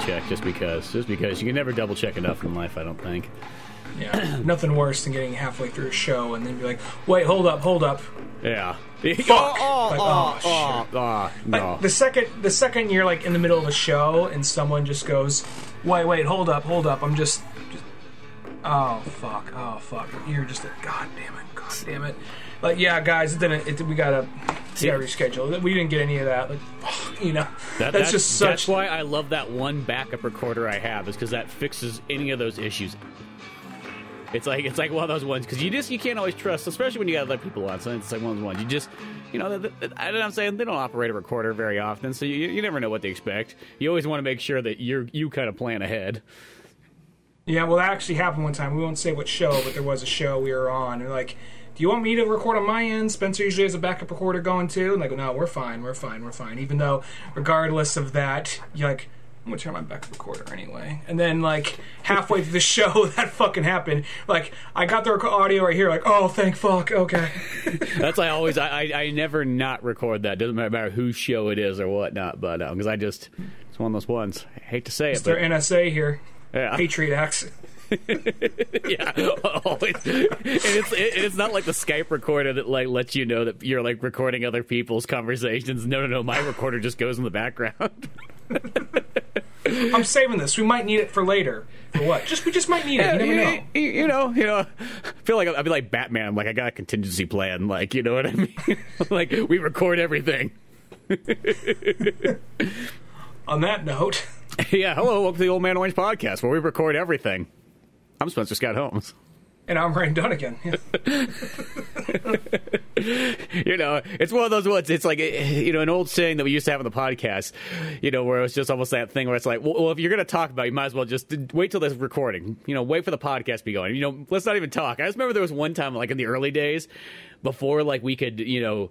double check just because, just because you can never double check enough in life. I don't think. Yeah, nothing worse than getting halfway through a show and then be like, "Wait, hold up, hold up." Yeah. Fuck. Oh, oh, Like, oh, oh, oh, oh, Like, no. the second the second you're like in the middle of a show and someone just goes, "Wait, wait, hold up, hold up." I'm just, just oh fuck, oh fuck. You're just a god damn it, god damn it. Like yeah, guys, it didn't. It, we gotta, we gotta reschedule. We didn't get any of that. Like, you know, That- that's, just such. That's why I love that one backup recorder I have, is because that fixes any of those issues. It's like it's like one of those ones because you just you can't always trust, especially when you got other people on. So it's like one of those ones you just you know. th- th- know, I'm saying they don't operate a recorder very often, so you, you never know what they expect. You always want to make sure that you're you kind of plan ahead. Yeah, well, that actually happened one time. We won't say what show, but there was a show we were on. And like, do you want me to record on my end? Spencer usually has a backup recorder going too. And like, no, we're fine, we're fine, we're fine. Even though, regardless of that, you're like, I'm gonna turn my backup recorder anyway. And then like halfway through the show, that fucking happened. Like, I got the audio right here. Like, oh, thank fuck. Okay. That's why I always I, I, I never not record that. Doesn't matter whose show it is or whatnot, but uh, because I just it's one of those ones. I hate to say it, Mr. but NSA here. yeah. Patriot Acts. yeah, oh, always. And it's it, it's not like the Skype recorder that like lets you know that you're like recording other people's conversations. No, no, no. My recorder just goes in the background. I'm saving this. We might need it for later. For what? Just we just might need it. You never know. You, you know, you know. I feel like I'd be like Batman. I'm like I got a contingency plan. Like you know what I mean? like we record everything. On that note. yeah. Hello, welcome to the Old Man Orange podcast, where we record everything. I'm Spencer Scott Holmes. And I'm Ryan Dunigan. Yeah. you know, it's one of those ones. It's like you know, an old saying that we used to have on the podcast. You know, where it's just almost that thing where it's like, well, well, if you're going to talk about, it, you might as well just wait till this recording. You know, wait for the podcast to be going. You know, let's not even talk. I just remember there was one time, like in the early days, before like we could, you know.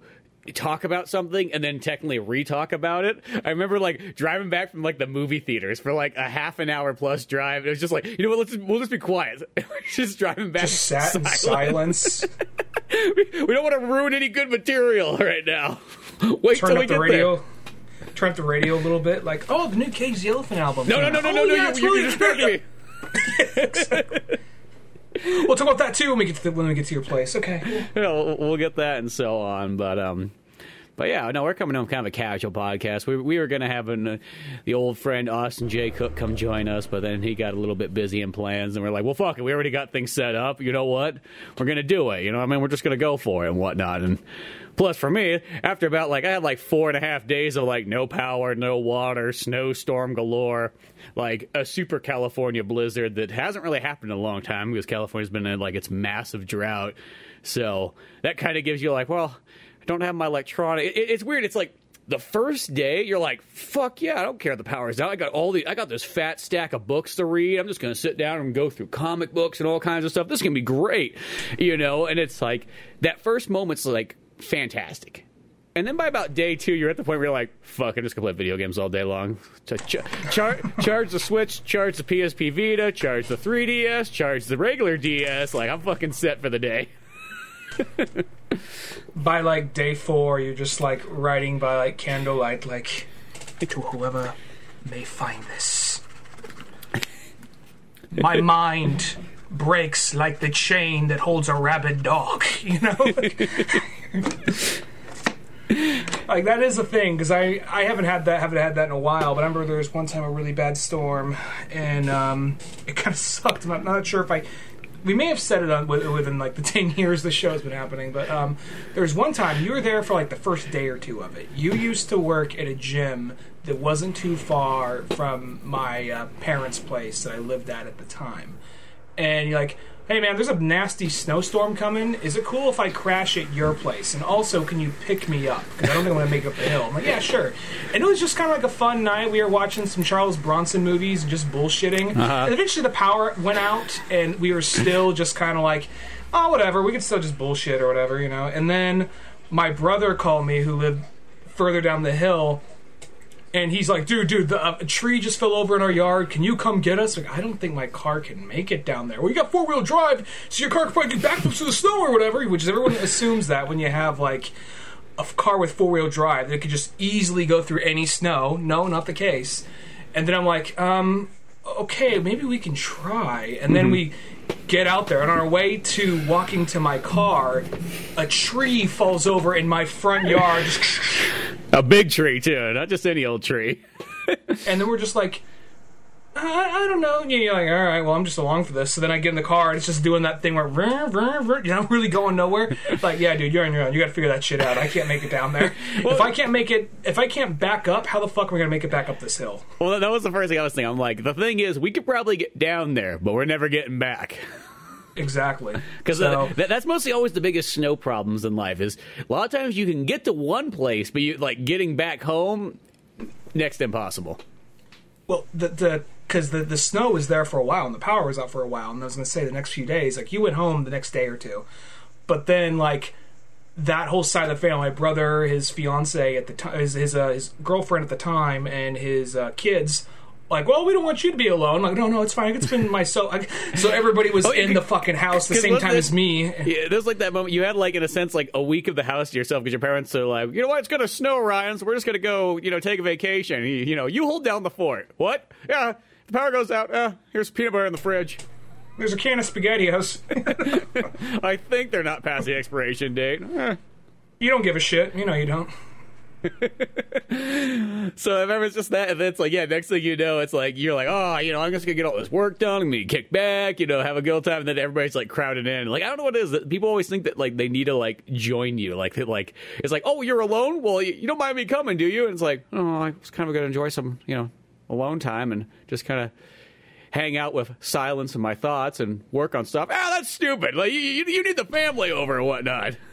Talk about something and then technically re-talk about it. I remember like driving back from like the movie theaters for like a half an hour plus drive. It was just like, you know what? Let's just, we'll just be quiet. just driving back. Just sat in silence. we don't want to ruin any good material right now. Wait Turn till we up the get radio. Turn up the radio a little bit, like, oh, the new Cage the Elephant album. No, no, no, no, no, Oh, no! yeah, you, it's you're really distracting me. We'll talk about that too when we get to the, when we get to your place. Okay. You we'll, get that and so on, but um. But yeah, no, we're coming on kind of a casual podcast. We, we were going to have an, uh, the old friend Austin J. Cook come join us, but then he got a little bit busy in plans, and we're like, well, fuck it. We already got things set up. You know what? We're going to do it. You know I mean? We're just going to go for it and whatnot. And plus, for me, after about like, I had like four and a half days of like no power, no water, snowstorm galore, like a super California blizzard that hasn't really happened in a long time because California's been in like its massive drought. So that kind of gives you like, well, I don't have my electronic. It, it's weird. It's like the first day you're like, fuck yeah, I don't care the power's out. I got all the, I got this fat stack of books to read. I'm just gonna sit down and go through comic books and all kinds of stuff. This is gonna be great, you know. And it's like that first moment's like fantastic. And then by about day two, you're at the point where you're like, fuck, I'm just gonna play video games all day long. Ch- ch- char- charge the Switch, charge the PSP Vita, charge the 3DS, charge the regular DS. Like, I'm fucking set for the day. By like day four, you're just like writing by like candlelight, like to whoever may find this. My mind breaks like the chain that holds a rabid dog. You know. like that is a thing because I I haven't had that haven't had that in a while. But I remember there was one time a really bad storm, and um, it kind of sucked. I'm not, not sure if I. We may have said it on within like the ten years the show's been happening, but um, there was one time you were there for like the first day or two of it. You used to work at a gym that wasn't too far from my uh, parents' place that I lived at at the time, and you're like, "Hey man, there's a nasty snowstorm coming. Is it cool if I crash at your place? And also, can you pick me up? Because I don't think I'm gonna make it up the hill." I'm like, "Yeah, sure." And it was just kind of like a fun night. We were watching some Charles Bronson movies and just bullshitting. Uh-huh. And eventually, the power went out, and we were still just kind of like, "Oh, whatever. We could still just bullshit or whatever, you know." And then my brother called me, who lived further down the hill. And he's like, dude, dude, the, uh, a tree just fell over in our yard. Can you come get us? Like, I don't think my car can make it down there. Well, you got four wheel drive, so your car can probably do backflips through the snow or whatever. Which is everyone assumes that when you have like a car with four wheel drive, that it could just easily go through any snow. No, not the case. and then I'm like, um, okay, maybe we can try. And then we get out there, and on our way to walking to my car, a tree falls over in my front yard, just A big tree too, not just any old tree. and then we're just like. I, I don't know. And You're like, all right, well, I'm just along for this. So then I get in the car, and it's just doing that thing where, vrr, vrr, vrr, you know, really going nowhere. Like, yeah, dude, you're on your own. You got to figure that shit out. I can't make it down there. if I can't make it, if I can't back up, how the fuck am I gonna make it back up this hill? Well, that was the first thing I was thinking. I'm like, the thing is, we could probably get down there, but we're never getting back. Exactly. Because so, that's mostly always the biggest snow problems in life. Is a lot of times you can get to one place, but you like getting back home next impossible. well, the the because the the snow was there for a while and the power was out for a while, and I was gonna say the next few days, like you went home the next day or two, but then like that whole side of the family, my brother, his fiance at the time, his his, uh, his girlfriend at the time, and his uh, kids. Like, well, we don't want you to be alone. Like, no, no, it's fine. It's been my so. Like, so everybody was Oh, in the fucking house the same time as me. Yeah, there's like that moment you had like in a sense like a week of the house to yourself because your parents are like, you know what, it's gonna snow, Ryan, so we're just gonna go, you know, take a vacation. You, you know, you hold down the fort. What? Yeah, the power goes out. Uh, here's peanut butter in the fridge. There's a can of SpaghettiOs. I think they're not past the expiration date. Eh. you don't give a shit. You know you don't. So I remember it's just that, and then it's like, yeah, next thing you know, it's like you're like, oh, you know, I'm just gonna get all this work done, I'm gonna kick back, you know, have a good time, and then everybody's like crowded in. Like I don't know what it is. that People always think that like they need to like join you, like that, like it's like, oh, you're alone. Well, you, you don't mind me coming, do you? And it's like, oh, I was kind of gonna enjoy some, you know, alone time and just kind of hang out with silence and my thoughts and work on stuff. Ah, that's stupid. Like you, you, you need the family over and whatnot.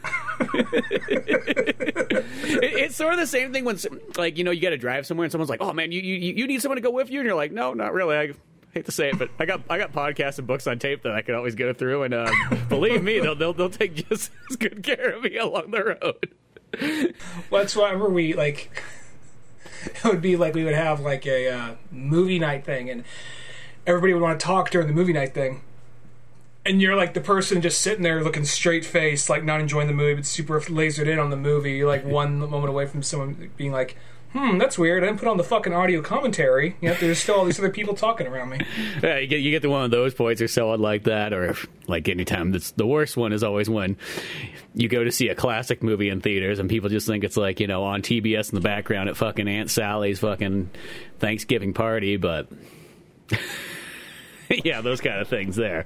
It- it's sort of the same thing when, like, you know, you got to drive somewhere and someone's like, "Oh man, you, you you need someone to go with you," and you're like, "No, not really." I hate to say it, but I got I got podcasts and books on tape that I can always go through, and uh, believe me, they'll, they'll they'll take just as good care of me along the road. Well, that's whenever we like. It would be like we would have like a uh, movie night thing, and everybody would want to talk during the movie night thing. And you're like the person just sitting there looking straight faced, like not enjoying the movie, but super lasered in on the movie. You're like one moment away from someone being like, "Hmm, that's weird. I didn't put on the fucking audio commentary." You know, there's still all these other people talking around me. Yeah, you get you get to one of those points or so like that, or like anytime. That's the worst one is always when you go to see a classic movie in theaters and people just think it's like you know on TBS in the background at fucking Aunt Sally's fucking Thanksgiving party, but yeah, those kind of things there.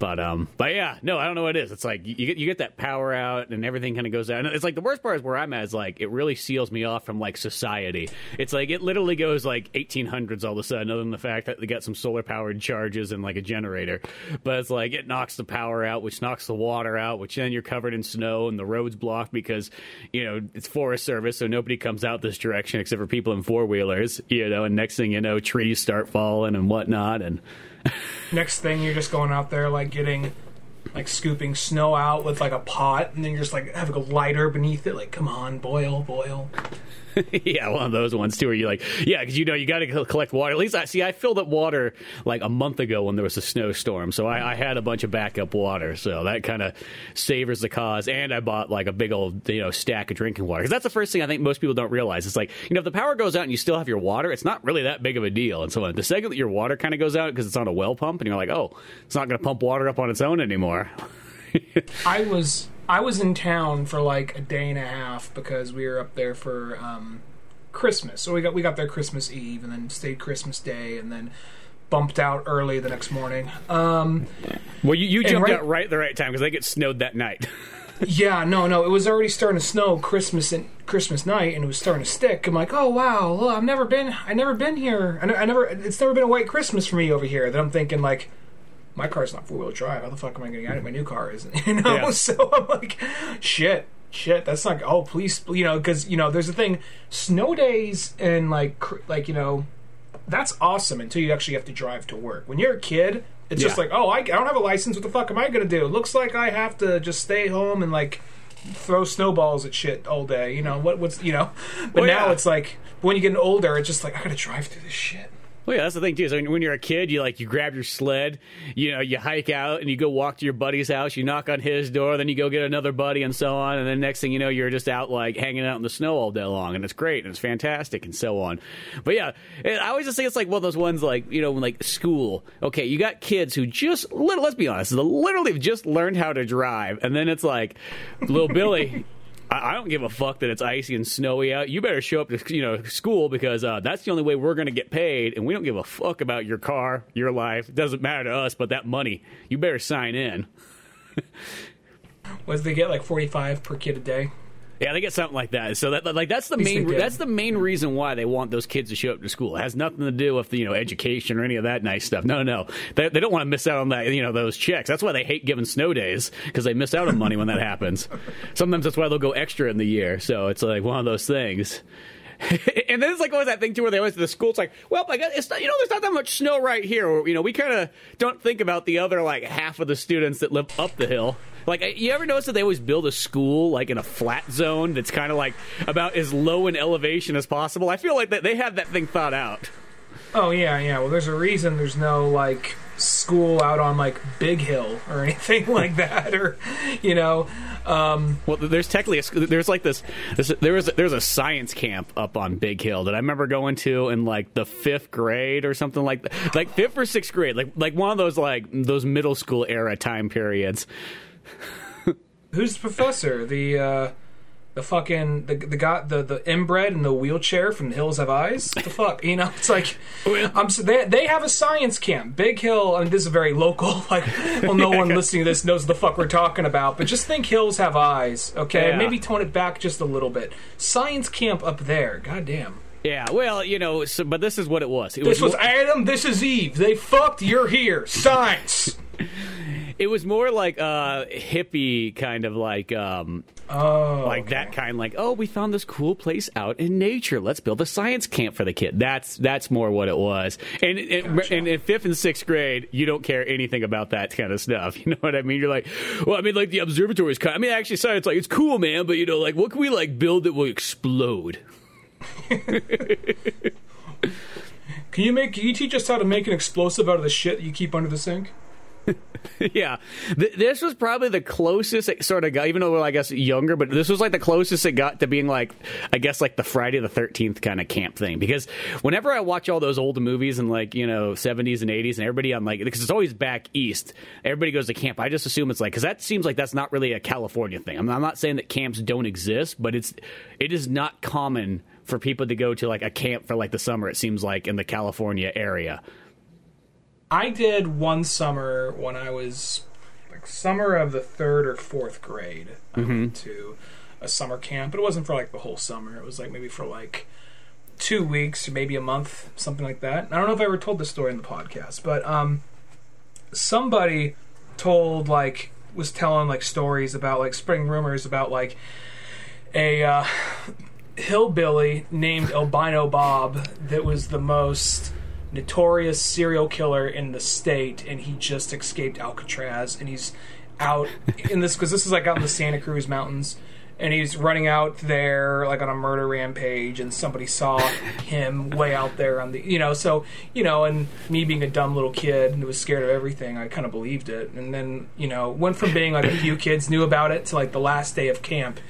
But um, but yeah, no, I don't know what it is. It's like you get you get that power out and everything kind of goes out. And it's like the worst part is where I'm at is like it really seals me off from like society. It's like it literally goes like 1800s all of a sudden, other than the fact that they got some solar powered charges and like a generator. But it's like it knocks the power out, which knocks the water out, which then you're covered in snow and the road's blocked because you know it's Forest Service, so nobody comes out this direction except for people in four wheelers. You know, and next thing you know, trees start falling and whatnot, and Next thing, you're just going out there like getting, like scooping snow out with like a pot, and then you're just like having a lighter beneath it. Like, come on, boil, boil. yeah, one of those ones too, where you're like, yeah, because you know you got to collect water. At least I see. I filled up water like a month ago when there was a snowstorm, so I, I had a bunch of backup water. So that kind of savors the cause. And I bought like a big old you know stack of drinking water because that's the first thing I think most people don't realize. It's like you know if the power goes out and you still have your water, it's not really that big of a deal. And so uh, the second that your water kind of goes out because it's on a well pump, and you're like, oh, it's not going to pump water up on its own anymore. I was I was in town for like a day and a half because we were up there for um, Christmas. So we got we got there Christmas Eve and then stayed Christmas Day and then bumped out early the next morning. Um, Well, you, you jumped right- out right at the right time because they get snowed that night. yeah, no, no, it was already starting to snow Christmas and Christmas night, and it was starting to stick. I'm like, oh wow, I've never been, I never been here. I, I never, it's never been a white Christmas for me over here. That I'm thinking like. My car's not four wheel drive. How the fuck am I going to get it? My new car isn't. You know, Yeah. so I'm like, shit, shit. That's not. Oh, please, you know, because you know, there's a thing. Snow days and like, cr- like you know, that's awesome until you actually have to drive to work. When you're a kid, it's just like, oh, I, I don't have a license. What the fuck am I going to do? It looks like I have to just stay home and like throw snowballs at shit all day. You know what? What's you know? But Well, now yeah. it's like when you get older, it's just like I got to drive through this shit. Well, yeah, that's the thing too. So when, you're a kid, you like you grab your sled, you know, you hike out and you go walk to your buddy's house. You knock on his door, then you go get another buddy, and so on. And then next thing you know, you're just out like hanging out in the snow all day long, and it's great and it's fantastic and so on. But yeah, I always just think it's like one of those ones like you know, like school. Okay, you got kids who just let's be honest, literally just learned how to drive, and then it's like, little Billy. I, don't give a fuck that it's icy and snowy out. You better show up to you know school because uh, that's the only way we're going to get paid, and we don't give a fuck about your car, your life. It doesn't matter to us, but that money, you better sign in. Was they get like forty five per kid a day? Yeah, they get something like that. So that like that's the main that's the main reason why they want those kids to show up to school. It has nothing to do with you know education or any of that nice stuff. No, no, they, they don't want to miss out on that you know those checks. That's why they hate giving snow days because they miss out on money when that happens. Sometimes that's why they'll go extra in the year. So it's like one of those things. and then it's like always that thing too where they always the school. It's like, well, I guess it's not, you know, there's not that much snow right here. You know, we kind of don't think about the other like half of the students that live up the hill. Like, you ever notice that they always build a school like in a flat zone that's kind of like about as low in elevation as possible? I feel like that they had that thing thought out. Oh yeah, yeah. Well, there's a reason there's no like school out on like Big Hill or anything like that, or you know. Um, well, there's technically a, there's like this, this there was there's a science camp up on Big Hill that I remember going to in like the fifth grade or something like that, like fifth or sixth grade, like like one of those like those middle school era time periods. Who's the professor? The uh, the fucking the the guy the the inbred in the wheelchair from the Hills Have Eyes. the fuck, you know? It's like I'm so they they have a science camp. Big Hill. I mean, this is very local. Like, well, no one listening to this knows the fuck we're talking about. But just think Hills Have Eyes. Okay, yeah. maybe tone it back just a little bit. Science camp up there. God damn. Yeah, well, you know, so, but this is what it was. It this was, was Adam. This is Eve. They fucked. You're here. Science. It was more like uh, hippie kind of like um, oh, like okay. that kind like oh we found this cool place out in nature. Let's build a science camp for the kid. That's that's more what it was. And gotcha. and in fifth and sixth grade you don't care anything about that kind of stuff. You know what I mean? You're like well I mean like the observatory is kind I mean actually science like it's cool man but you know like what can we like build that will explode? Can you make can you teach us how to make an explosive out of the shit you keep under the sink yeah, Th- this was probably the closest it sort of got. Even though I guess, younger, but this was like the closest it got to being like, I guess, like the Friday the Thirteenth kind of camp thing. Because whenever I watch all those old movies and like you know seventies and eighties, and everybody on like because it's always back east, everybody goes to camp. I just assume it's like because that seems like that's not really a California thing. I'm, I'm not saying that camps don't exist, but it's it is not common for people to go to like a camp for like the summer. It seems like in the California area. I did one summer when I was like summer of the third or fourth grade. I mm-hmm. went to a summer camp, but it wasn't for like the whole summer. It was like maybe for like two weeks or maybe a month, something like that. I don't know if I ever told this story in the podcast, but um, somebody told like was telling like stories about like spring rumors about like a uh, hillbilly named Albino Bob that was the most notorious serial killer in the state, and he just escaped Alcatraz, and he's out in this because this is like out in the Santa Cruz Mountains, and he's running out there like on a murder rampage, and somebody saw him way out there on the, you know, so you know, and me being a dumb little kid and was scared of everything, I kind of believed it, and then you know, went from being like a few kids knew about it to like the last day of camp.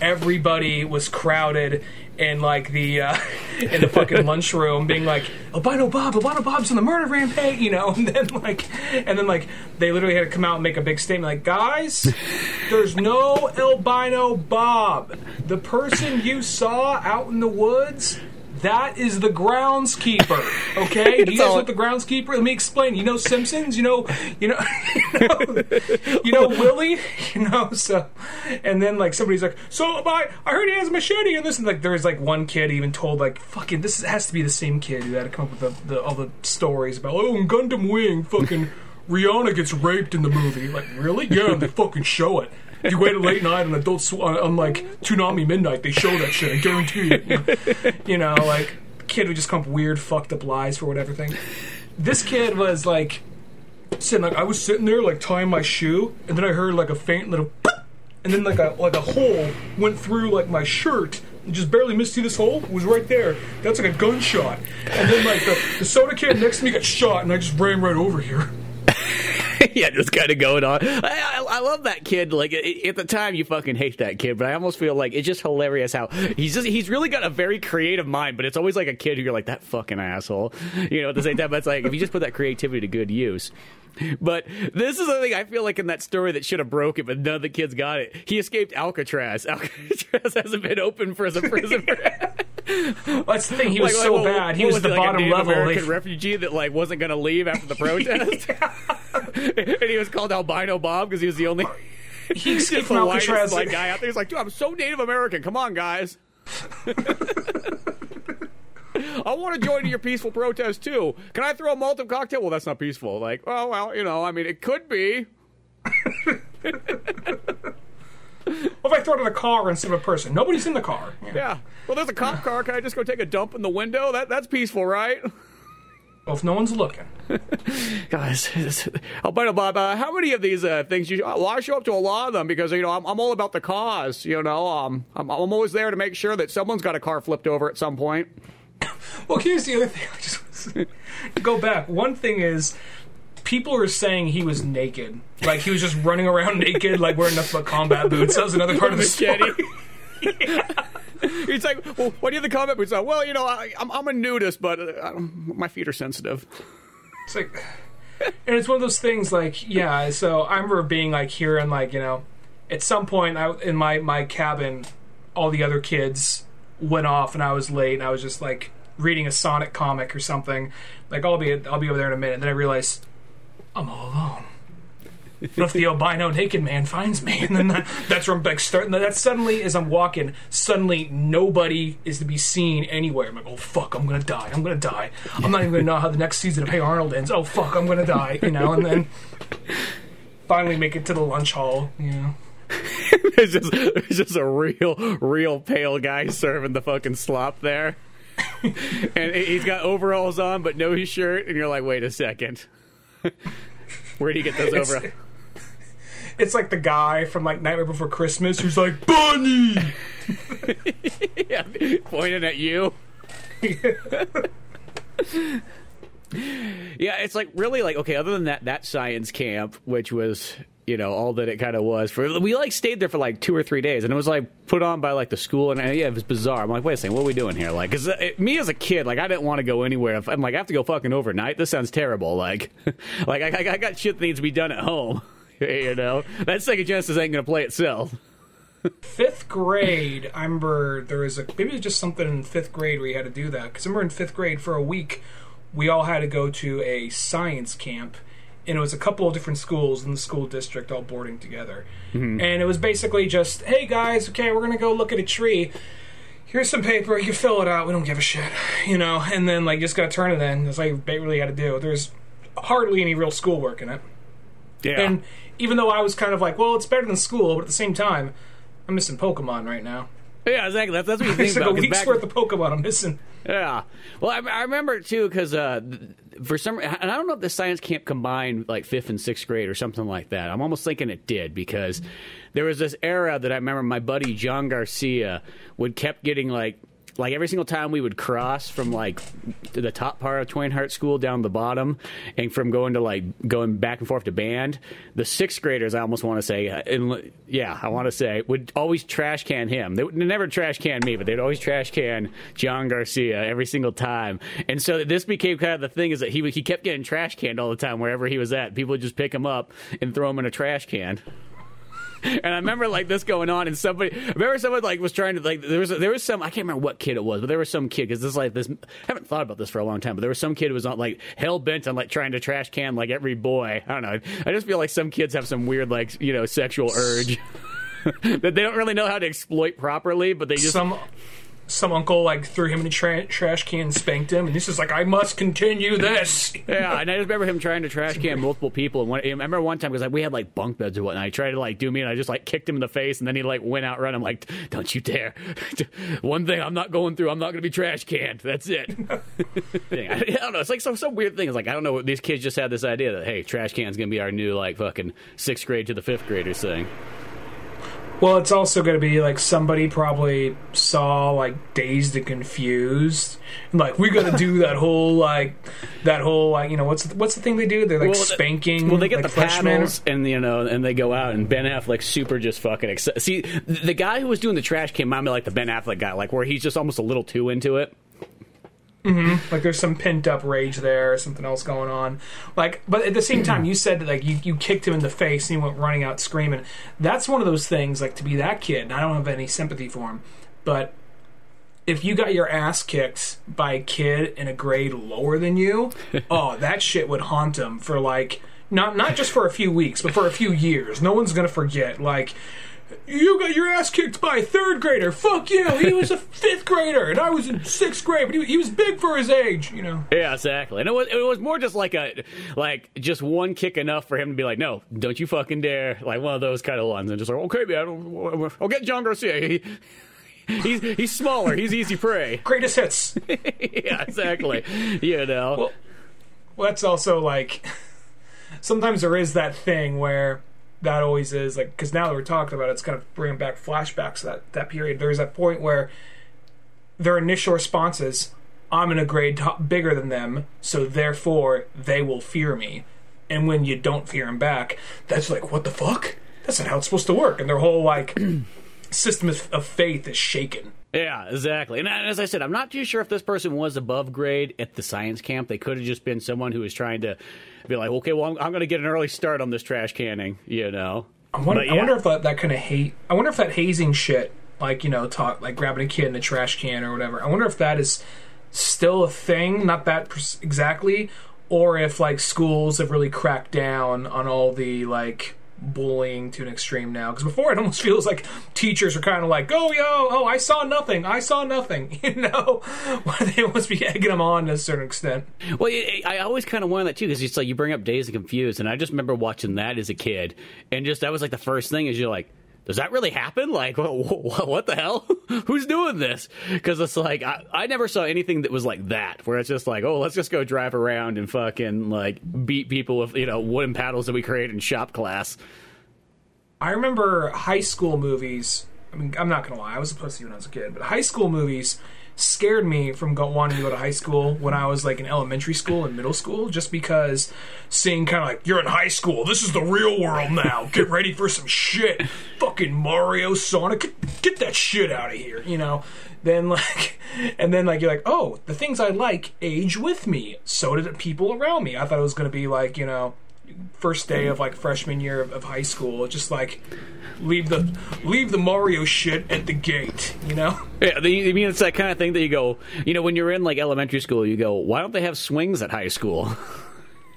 Everybody was crowded in like the uh, in the fucking lunchroom, being like albino Bob, albino Bob's on the murder rampage, you know, and then like and then like they literally had to come out and make a big statement, like guys, there's no albino Bob. The person you saw out in the woods that is the groundskeeper. Okay, do you guys know what the groundskeeper? Let me explain. You know Simpsons. You know, you know, you know, you know Willie. You know, so and then like somebody's like, so I I heard he has a machete and this and like there's like one kid even told like fucking this has to be the same kid who had to come up with the, the all the stories about oh in Gundam Wing fucking Rihanna gets raped in the movie. Like really? Yeah, they fucking show it you wait a late night on Adult Sw- uh, on like Toonami Midnight, they show that shit. I guarantee you. You know, like kid would just come up weird, fucked up lies for whatever thing. This kid was like sitting like I was sitting there like tying my shoe, and then I heard like a faint little, and then like a like a hole went through like my shirt, just barely missed through this hole. Was right there. That's like a gunshot. And then like the, the soda can next to me got shot, and I just ran right over here. yeah, just kind of going on. I, I, I, love that kid. Like at the time, you fucking hate that kid, but I almost feel like it's just hilarious how he's just he's really got a very creative mind. But it's always like a kid who you're like that fucking asshole. You know, at the same time, it's like if you just put that creativity to good use. But this is the thing I feel like in that story that should have broke it, but none of the kids got it. He escaped Alcatraz. Alcatraz hasn't been open for as a prison. That's the thing. He was like, so bad. He was, was the like bottom level American refugee that like wasn't going to leave after the protest, and he was called Albino Bob because he was the only. He escaped from Alcatraz. Like guy out there. He's like, dude, I'm so Native American. Come on, guys. I want to join your peaceful protest too. Can I throw a Molotov cocktail? Well, that's not peaceful. Like, oh well, you know, I mean, it could be. What if I throw it in a car instead of a person? Nobody's in the car. Yeah. yeah. Well, there's a cop car. Can I just go take a dump in the window? That that's peaceful, right? Well, if no one's looking. Guys, Albino Bob, uh, how many of these uh, things you? Well, I show up to a lot of them because you know I'm, I'm all about the cause. You know, um, I'm, I'm always there to make sure that someone's got a car flipped over at some point. well, here's the other thing. I just go back. One thing is people are saying he was naked, like he was just running around naked, like wearing nothing but combat boots. That was another part of the story. yeah. He's like, well, what do you have the combat boots on? Well, you know, I, am I'm, I'm a nudist, but uh, my feet are sensitive. It's like, and it's one of those things. Like, yeah. So I remember being like here and like you know, at some point I, in my my cabin, all the other kids went off and I was late and I was just like reading a Sonic comic or something. Like I'll be I'll be over there in a minute. And then I realized I'm all alone. what if the albino naked man finds me? And then that, that's where I'm like starting. That suddenly, as I'm walking, suddenly nobody is to be seen anywhere. I'm like, oh fuck, I'm gonna die. I'm gonna die. I'm not even gonna know how the next season of Hey Arnold ends. Oh fuck, I'm gonna die. You know, and then finally make it to the lunch hall. You know. it's just it's just a real real pale guy serving the fucking slop there. and he's got overalls on but no shirt and you're like, "Wait a second. Where do you get those overalls?" It's like the guy from like Nightmare Before Christmas who's like, "Bunny!" yeah, pointing at you. yeah, it's like really like okay. Other than that, that science camp, which was you know all that it kind of was for we like stayed there for like two or three days and it was like put on by like the school and yeah it was bizarre. I'm like wait a second what are we doing here? Like because uh, me as a kid like i didn't want to go anywhere if, i'm like i have to go fucking overnight? This sounds terrible like like I, I got shit that needs to be done at home you know? That Sega Genesis ain't gonna play itself. Fifth grade i remember there was a maybe it was just something in fifth grade where you had to do that because i remember in fifth grade for a week we all had to go to a science camp and it was a couple of different schools in the school district all boarding together. Mm-hmm. And it was basically just, hey guys, okay, we're gonna go look at a tree. Here's some paper, you can fill it out. We don't give a shit, you know. And then like just gotta turn it in. That's like they really had to do. There's hardly any real schoolwork in it. Yeah. And even though I was kind of like, well, it's better than school, but at the same time, I'm missing Pokemon right now. Yeah, exactly. That's, that's what you think it's about. a week's back... worth of Pokemon I'm missing. Yeah. Well, I, I remember too because uh, for some, and I don't know if the science camp combined like fifth and sixth grade or something like that. I'm almost thinking it did because there was this era that I remember my buddy John Garcia would kept getting like like every single time we would cross from like the top part of Twain Harte School down the bottom, and from going to like going back and forth to band, the sixth graders I almost want to say, uh, and yeah, I want to say would always trash can him. They would never trash can me, but they'd always trash can John Garcia every single time. And so this became kind of the thing is that he he kept getting trash canned all the time wherever he was at. People would just pick him up and throw him in a trash can. And I remember like this going on, and somebody, I remember someone like was trying to like there was there was some I can't remember what kid it was, but there was some kid because this is like this. I haven't thought about this for a long time, but there was some kid who was on like hell bent on like trying to trash can like every boy. I don't know. I just feel like some kids have some weird like you know sexual urge. that they don't really know how to exploit properly, but they just some some uncle like threw him in a tra- trash can and spanked him, and this is like, I must continue this. yeah, and I just remember him trying to trash can multiple people. And one, I remember one time because like we had like bunk beds or whatnot. And I tried to like do me, and I just like kicked him in the face, and then he like went out running. I'm like, don't you dare! one thing I'm not going through, I'm not going to be trash canned. That's it. I, don't know. It's like some some weird thing. It's like I don't know. These kids just had this idea that hey, trash can's going to be our new like fucking sixth grade to the fifth graders thing. Well, it's also going to be like somebody probably saw like Dazed and Confused, and like we got to do that whole like that whole like you know what's the, what's the thing they do? They're like Well, spanking. Well, they get like, the paddles, and you know, and they go out, and Ben Affleck super just fucking see the the guy who was doing the trash came me like the Ben Affleck guy, like where he's just almost a little too into it. Mm-hmm. Like there's some pent up rage there, or something else going on. Like, but at the same time, you said that like you, you kicked him in the face and he went running out screaming. That's one of those things. Like to be that kid, and I don't have any sympathy for him, but if you got your ass kicked by a kid in a grade lower than you, oh, that shit would haunt him for like not not just for a few weeks, but for a few years. No one's gonna forget. Like. You got your ass kicked by a third grader. Fuck you. He was a fifth grader, and I was in sixth grade. But he, he was big for his age, you know. Yeah, exactly. And it was it was more just like a like just one kick enough for him to be like, no, don't you fucking dare, like one of those kind of ones, and just like, okay, man, I'll get John Garcia. He, he's he's smaller. He's easy prey. Greatest hits. yeah, exactly. You know. Well, well, that's also like sometimes there is that thing where that always is like because now that we're talking about it, it's kind of bringing back flashbacks to that that period. There's that point where their initial response is, "I'm in a grade top, bigger than them, so therefore they will fear me." And when you don't fear them back, that's like, "What the fuck?" That's not how it's supposed to work. And their whole like system of faith is shaken. Yeah, exactly. And as I said, I'm not too sure if this person was above grade at the science camp. They could have just been someone who was trying to be like, okay, well, I'm, I'm going to get an early start on this trash canning, you know. I wonder, But I wonder if that, that kind of hate. I wonder if that hazing shit, like you know, talk like grabbing a kid in a trash can or whatever. I wonder if that is still a thing. Not that pers- exactly, or if like schools have really cracked down on all the like bullying to an extreme now. Because before it almost feels like teachers are kind of like, "Oh yo, oh I saw nothing, I saw nothing," you know, where they must be egging them on to a certain extent. Well, I I always kind of wanted that too because it's like you bring up Dazed and Confused, and I just remember watching that as a kid, and just that was like the first thing is you're like, does that really happen? Like, what, what, the hell? Who's doing this? Because it's like I, I never saw anything that was like that, where it's just like, oh, let's just go drive around and fucking like beat people with you know wooden paddles that we created in shop class. I remember high school movies. I mean, I'm not gonna lie, I was a pussy when I was a kid, but high school movies scared me from go- wanting to go to high school when I was like in elementary school and middle school, just because seeing kind of like you're in high school, this is the real world now. Get ready for some shit, fucking Mario, Sonic, get, get that shit out of here, you know. Then like, and then like you're like, oh, the things I like age with me. So did people around me. I thought it was gonna be like you know first day of like freshman year of, of high school. Just like leave the leave the Mario shit at the gate, you know. Yeah, the, I mean it's that kind of thing that you go, you know, when you're in like elementary school, you go, why don't they have swings at high school?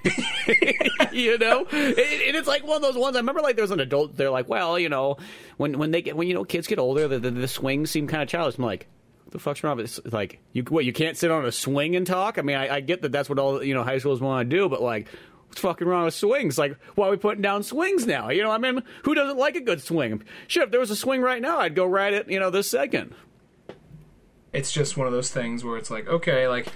you know, and, and it's like one of those ones. I remember like there was an adult. They're like, well, you know, when when they get when you know kids get older, the the, the swings seem kind of childish. I'm like. The fuck's wrong with this? Like, you what? You can't sit on a swing and talk. I mean, I, I get that that's what all you know high schools want to do, but like, what's fucking wrong with swings? Like, why are we putting down swings now? You know, I mean, who doesn't like a good swing? Shit, if there was a swing right now, I'd go ride it. You know, this second. It's just one of those things where it's like, okay, like,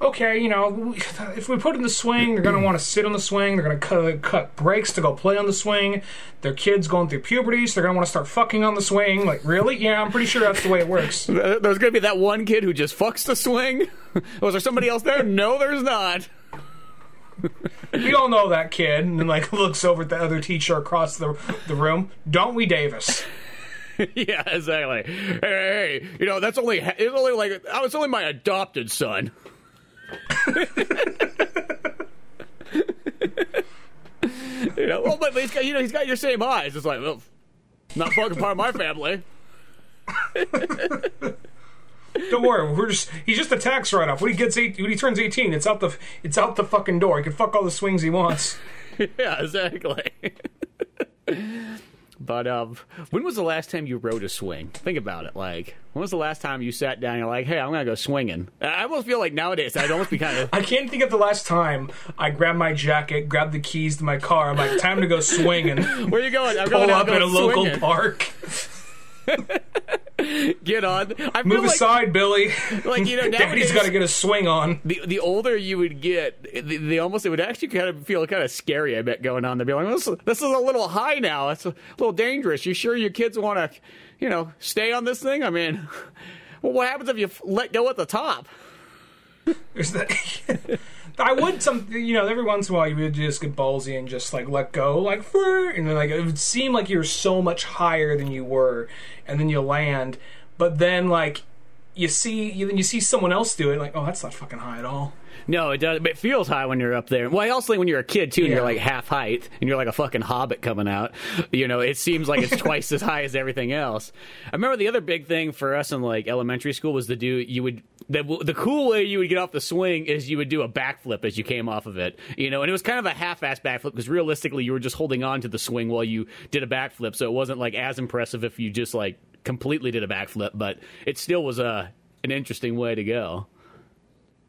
okay, you know, if we put in the swing, they're gonna want to sit on the swing. They're gonna cut, cut breaks to go play on the swing. Their kids going through puberty, so they're gonna want to start fucking on the swing. Like, really? Yeah, I'm pretty sure that's the way it works. There's going to be that one kid who just fucks the swing. Was there somebody else there? No, there's not. We all know that kid, and like looks over at the other teacher across the the room. Don't we, Davis? yeah, exactly. Hey, hey, you know that's only it's only like oh, I was only my adopted son. you know, well, but he's got you know he's got your same eyes. It's like, well, not fucking part of my family. Don't worry, we're just he's just a tax write off. When he gets eight, when he turns eighteen, it's out the it's out the fucking door. He can fuck all the swings he wants. yeah, exactly. but um, when was the last time you rode a swing? Think about it. Like, when was the last time you sat down? and You're like, hey, I'm gonna go swinging. I almost feel like nowadays I'd almost be kind of. I can't think of the last time I grabbed my jacket, grabbed the keys to my car. I'm like, time to go swinging. Where you going? I'm Pull going up at a local park. get on. I Move like, aside, Billy. like you know, Daddy's nowadays, got to get a swing on. the the older you would get, the, the almost it would actually kind of feel kind of scary. I bet going on there, be like, this, this is a little high now. It's a little dangerous. You sure your kids want to, you know, stay on this thing? I mean, well, what happens if you let go at the top? There's that. I would some, you know, every once in a while you would just get ballsy and just like let go, like, and then like it would seem like you're so much higher than you were, and then you land, but then like you see, you, then you see someone else do it, like, oh, that's not fucking high at all. No, it does. But it feels high when you're up there. Well, I also think when you're a kid too, and you're like half height, and you're like a fucking hobbit coming out. You know, it seems like it's twice as high as everything else. I remember the other big thing for us in like elementary school was to do. You would the the cool way you would get off the swing is you would do a backflip as you came off of it. You know, and it was kind of a half-ass backflip because realistically you were just holding on to the swing while you did a backflip, so it wasn't like as impressive if you just like completely did a backflip, but it still was a an interesting way to go.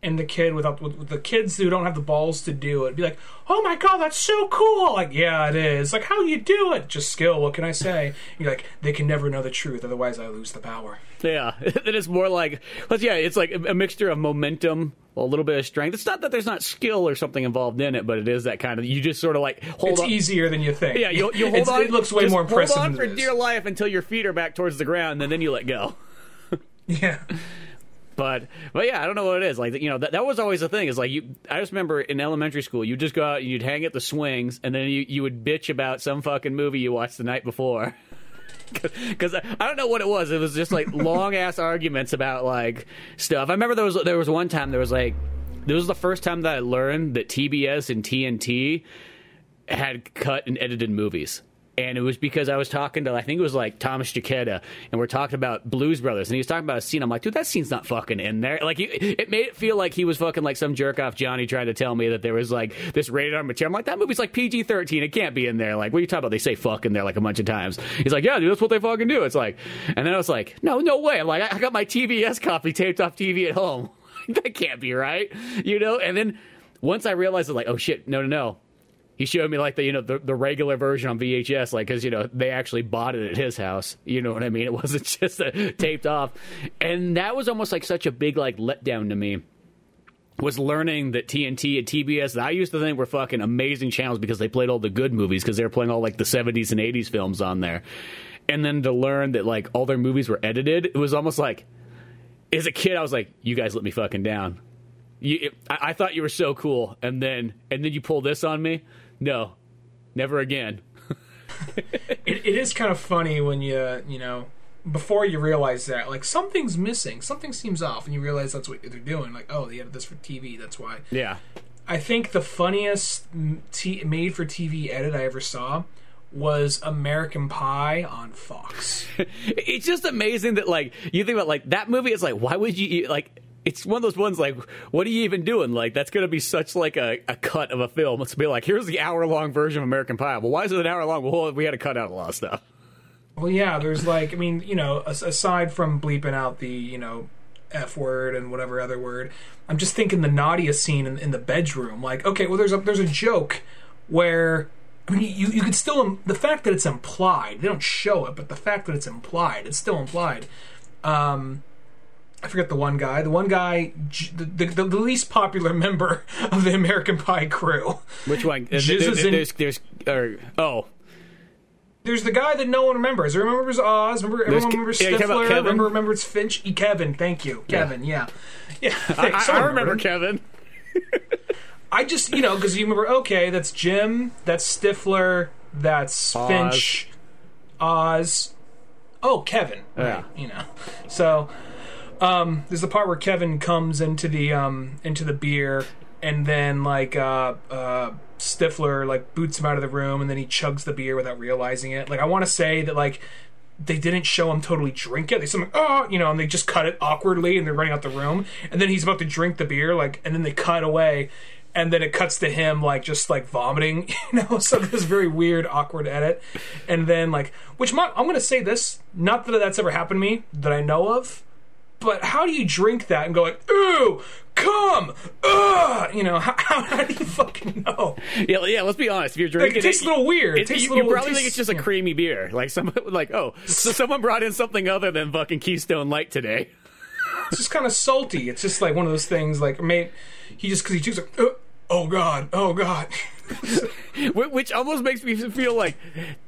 And the kid without with, with the kids who don't have the balls to do it, be like, oh my god, that's so cool. Like, yeah, it is. Like, how do you do it? Just skill. What can I say? You're like, they can never know the truth, otherwise I lose the power. Yeah, it is more like, but yeah, it's like a mixture of momentum, a little bit of strength. It's not that there's not skill or something involved in it, but it is that kind of you just sort of like hold It's on. easier than you think. Yeah, you you hold on. It looks way more impressive. Hold on for dear life until your feet are back towards the ground, and then you let go. Yeah. But but yeah, I don't know what it is. Like you know, that, that was always the thing. Is like you. I just remember in elementary school, you just go out and you'd hang at the swings, and then you you would bitch about some fucking movie you watched the night before. Because I I don't know what it was. It was just like long ass arguments about like stuff. I remember there was there was one time there was like this was the first time that I learned that TBS and TNT had cut and edited movies. And it was because I was talking to, I think it was like Thomas Jaquetta, and we're talking about Blues Brothers, and he was talking about a scene. I'm like, dude, that scene's not fucking in there. Like, it, made it feel like he was fucking like some jerk off Johnny trying to tell me that there was like this rated R material. I'm like, that movie's like PG 13. It can't be in there. Like, what are you talking about? They say fuck in there like a bunch of times. He's like, yeah, dude, that's what they fucking do. It's like, and then I was like, no, no way. I'm like, I I got my TBS copy taped off TV at home. that can't be right, you know? And then once I realized, it, like, oh shit, no, no, no he showed me like the you know the, the regular version on VHS, like because you know they actually bought it at his house. You know what I mean? It wasn't just uh, taped off, and that was almost like such a big like letdown to me. Was learning that TNT and TBS that I used to think were fucking amazing channels because they played all the good movies because they were playing all like the 70s and 80s films on there, and then to learn that like all their movies were edited, it was almost like as a kid I was like, you guys let me fucking down. You, I, I thought you were so cool, and then and then you pull this on me. No, never again. it, it is kind of funny when you you know before you realize that like something's missing something seems off and you realize that's what they're doing like oh they added this for tv that's why Yeah, i think the funniest t- made for tv edit i ever saw was american pie on fox it's just amazing that like you think about like that movie. It's like why would you like? It's one of those ones like what are you even doing? Like that's going to be such like a, a cut of a film. It's be like here's the hour long version of American Pie. Well, why is it an hour long? Well, we had to cut out a lot of stuff. well yeah there's like i mean you know aside from bleeping out the you know f word and whatever other word i'm just thinking the nadia scene in, in the bedroom like okay well there's a there's a joke where I mean, you you could still the fact that it's implied. They don't show it, but the fact that it's implied, it's still implied. Um, I forget the one guy. The one guy, the, the, the least popular member of the American Pie crew. Which one? There- there- in- there's there's or oh There's the guy that no one remembers. Everyone remembers Oz. Remember, everyone Ke- remembers yeah, you talking about Stifler. Remember, remembers Finch. E. Kevin. Thank you, Kevin. Yeah, yeah. I. I, I remember. Kevin. I just, you know, because you remember, okay, that's Jim, that's Stifler, that's Oz. Finch, Oz. Oh, Kevin. Yeah. Right, you know. So, um, there's the part where Kevin comes into the um into the beer, and then like uh uh Stifler like boots him out of the room, and then he chugs the beer without realizing it. Like I want to say that like they didn't show him totally drink it. They said, like, oh, you know, and they just cut it awkwardly, and they're running out the room, and then he's about to drink the beer, like, and then they cut away, and then it cuts to him like just like vomiting, you know. So this very weird, awkward edit, and then like, which my, I'm gonna say this, not that that's ever happened to me that I know of, but how do you drink that and go like, ooh, come, ugh, you know, how, how do you fucking know? Yeah, yeah. Let's be honest. If you're Like, drinking, it tastes a little weird. It It, tastes you, a little, you probably it think it's just a yeah. creamy beer. Like some, like oh, so someone brought in something other than fucking Keystone Light today. It's just kind of salty. It's just like one of those things. Like, made he just because he took like, uh, oh god, oh god. Which almost makes me feel like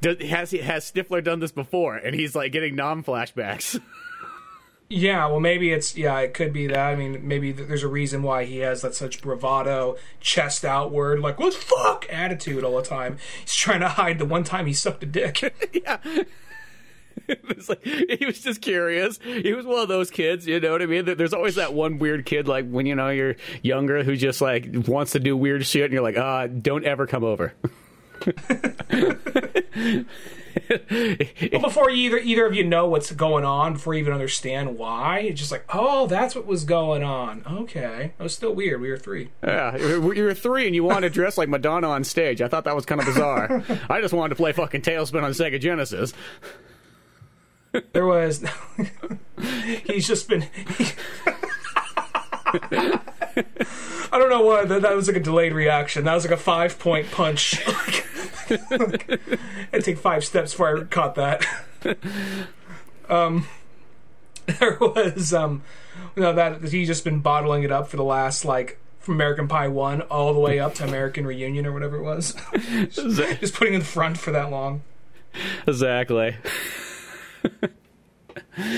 does, has he has Stifler done this before, and he's like getting non flashbacks. yeah, well, maybe it's yeah, it could be that. I mean, maybe th- there's a reason why he has that such bravado, chest outward, like what fuck attitude all the time. He's trying to hide the one time he sucked a dick. yeah. It's like he was just curious. He was one of those kids, you know what I mean? There's always that one weird kid, like when you know you're younger, who just like wants to do weird shit, and you're like, ah, don't ever come over. But before you either either of you know what's going on, before you even understand why, it's just like, oh, that's what was going on. Okay, it was still weird. We were three. Yeah, you were three and you wanted to dress like Madonna on stage. I thought that was kind of bizarre. I just wanted to play fucking TaleSpin on Sega Genesis. There was. he's just been. I don't know why that, that was like a delayed reaction. That was like a five point punch. I'd take five steps before I caught that. um, there was um, you know that he's just been bottling it up for the last like from American Pie one all the way up to American Reunion or whatever it was. just putting in the front for that long. Exactly.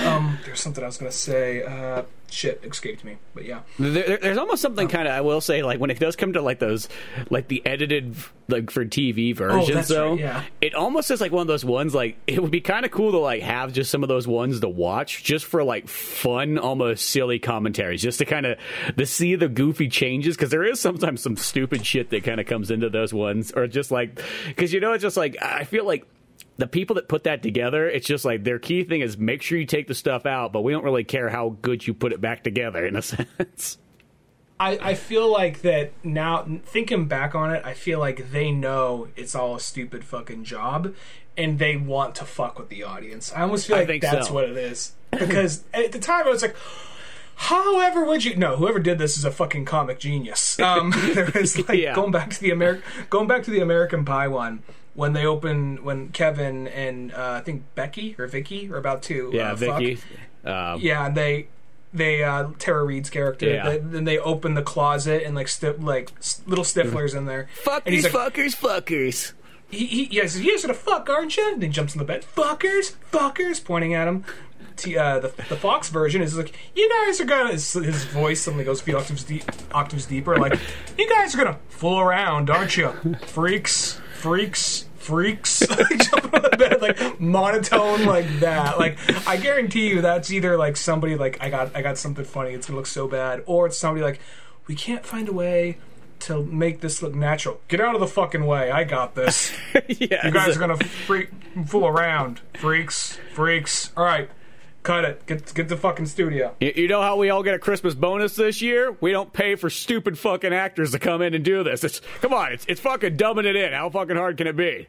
Um, there's something I was gonna say. Uh, shit, escaped me. But yeah. There, there- there's almost something kind of I will say like when it does come to like those like the edited like for TV oh, versions Oh, though right, yeah. it almost is like one of those ones like it would be kind of cool to like have just some of those ones to watch just for like fun almost silly commentaries just to kind of to see the goofy changes because there is sometimes some stupid shit that kind of comes into those ones or just like because you know it's just like I feel like the people that put that together, it's just like their key thing is make sure you take the stuff out, but we don't really care how good you put it back together in a sense. I, I feel like that now thinking back on it, I feel like they know it's all a stupid fucking job and they want to fuck with the audience. I almost feel like that's so. what it is. Because at the time I was like However, would you? No, whoever did this is a fucking comic genius. Um, there was like Yeah. going back to the Ameri- going back to the American Pie one when they open when Kevin and uh, I think Becky or Vicky are about to Yeah, uh, fuck. Vicky. Um, Yeah, and they they uh Tara Reid's character. Yeah. they- then they open the closet and like sti- like little Stifler's in there. Fuck and these like, fuckers, fuckers. he, he, yeah, he says, "You guys gonna fuck, aren't you?" And he jumps in the bed. Fuckers, fuckers, pointing at him. T, uh, the the Fox version is like, "You guys are gonna." His, his voice suddenly goes a few octaves deep, octaves deeper. Like, "You guys are gonna fool around, aren't you, freaks, freaks." Freaks jumping on the bed like monotone like that. Like I guarantee you that's either like somebody like I got I got something funny. It's gonna look so bad, or it's somebody like we can't find a way to make this look natural. Get out of the fucking way. I got this. yeah, You guys are gonna freak, fool around, freaks, freaks. All right, cut it. Get get the fucking studio. You, you know how we all get a Christmas bonus this year? We don't pay for stupid fucking actors to come in and do this. It's come on, it's it's fucking dumbing it in. How fucking hard can it be?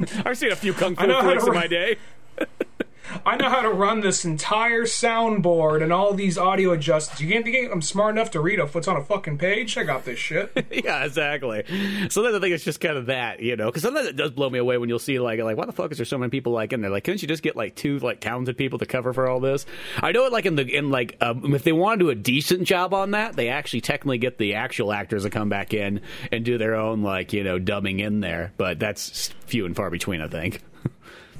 I've seen a few kung fu flicks in my day. I know how to run this entire soundboard and all these audio adjustments. You can't think I'm smart enough to read what's on a fucking page? I got this shit. yeah, exactly. So then I think it's just kind of that, you know, because sometimes it does blow me away when you'll see like like why the fuck is there so many people like in there? Like, couldn't you just get like two like talented people to cover for all this? I know it like in the in like um, if they want to do a decent job on that, they actually technically get the actual actors to come back in and do their own like you know dubbing in there, but that's few and far between, I think.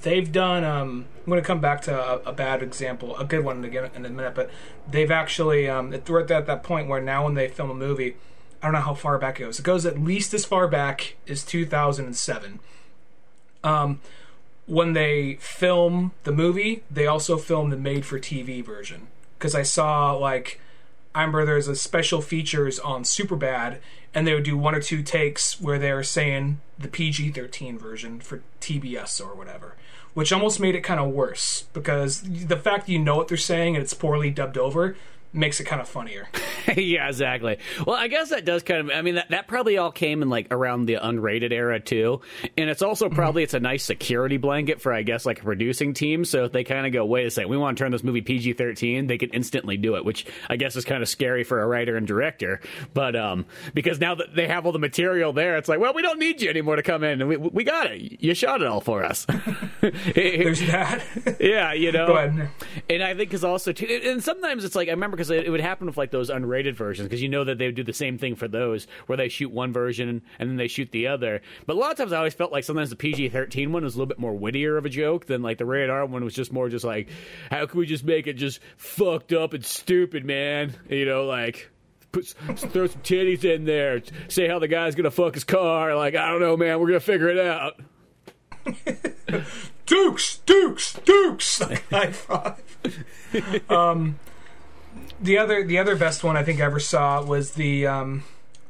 They've done um i'm going to come back to a, a bad example a good one again in a minute but they've actually um we're at that, that point where now when they film a movie i don't know how far back it goes. It goes at least as far back as 2007 um when they film the movie they also film the made for tv version. Because i saw like I remember there's a special features on Superbad, and they would do one or two takes where they were saying the PG-13 version for TBS or whatever, which almost made it kind of worse because the fact that you know what they're saying and it's poorly dubbed over makes it kind of funnier. yeah, exactly. Well, I guess that does kind of. I mean, that, that probably all came in like around the unrated era too, and it's also probably it's a nice security blanket for I guess like a producing team. So if they kind of go, wait a second, we want to turn this movie PG thirteen, they can instantly do it, which I guess is kind of scary for a writer and director. But um, because now that they have all the material there, it's like, well, we don't need you anymore to come in, and we we got it. You shot it all for us. There's that. yeah, you know. Go ahead. And I think because also too, and sometimes it's like I remember because it, it would happen with like those unrated versions because you know that they would do the same thing for those where they shoot one version and then they shoot the other. But a lot of times I always felt like sometimes the PG thirteen one was a little bit more wittier of a joke than like the rated R one was just more just like how can we just make it just fucked up and stupid, man? You know, like. Put, throw some titties in there. Say how the guy's gonna fuck his car. Like I don't know, man. We're gonna figure it out. Dukes, Dukes, Dukes. High five. um, the other, the other best one I think I ever saw was the um,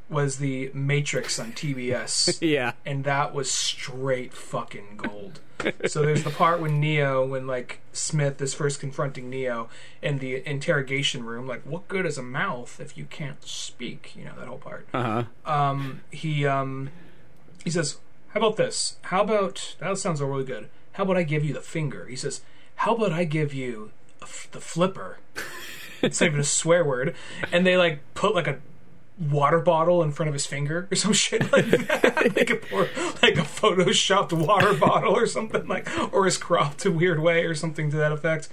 was the Matrix on TBS, Yeah. and that was straight fucking gold. so there's the part when Neo, when like Smith is first confronting Neo in the interrogation room, like, what good is a mouth if you can't speak? You know that whole part. Uh huh. Um, he um, he says, "How about this? How about that sounds really good? How about I give you the finger?" He says, "How about I give you f- the flipper?" It's not even a swear word, and they like put like a water bottle in front of his finger or some shit like that, like a poor, like a photoshopped water bottle or something like, or is cropped a weird way or something to that effect,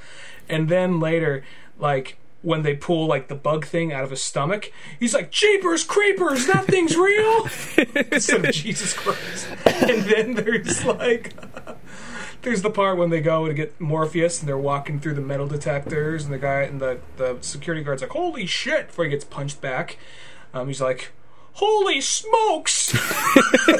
and then later, like when they pull like the bug thing out of his stomach, he's like, "Jeepers creepers, that thing's real!" Instead of Jesus Christ. And then there's like, there's the part when they go to get Morpheus and they're walking through the metal detectors, and the guy and the the security guard's like, "Holy shit!" Before he gets punched back, um, he's like, "Holy smokes!"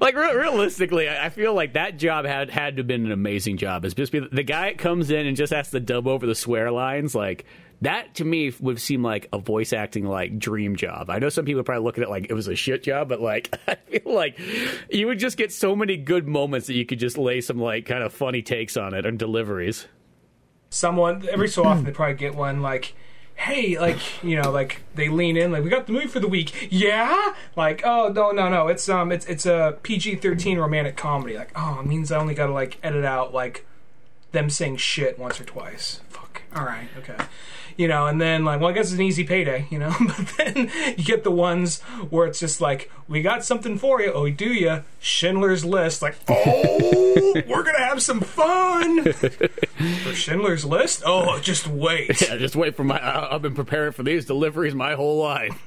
like re- realistically, I feel like that job had had to have been an amazing job. It's just be the guy comes in and just has to dub over the swear lines. Like that to me would seem like a voice acting like dream job. I know some people probably look at it like it was a shit job, but like I feel like you would just get so many good moments that you could just lay some like kind of funny takes on it and deliveries. Someone every so often they probably get one like. Hey, like you know, like they lean in, like we got the movie for the week. Yeah, like oh no no no, it's um it's it's a PG thirteen romantic comedy. Like oh, it means I only got to like edit out like them saying shit once or twice. Fuck. All right, okay. You know, and then like, well, I guess it's an easy payday, you know. But then you get the ones where it's just like, we got something for you. Oh, do you? Schindler's List. Like, oh, we're gonna have some fun for Schindler's List. Oh, just wait. Yeah, just wait for my. I- I've been preparing for these deliveries my whole life.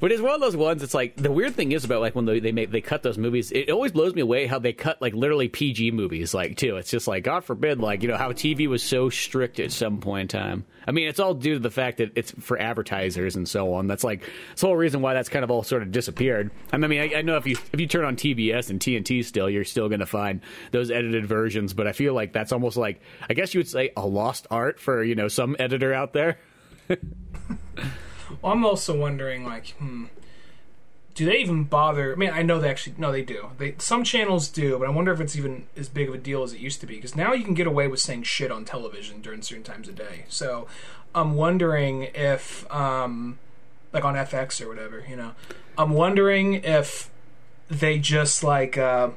But it's one of those ones. It's like the weird thing is about like when they they make they cut those movies. It always blows me away how they cut like literally PG movies like too. It's just like God forbid like you know how TV was so strict at some point in time. I mean it's all due to the fact that it's for advertisers and so on. That's like the whole reason why that's kind of all sort of disappeared. I mean I, I know if you if you turn on TBS and TNT still you're still going to find those edited versions. But I feel like that's almost like I guess you would say a lost art for you know some editor out there. I'm also wondering, like, hmm, do they even bother? I mean, I know they actually, no, they do. They some channels do, but I wonder if it's even as big of a deal as it used to be. Because now you can get away with saying shit on television during certain times of day. So I'm wondering if, um, like on FX or whatever, you know, I'm wondering if they just like. Uh,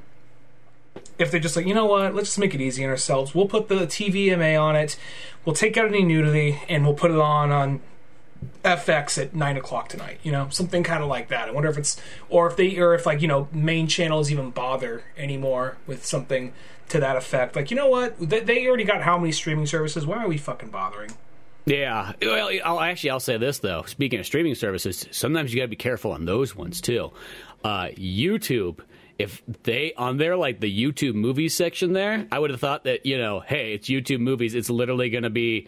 if they're just like, you know what, let's just make it easy on ourselves. We'll put the TVMA on it. We'll take out any nudity and we'll put it on on FX at nine o'clock tonight. You know, something kind of like that. I wonder if it's or if they or if like you know main channels even bother anymore with something to that effect. Like you know what, they, they already got how many streaming services? Why are we fucking bothering? Yeah. Well, I'll, actually, I'll say this though. Speaking of streaming services, sometimes you got to be careful on those ones too. Uh, YouTube, if they on their like the YouTube movies section there, I would have thought that you know, hey, it's YouTube movies. It's literally going to be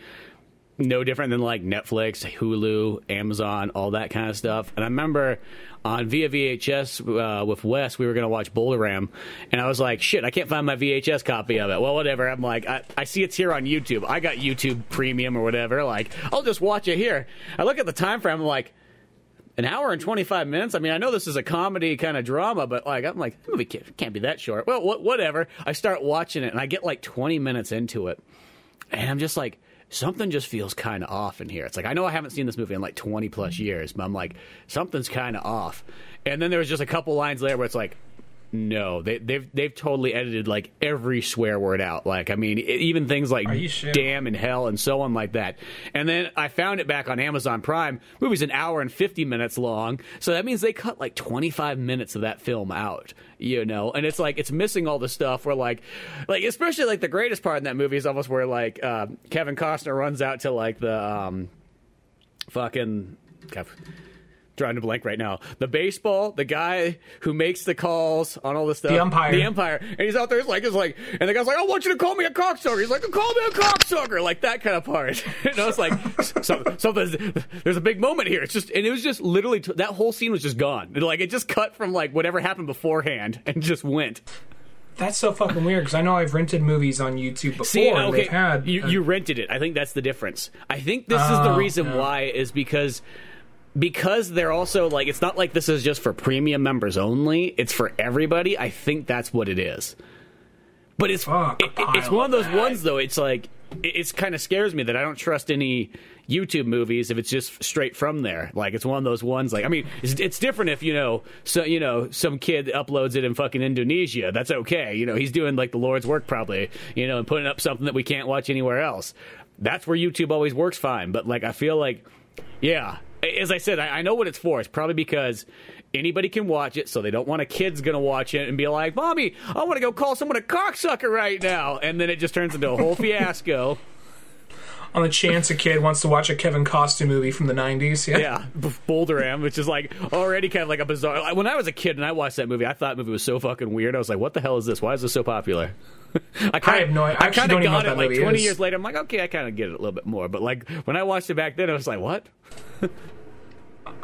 no different than like Netflix, Hulu, Amazon, all that kind of stuff. And I remember on via VHS uh, with Wes, we were going to watch Bull Durham, and I was like, shit, I can't find my VHS copy of it. Well, whatever. I'm like, I, I see it's here on YouTube. I got YouTube Premium or whatever. Like, I'll just watch it here. I look at the time frame. I'm like. An hour and twenty five minutes. I mean, I know this is a comedy kind of drama, but like, I'm like, movie can't, can't be that short. Well, wh- whatever. I start watching it, and I get like twenty minutes into it, and I'm just like, something just feels kind of off in here. It's like I know I haven't seen this movie in like 20 plus years, but I'm like, something's kind of off. And then there was just a couple lines there where it's like, no, they, they've they've totally edited like every swear word out. Like, I mean, even things like sure? "damn" and "hell" and so on like that. And then I found it back on Amazon Prime. Movie's an hour and fifty minutes long, so that means they cut like twenty five minutes of that film out. You know, and it's like it's missing all the stuff where like, like especially like the greatest part in that movie is almost where like uh, Kevin Costner runs out to like the um, fucking. God, Trying to blank right now. The baseball, the guy who makes the calls on all this stuff. The umpire. The umpire. And he's out there, it's like, it's like, and the guy's like, I want you to call me a cocksucker. He's like, call me a cocksucker. Like that kind of part. you know, it's like, so, so there's, there's a big moment here. It's just, and it was just literally, that whole scene was just gone. And, like, it just cut from like whatever happened beforehand and just went. That's so fucking weird because I know I've rented movies on YouTube before. See, and okay, had you, uh, you rented it. I think that's the difference. I think this is the Oh, reason yeah. why is because because they're also like it's not like this is just for premium members only. It's for everybody. I think that's what it is. But it's Fuck, it- it's one of those that. ones though. It's like it it's kind of scares me that I don't trust any YouTube movies if it's just straight from there. Like it's one of those ones. Like I mean, it's, it's different if you know so you know some kid uploads it in fucking Indonesia. That's okay. You know he's doing like the Lord's work probably. You know and putting up something that we can't watch anywhere else. That's where YouTube always works fine. But like I feel like yeah. As I said, I, I know what it's for. It's probably because anybody can watch it, so they don't want a kid's going to watch it and be like, Mommy, I want to go call someone a cocksucker right now. And then it just turns into a whole fiasco. on the chance a kid wants to watch a Kevin Costner movie from the '90s. Yeah, Yeah, B- Bull Durham, which is like already kind of like a bizarre. When I was a kid and I watched that movie, I thought the movie was so fucking weird. I was like, "What the hell is this? Why is this so popular?" I, kinda, I have no- I kinda don't know got it that like twenty is. years later. I'm like, okay, I kind of get it a little bit more. But like when I watched it back then, I was like, "What?"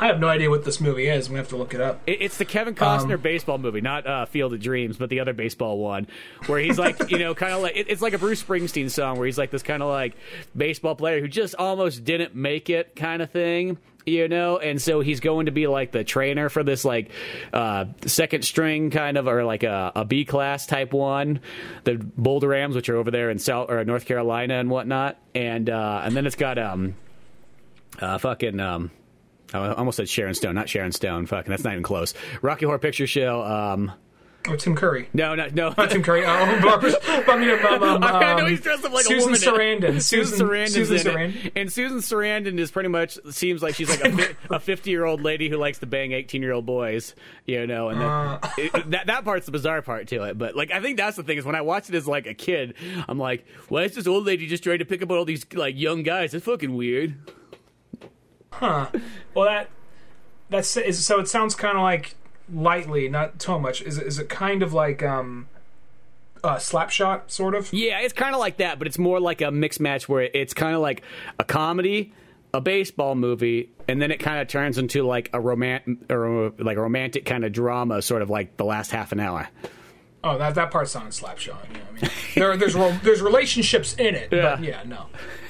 I have no idea what this movie is. I'm gonna have to look it up. It- It's the Kevin Costner Um, baseball movie, not uh, Field of Dreams, but the other baseball one, where he's like, you know, kind of like it- it's like a Bruce Springsteen song, where he's like this kind of like baseball player who just almost didn't make it, kind of thing, you know, and so he's going to be like the trainer for this like uh, second string kind of or like a, a B class type one, the Bull Durhams, which are over there in South or North Carolina and whatnot, and uh, and then it's got um, uh, fucking um. I almost said Sharon Stone, not Sharon Stone. Fucking, that's not even close. Rocky Horror Picture Show. Um, Oh, Tim Curry. no, no, no. Not Tim Curry. Oh, Barbara. I mean, um, um, I know he's dressed up like Susan a woman. Sarandon. Susan, Susan Sarandon's Susan Sarandon. And Susan Sarandon is pretty much seems like she's like a fifty year old lady who likes to bang eighteen year old boys, you know. And then, Uh. it- that that part's the bizarre part to it. But like, I think that's the thing is when I watched it as like a kid, I'm like, why is this old lady just trying to pick up all these like young guys? That's fucking weird. Well, that that's is, so. It sounds kind of like lightly, not too much. Is it, is it kind of like um, uh, Slapshot, sort of? Yeah, it's kind of like that, but it's more like a mixed match where it's kind of like a comedy, a baseball movie, and then it kind of turns into like a romant or like a romantic kind of drama, sort of like the last half an hour. Oh, that that part sounds Slapshot. Yeah, I mean, there there's there's relationships in it, but Yeah. yeah, no.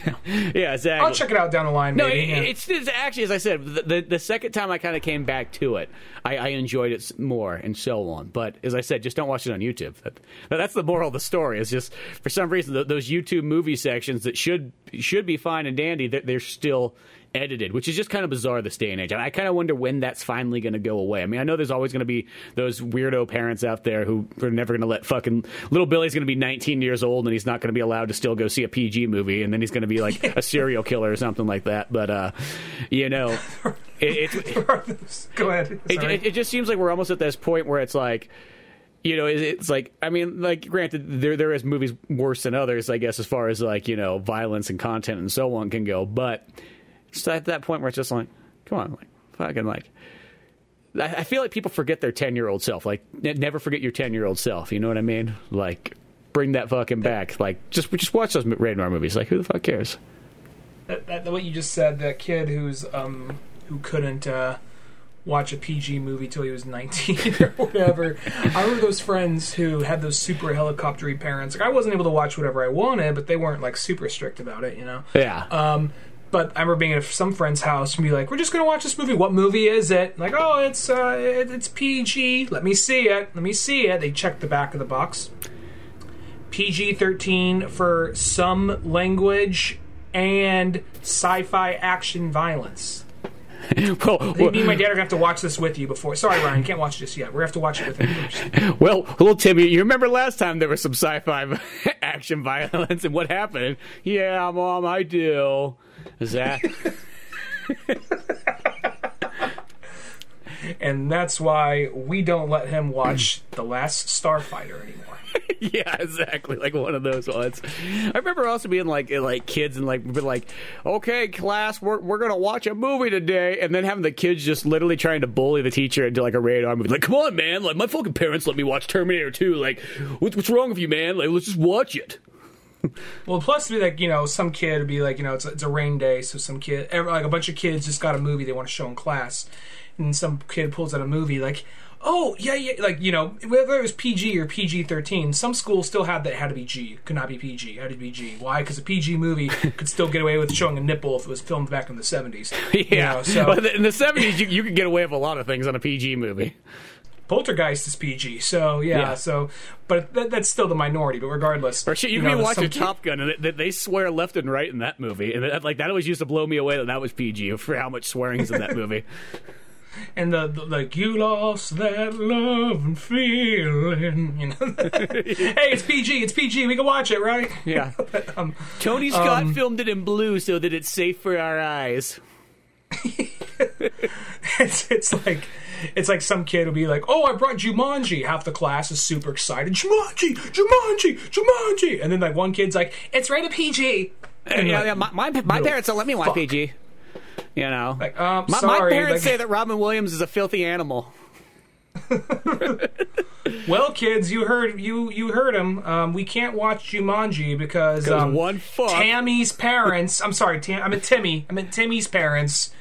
Yeah, exactly. I'll check it out down the line. No, maybe. it, yeah. it's, it's actually as I said, the the, the second time I kind of came back to it, I, I enjoyed it more and so on. But as I said, just don't watch it on YouTube. That, that's the moral of the story. Is just for some reason th- those YouTube movie sections that should should be fine and dandy, they're, they're still edited, which is just kind of bizarre this day and age. And I kind of wonder when that's finally going to go away. I mean, I know there's always going to be those weirdo parents out there who are never going to let fucking little Billy's going to be 19 years old and he's not going to be allowed to still go see a PG movie, and then he's going to be like a serial killer or something like that. But uh, you know, it, it's Go ahead. it, it, it just seems like we're almost at this point where it's like you know it- it's like i mean like granted there there is movies worse than others i guess as far as like you know violence and content and so on can go but it's at that point where it's just like come on like fucking like I I feel like people forget their 10 year old self. Like, ne- never forget your 10 year old self. You know what I mean? Like, bring that fucking back. Like, just just watch those rated R movies. Like, who the fuck cares? that, that, what you just said, that kid who's um who couldn't uh, watch a PG movie till he was 19 or whatever. I remember those friends who had those super helicoptery parents. Like I wasn't able to watch whatever I wanted, but they weren't like super strict about it, you know. Yeah. Um, but I remember being at some friend's house and be like, "We're just gonna watch this movie. What movie is it?" Like, "Oh, it's uh, it, it's PG. Let me see it. Let me see it." They checked the back of the box. PG 13 for some language and sci fi action violence. well, well, Me and my dad are gonna have to watch this with you before. Sorry, Ryan, can't watch this yet. We're gonna have to watch it with him first. well, little Timmy, you remember last time there was some sci-fi action violence, and what happened? Yeah, mom, I do. Is that? And that's why we don't let him watch The Last Starfighter anymore. yeah, exactly. Like one of those ones. I remember also being like, like kids and like, be like, okay, class, we're we're gonna watch a movie today, and then having the kids just literally trying to bully the teacher into like a rated R movie. Like, come on, man! Like my fucking parents let me watch Terminator 2. Like, what's what's wrong with you, man? Like, let's just watch it. Well, plus to be like, you know, some kid would be like, you know, it's, it's a rain day, so some kid, like a bunch of kids just got a movie they want to show in class, and some kid pulls out a movie like, oh yeah, yeah, like you know, whether it was PG or PG thirteen, some schools still had that it had to be G, could not be PG, had to be G. Why? Because a PG movie could still get away with showing a nipple if it was filmed back in the seventies. Yeah. know, so- but in the 70s, you, you could get away with a lot of things on a PG movie. Poltergeist is PG, so yeah, Yeah. so but that, that's still the minority. But regardless, Or shit, you, you can know, be watching some kid- Top Gun, and they, they swear left and right in that movie, and that, like that always used to blow me away that that was PG for how much swearing's in that movie. and the, the like you lost that love and feeling. You know, hey, it's PG, it's PG. We can watch it, right? Yeah. Um, Tony Scott filmed it in blue so that it's safe for our eyes. it's, it's like it's like some kid will be like, "Oh, I brought Jumanji." Half the class is super excited. Jumanji, Jumanji, Jumanji, and then like one kid's like, "It's rated PG." And yeah, like, yeah, my, my, my parents don't let me watch. PG. You know, Like, um, my, my parents like- say that Robin Williams is a filthy animal. Well, kids, you heard you you heard him. Um, we can't watch Jumanji because um, one fuck- Tammy's parents. I'm sorry, Tam, I meant Timmy. I meant Timmy's parents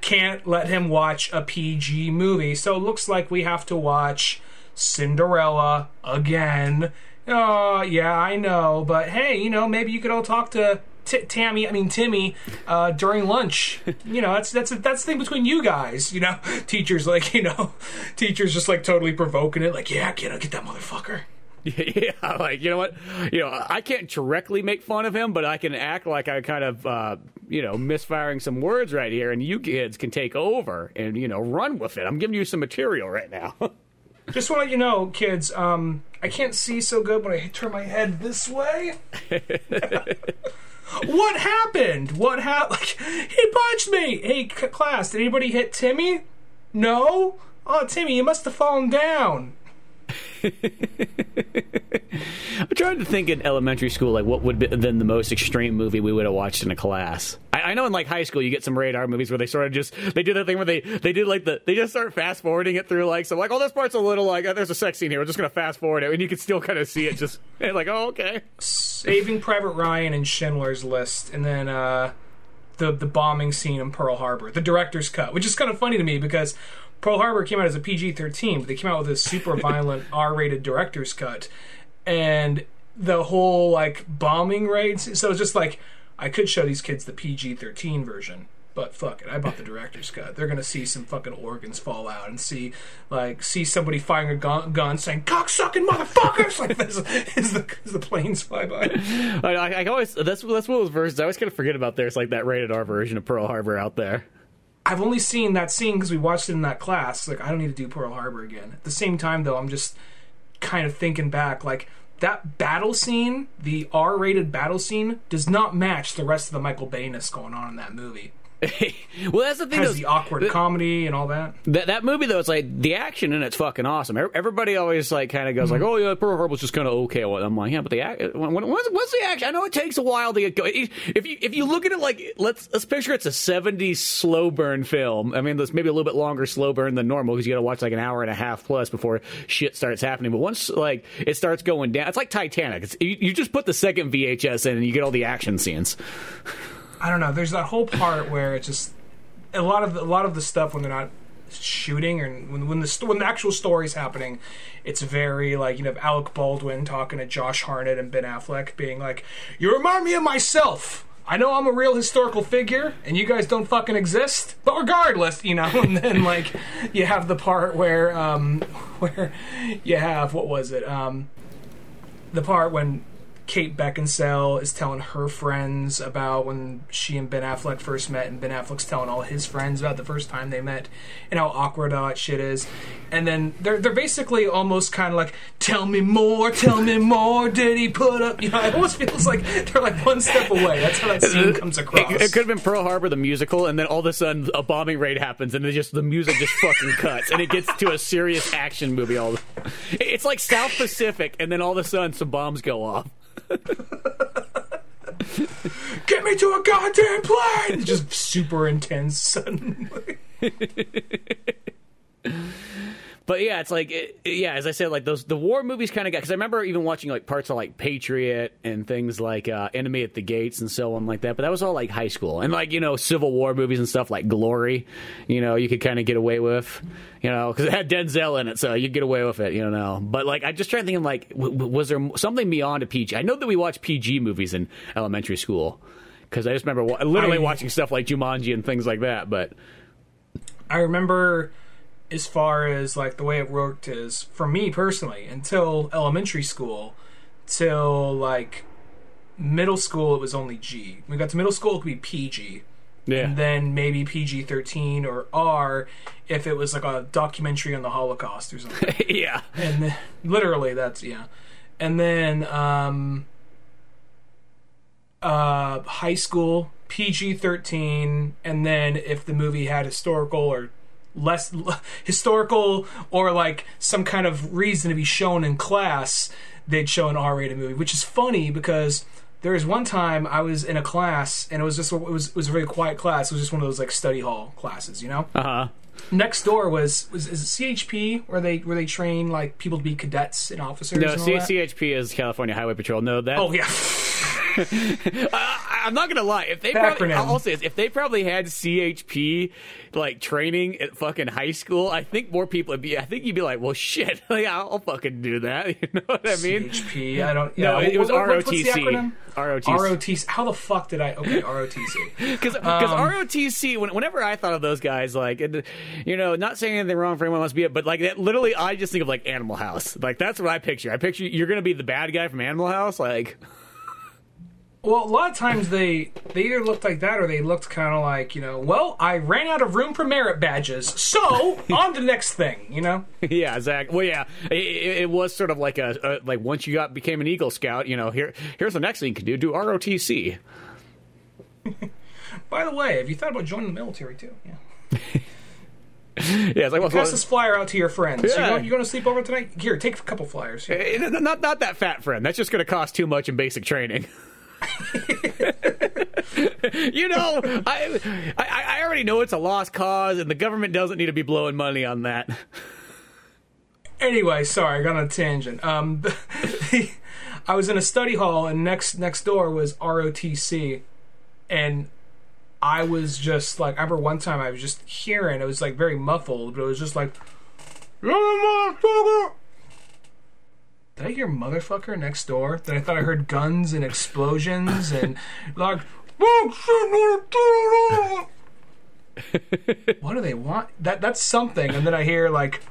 can't let him watch a PG movie. So it looks like we have to watch Cinderella again. Oh, yeah, I know, but hey, you know, maybe you could all talk to. T- Tammy, I mean Timmy, uh, during lunch. You know, that's that's that's the thing between you guys. You know, teachers like you know, teachers just like totally provoking it. Like, yeah, kid, I'll get that motherfucker. yeah, like you know what, you know, I can't directly make fun of him, but I can act like I kind of, uh, you know, misfiring some words right here, and you kids can take over and you know run with it. I'm giving you some material right now. Just want to let you know, kids. Um, I can't see so good when I turn my head this way. what happened? What happened? Like, he punched me. Hey, c- class, did anybody hit Timmy? No. Oh, Timmy, you must have fallen down. I'm trying to think in elementary school, like what would be then the most extreme movie we would have watched in a class. I, I know in like high school, you get some radar movies where they sort of just they do that thing where they they do like the they just start fast forwarding it through like so like oh this part's a little like oh, there's a sex scene here we're just gonna fast forward it and you can still kind of see it just like oh okay Saving Private Ryan and Schindler's List, and then uh, the the bombing scene in Pearl Harbor, the director's cut, which is kind of funny to me because Pearl Harbor came out as a PG thirteen, but they came out with a super violent R rated director's cut, and the whole like bombing raids. So it's just like I could show these kids the PG thirteen version. But fuck it, I bought the director's cut. They're gonna see some fucking organs fall out and see, like, see somebody firing a gun, gun saying "cocksucking motherfuckers" like this as the, as the planes fly by. I, I, I always that's that's one of those versions I always kind of forget about there's like that rated R version of Pearl Harbor out there I've only seen that scene because we watched it in that class. Like, I don't need to do Pearl Harbor again. At the same time, though, I'm just kind of thinking back. Like, that battle scene, the R rated battle scene, does not match the rest of the Michael Bayness going on in that movie. well that's the thing has those- the awkward comedy and all that. That that movie though, it's like the action in it's fucking awesome. Everybody always like kind of goes like, mm-hmm. "Oh yeah, Pearl Harbor's just kind of okay." Well, I'm like, yeah, but the ac- when, when, what's, what's the action? I know it takes a while to get going. If you if you look at it like let's let's picture it's a '70s slow burn film. I mean, there's maybe a little bit longer slow burn than normal because you got to watch like an hour and a half plus before shit starts happening. But once like it starts going down, it's like Titanic. It's, you, you just put the second VHS in and you get all the action scenes. I don't know. There's that whole part where it's just a lot of a lot of the stuff when they're not shooting or when when the when the actual story's happening, it's very like you know Alec Baldwin talking to Josh Hartnett and Ben Affleck being like, "You remind me of myself." I know I'm a real historical figure, and you guys don't fucking exist. But regardless, you know, and then like you have the part where um, where you have what was it? Um, the part when Kate Beckinsale is telling her friends about when she and Ben Affleck first met, and Ben Affleck's telling all his friends about the first time they met and how awkward all that shit is. And then they're they're basically almost kind of like, "Tell me more, tell me more." Did he put up? You know, it almost feels like they're like one step away. That's how that scene comes across. It, it could have been Pearl Harbor the musical, and then all of a sudden a bombing raid happens, and then just the music just fucking cuts, and it gets to a serious action movie. All the, it's like South Pacific, and then all of a sudden some bombs go off. Get me to a goddamn plane! Just super intense suddenly. But yeah, it's like it, yeah, as I said, like those the war movies kind of got because I remember even watching like parts of like Patriot and things like uh, Enemy at the Gates and so on like that. But that was all like high school and like you know Civil War movies and stuff like Glory. You know, you could kind of get away with, you know, because it had Denzel in it, so you get away with it, you know. But like I just trying to think of like w- w- was there something beyond a PG? I know that we watched PG movies in elementary school because I just remember wa- literally I- watching stuff like Jumanji and things like that. But I remember as far as like the way it worked is for me personally until elementary school till like middle school it was only G. When we got to middle school it could be PG. yeah, And then maybe PG thirteen or R if it was like a documentary on the Holocaust or something. yeah, and then, literally that's yeah. And then um uh high school PG-13 and then if the movie had historical or less historical or like some kind of reason to be shown in class they'd show an R-rated movie which is funny because there was one time I was in a class and it was just it was it was a very quiet class it was just one of those like study hall classes you know uh huh. next door was was is it CHP where they where they train like people to be cadets and officers No, and all C-? CHP is California Highway Patrol. No, that oh yeah I, I'm not gonna lie. If they probably. I'll say this, if they probably had CHP like training at fucking high school, I think more people would be. I think you'd be like, well, shit, like, I'll fucking do that. You know what I mean? CHP I don't No, yeah, it was what- what- what's the ROTC. ROTC. ROTC how the fuck did I okay ROTC Because Um, ROTC, when, whenever I thought of those guys, like, it, you know, not saying anything wrong for anyone must be it, but like that, literally, I just think of like Animal House. Like that's what I picture. I picture you're gonna be the bad guy from Animal House, like. Well a lot of times they they either looked like that or they looked kind of like you know well I ran out of room for merit badges so on to the next thing you know Yeah, Zach. Well, yeah, it, it, was sort of like a, a like once you got became an Eagle Scout, you know, here here's the next thing you can do: do ROTC. by the way have you thought about joining the military too yeah Yeah, it's like well, pass this flyer out to your friends Yeah. you, going, you going to sleep over tonight here take a couple flyers here. eh, not not that fat friend. That's just going to cost too much in basic training. you know, I, I I already know it's a lost cause, and the government doesn't need to be blowing money on that. Anyway, sorry, I got on a tangent. Um, I was in a study hall, and next next door was ROTC, and I was just like, I remember one time I was just hearing it was like very muffled, but it was just like, motherfucker." Did I hear motherfucker next door? Then I thought I heard guns and explosions and like, "Oh, shit, what do they want? That that's something, and then I hear like.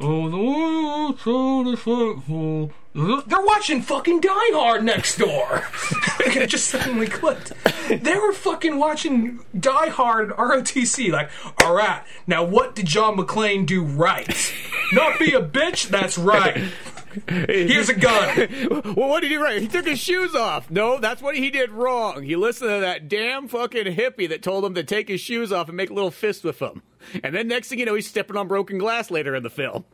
Oh, the so deceitful. They're watching fucking Die Hard next door. it just suddenly clicked. They were fucking watching Die Hard and ROTC. Like, all right, now what did John McClane do right? Not be a bitch. That's right. Here's a gun. well, what did he write? He took his shoes off. No, that's what he did wrong. He listened to that damn fucking hippie that told him to take his shoes off and make a little fist with them. And then next thing you know, he's stepping on broken glass later in the film.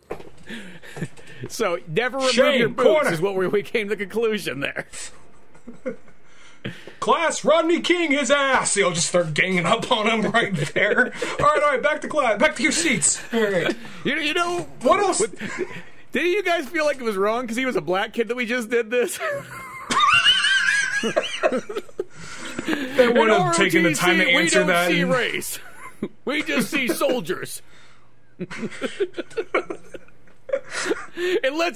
so never remove Shame, your boots corner. is what we, we came to the conclusion there. Class, Rodney King, his ass. They'll just start ganging up on him right there. All right, all right, back to class. Back to your seats. All right. You, you know What else? Didn't you guys feel like it was wrong because he was a black kid that we just did this? They would have taken the time to we don't that. see and- race. We just see soldiers. Unless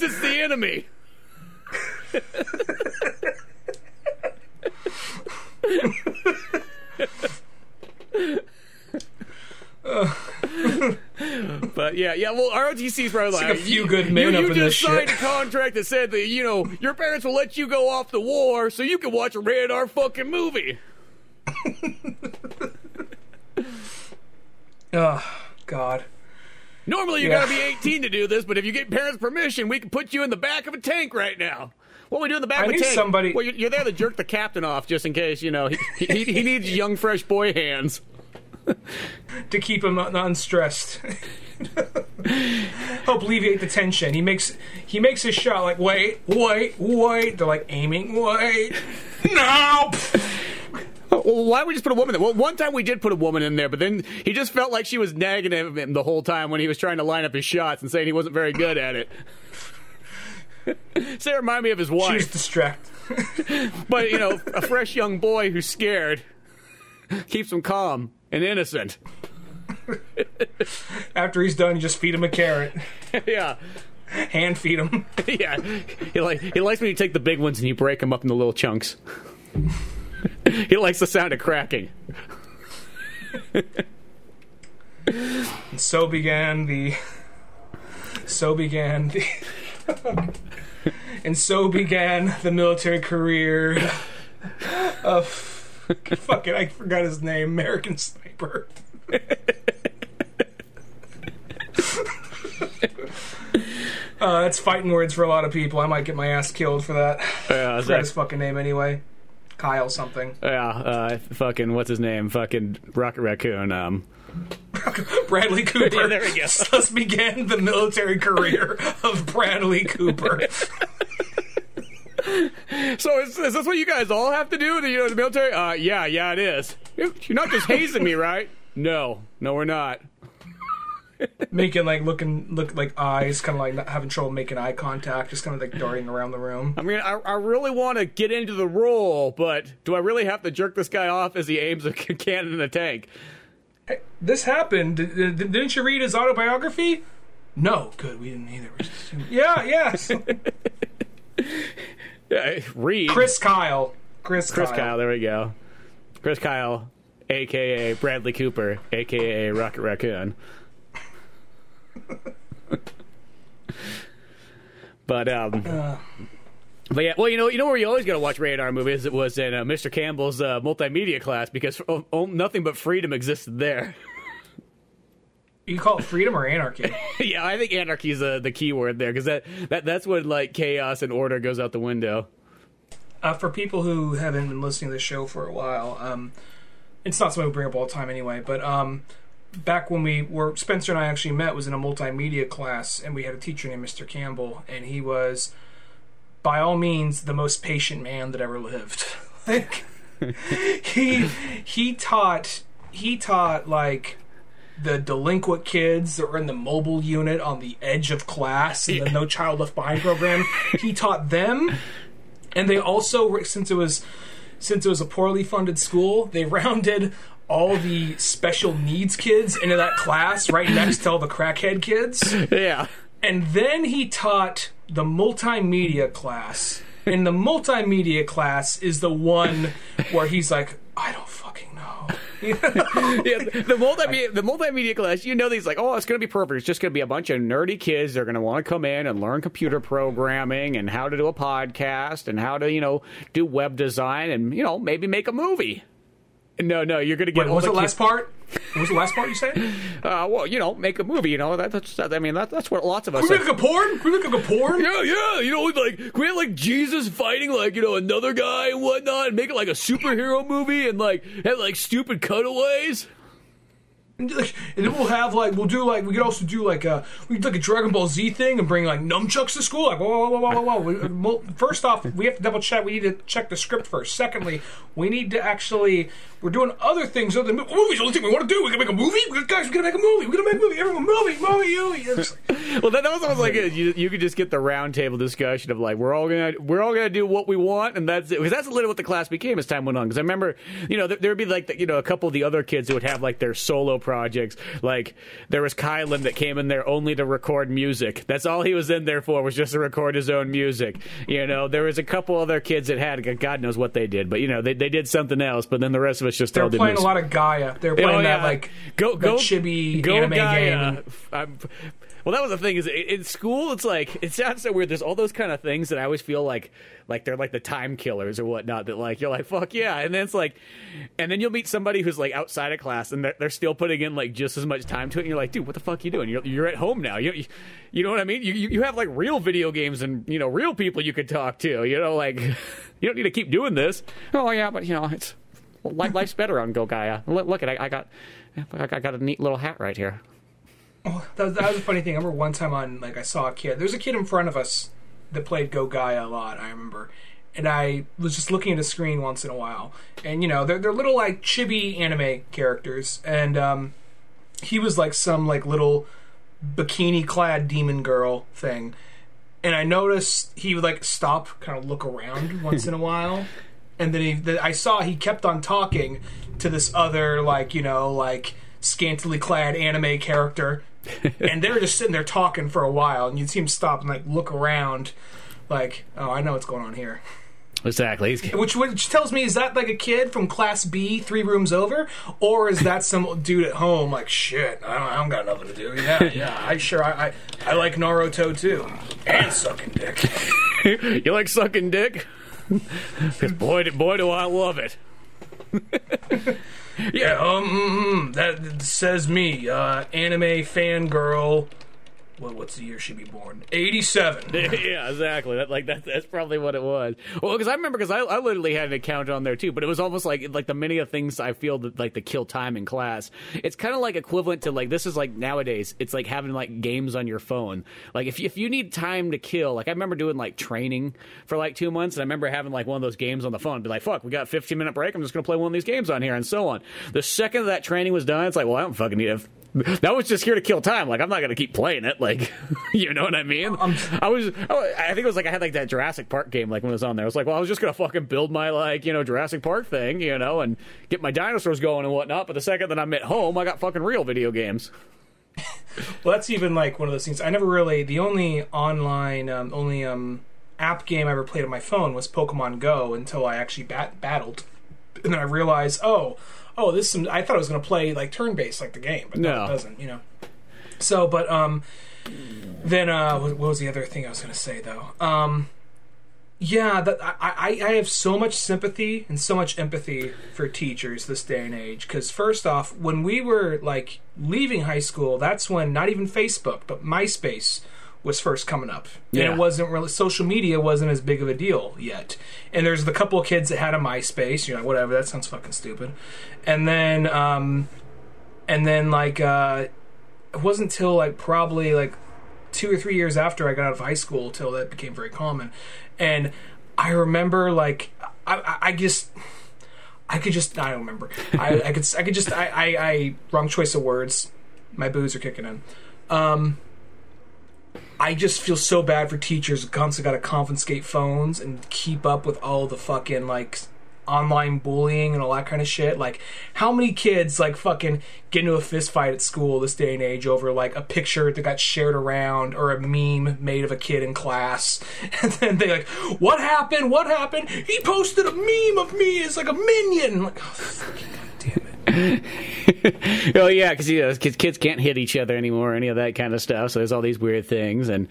it's the enemy. but yeah, yeah. Well, ROTC is probably like like a few you, good men you, up you just signed shit." a contract that said that you know your parents will let you go off the war so you can watch a rated R fucking movie. Oh, God. Normally you Yeah. gotta be 18 to do this, but if you get parents' permission, we can put you in the back of a tank right now. What we do in the back I of a tank? somebody- Well, you're, you're there to jerk the captain off just in case you know he, he, he needs young fresh boy hands. To keep him un- unstressed. Help alleviate the tension. He makes he makes his shot like wait, wait, wait. They're like aiming, wait. No. Well, why would we just put a woman there? Well, one time we did put a woman in there, but then he just felt like she was nagging him the whole time when he was trying to line up his shots and saying he wasn't very good at it. so it reminded me of his She was distracted. But, you know, a fresh young boy who's scared keeps him calm and innocent. After he's done, you just feed him a carrot. yeah. Hand feed him. Yeah. He, like, he likes when you take the big ones and you break them up into little chunks. he likes the sound of cracking. And so began the. So began the. and so began the military career of. Fucking, I forgot his name. American Sniper. Uh, that's fighting words for a lot of people. I might get my ass killed for that. Yeah, I forgot his fucking name anyway. Kyle something. Yeah, uh, fucking what's his name? Fucking Rocket Raccoon. Um, Bradley Cooper. Yeah, there we go. Thus began the military career of Bradley Cooper. so is, is this what you guys all have to do? The you know the military? Uh, yeah, yeah, it is. You're you're not just hazing me, right? No, no, we're not. making like looking look like eyes, kind of like not having trouble making eye contact, just kind of like darting around the room. I mean, I, I really want to get into the role, but do I really have to jerk this guy off as he aims a cannon in a tank? Hey, this happened. D- d- didn't you read his autobiography? No, good. We didn't either. We're just- yeah, Yeah, read Chris Kyle. Chris, Chris Kyle. Kyle. There we go. Chris Kyle, aka Bradley Cooper, aka Rocket Raccoon. but um, but yeah, well, you know, you know where you always got to watch rated R movies. It was in uh, Mr. Campbell's uh, multimedia class because oh, oh, nothing but freedom existed there. You call it freedom or anarchy? yeah, I think anarchy is uh, the key word there because that, that that's when like chaos and order goes out the window. uh, for people who haven't been listening to the show for a while, um, it's not something we bring up all the time anyway. But um, back when we were Spencer and I actually met was in a multimedia class, and we had a teacher named Mr. Campbell, and he was by all means the most patient man that ever lived. like he he taught he taught like the delinquent kids that were in the mobile unit on the edge of class in the No Child Left Behind program. he taught them. And they also since it was since it was a poorly funded school they rounded all the special needs kids into that class right next to all the crackhead kids. Yeah, and then he taught the multimedia class. And the multimedia class is the one where he's like i don't yeah. The multimedia, the multimedia class, you know, these like, oh, it's going to be perfect. It's just going to be a bunch of nerdy kids. They're going to want to come in and learn computer programming and how to do a podcast and how to, you know, do web design and you know maybe make a movie. No, no, you're going to get. Wait, what was the last part what was the last part you said Uh, well, you know, make a movie. You know, that, that's. I mean, that, that's what lots of us. Can we make a porn? Can we make a porn? Yeah, yeah, you know, like can we have like Jesus fighting like you know another guy and whatnot, and make it like a superhero movie, and like have like stupid cutaways. And like- and then we'll have like we'll do like we could also do like a we could do like a Dragon Ball Z thing and bring like nunchucks to school. Like whoa whoa whoa whoa whoa. whoa. Well, first off, we have to double check. We need to check the script first. Secondly, we need to actually we're doing other things other than movies. The only thing we want to do we can make a movie. We, guys, we gotta make a movie. We gotta make a movie. Everyone, movie, movie, movie. Well, that, that was almost like a, you, you could just get the roundtable discussion of like we're all gonna we're all gonna do what we want, and that's it. Because that's literally what the class became as time went on. Because I remember, you know, there, there would be like the, you know a couple of the other kids who would have like their solo projects. Like there was Kylan that came in there only to record music. That's all he was in there for was just to record his own music. You know, there was a couple other kids that had God knows what they did, but you know they they did something else. But then the rest of us just they're playing a lot of Gaia. They're oh, playing Oh, that like go go chibi go anime Gaia. game. I'm, well, that was the thing is in school. It's like it sounds so weird. There's all those kind of things that I always feel like like they're like the time killers or whatnot. That like you're like fuck yeah, and then it's like, and then you'll meet somebody who's like outside of class and they're, they're still putting in like just as much time to it. And you're like, dude, what the fuck are you doing? You're you're at home now. You you know what I mean? You you you have like real video games and you know real people you could talk to. You know like you don't need to keep doing this. Oh yeah, but you know it's life's better on Go Gaia. Look, at I, I got I got a neat little hat right here. That was, that was a funny thing. I remember one time on like I saw a kid. There's a kid in front of us that played Go Gaia a lot. I remember, and I was just looking at a screen once in a while, and you know they're they're little like chibi anime characters, and um, he was like some like little bikini clad demon girl thing, and I noticed he would like stop, kind of look around once in a while, and then he the, I saw he kept on talking to this other like you know like scantily clad anime character. And they were just sitting there talking for a while and you'd see him stop and like look around like oh i know what's going on here. Exactly. Which which tells me is that like a kid from class b three rooms over? Or is that some dude at home like shit i don't, I don't got nothing to do. Yeah yeah i sure i i, I like naruto too. And sucking dick. You like sucking dick? 'Cause boy, boy, do I love it. yeah um that says me uh anime fangirl what, what's the year she be born 87 yeah, exactly. That like that, that's probably what it was. Well, because I remember because I, I literally had an account on there too, but it was almost like like the many of things I feel that like the kill time in class. It's kind of like equivalent to like this is like nowadays. It's like having like games on your phone. Like if you, if you need time to kill, like I remember doing like training for like two months, and I remember having like one of those games on the phone. Be like, fuck, we got a 15 minute break. I'm just gonna play one of these games on here, and so on. The second that training was done, it's like, well, I don't fucking need it. That was just here to kill time. Like I'm not gonna keep playing it. Like, you know what I mean? I was. I think it was like I had like that Jurassic Park game. Like when it was on there, I was like, well, I was just gonna fucking build my like you know Jurassic Park thing, you know, and get my dinosaurs going and whatnot. But the second that I'm at home, I got fucking real video games. Well, that's even like one of those things. I never really. The only online, um, only um, app game I ever played on my phone was Pokemon Go until I actually bat- battled, and then I realized, oh, oh, this. Is some, I thought I was going to play like turn based like the game, but no, No. it doesn't. You know. So, but um, then uh, what was the other thing I was going to say though? Um, yeah, that I, I I have so much sympathy and so much empathy for teachers this day and age. Because first off, when we were like leaving high school, that's when not even Facebook but MySpace was first coming up, and it wasn't really social media wasn't as big of a deal yet. And there's the couple of kids that had a MySpace. You're like, whatever, that sounds fucking stupid. And then um, and then like uh, it wasn't until like probably like two or three years after I got out of high school till that became very common. And I remember like I, I, I just I could just I don't remember. I, I could I could just I, I, I wrong choice of words. My booze are kicking in. Um I just feel so bad for teachers who constantly got to confiscate phones and keep up with all the fucking like online bullying and all that kind of shit. Like, how many kids like fucking get into a fist fight at school this day and age over like a picture that got shared around or a meme made of a kid in class, and then they like, what happened? What happened? He posted a meme of me as like a minion. Like, oh, goddamn it. oh yeah, because you know, kids, kids can't hit each other anymore, or any of that kind of stuff. So there's all these weird things, and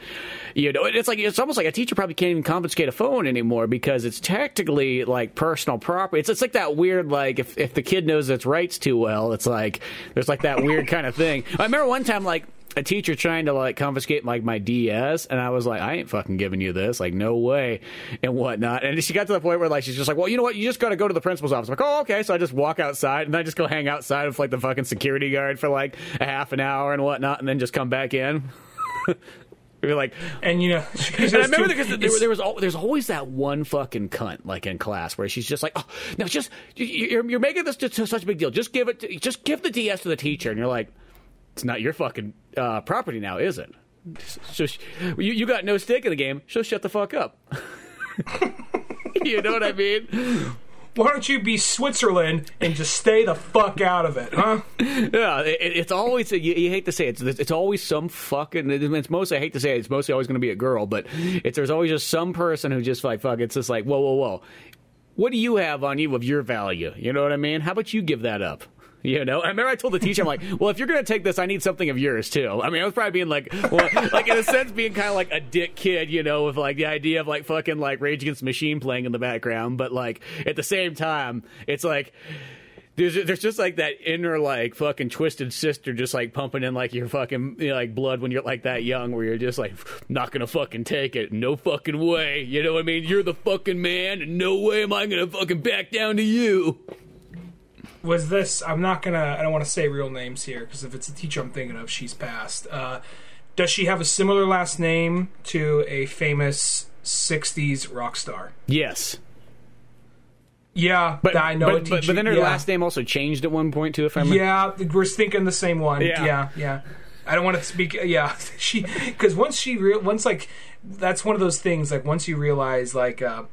you know, it's like it's almost like a teacher probably can't even confiscate a phone anymore because it's technically like personal property. It's it's like that weird like if if the kid knows its rights too well, it's like there's like that weird kind of thing. I remember one time like a teacher trying to like confiscate like my DS, and I was like, I ain't fucking giving you this, like no way, and whatnot. And she got to the point where like she's just like, well, you know what, you just got to go to the principal's office. I'm like, oh, okay. So I just walk outside, and I just go hang outside with like the fucking security guard for like a half an hour and whatnot, and then just come back in. We're like, And you know, and I remember because there, there was al- there's always that one fucking cunt like in class where she's just like, oh, no, just you- you're, you're making this such a big deal. Just give it, to, just give the DS to the teacher, and you're like, it's not your fucking uh, property now, is it? So sh- you you got no stake in the game. So shut the fuck up. you know what I mean? why don't you be Switzerland and just stay the fuck out of it, huh? Yeah, it, it's always you, you hate to say it, it's it's always some fucking. It's mostly I hate to say it, it's mostly always going to be a girl, but it's there's always just some person who just like fuck. It's just like whoa, whoa, whoa. What do you have on you of your value? You know what I mean? How about you give that up? You know, I remember I told the teacher, I'm like, well, if you're going to take this, I need something of yours too. I mean, I was probably being like, well, like in a sense, being kind of like a dick kid, you know, with like the idea of like fucking like Rage Against the Machine playing in the background. But like at the same time, it's like, there's there's just like that inner like fucking twisted sister just like pumping in like your fucking you know, like blood when you're like that young where you're just like not gonna fucking take it. No fucking way. You know what I mean? You're the fucking man and no way am I gonna fucking back down to you was this i'm not gonna i don't want to say real names here because if it's a teacher i'm thinking of she's passed. Uh, does she have a similar last name to a famous 60s rock star? Yes. Yeah but i know but, a teacher, but, but then her yeah. last name also changed at one point too if i'm yeah we're thinking the same one. Yeah. yeah yeah. I don't want to speak yeah. She because once she real once like that's one of those things like once you realize like uh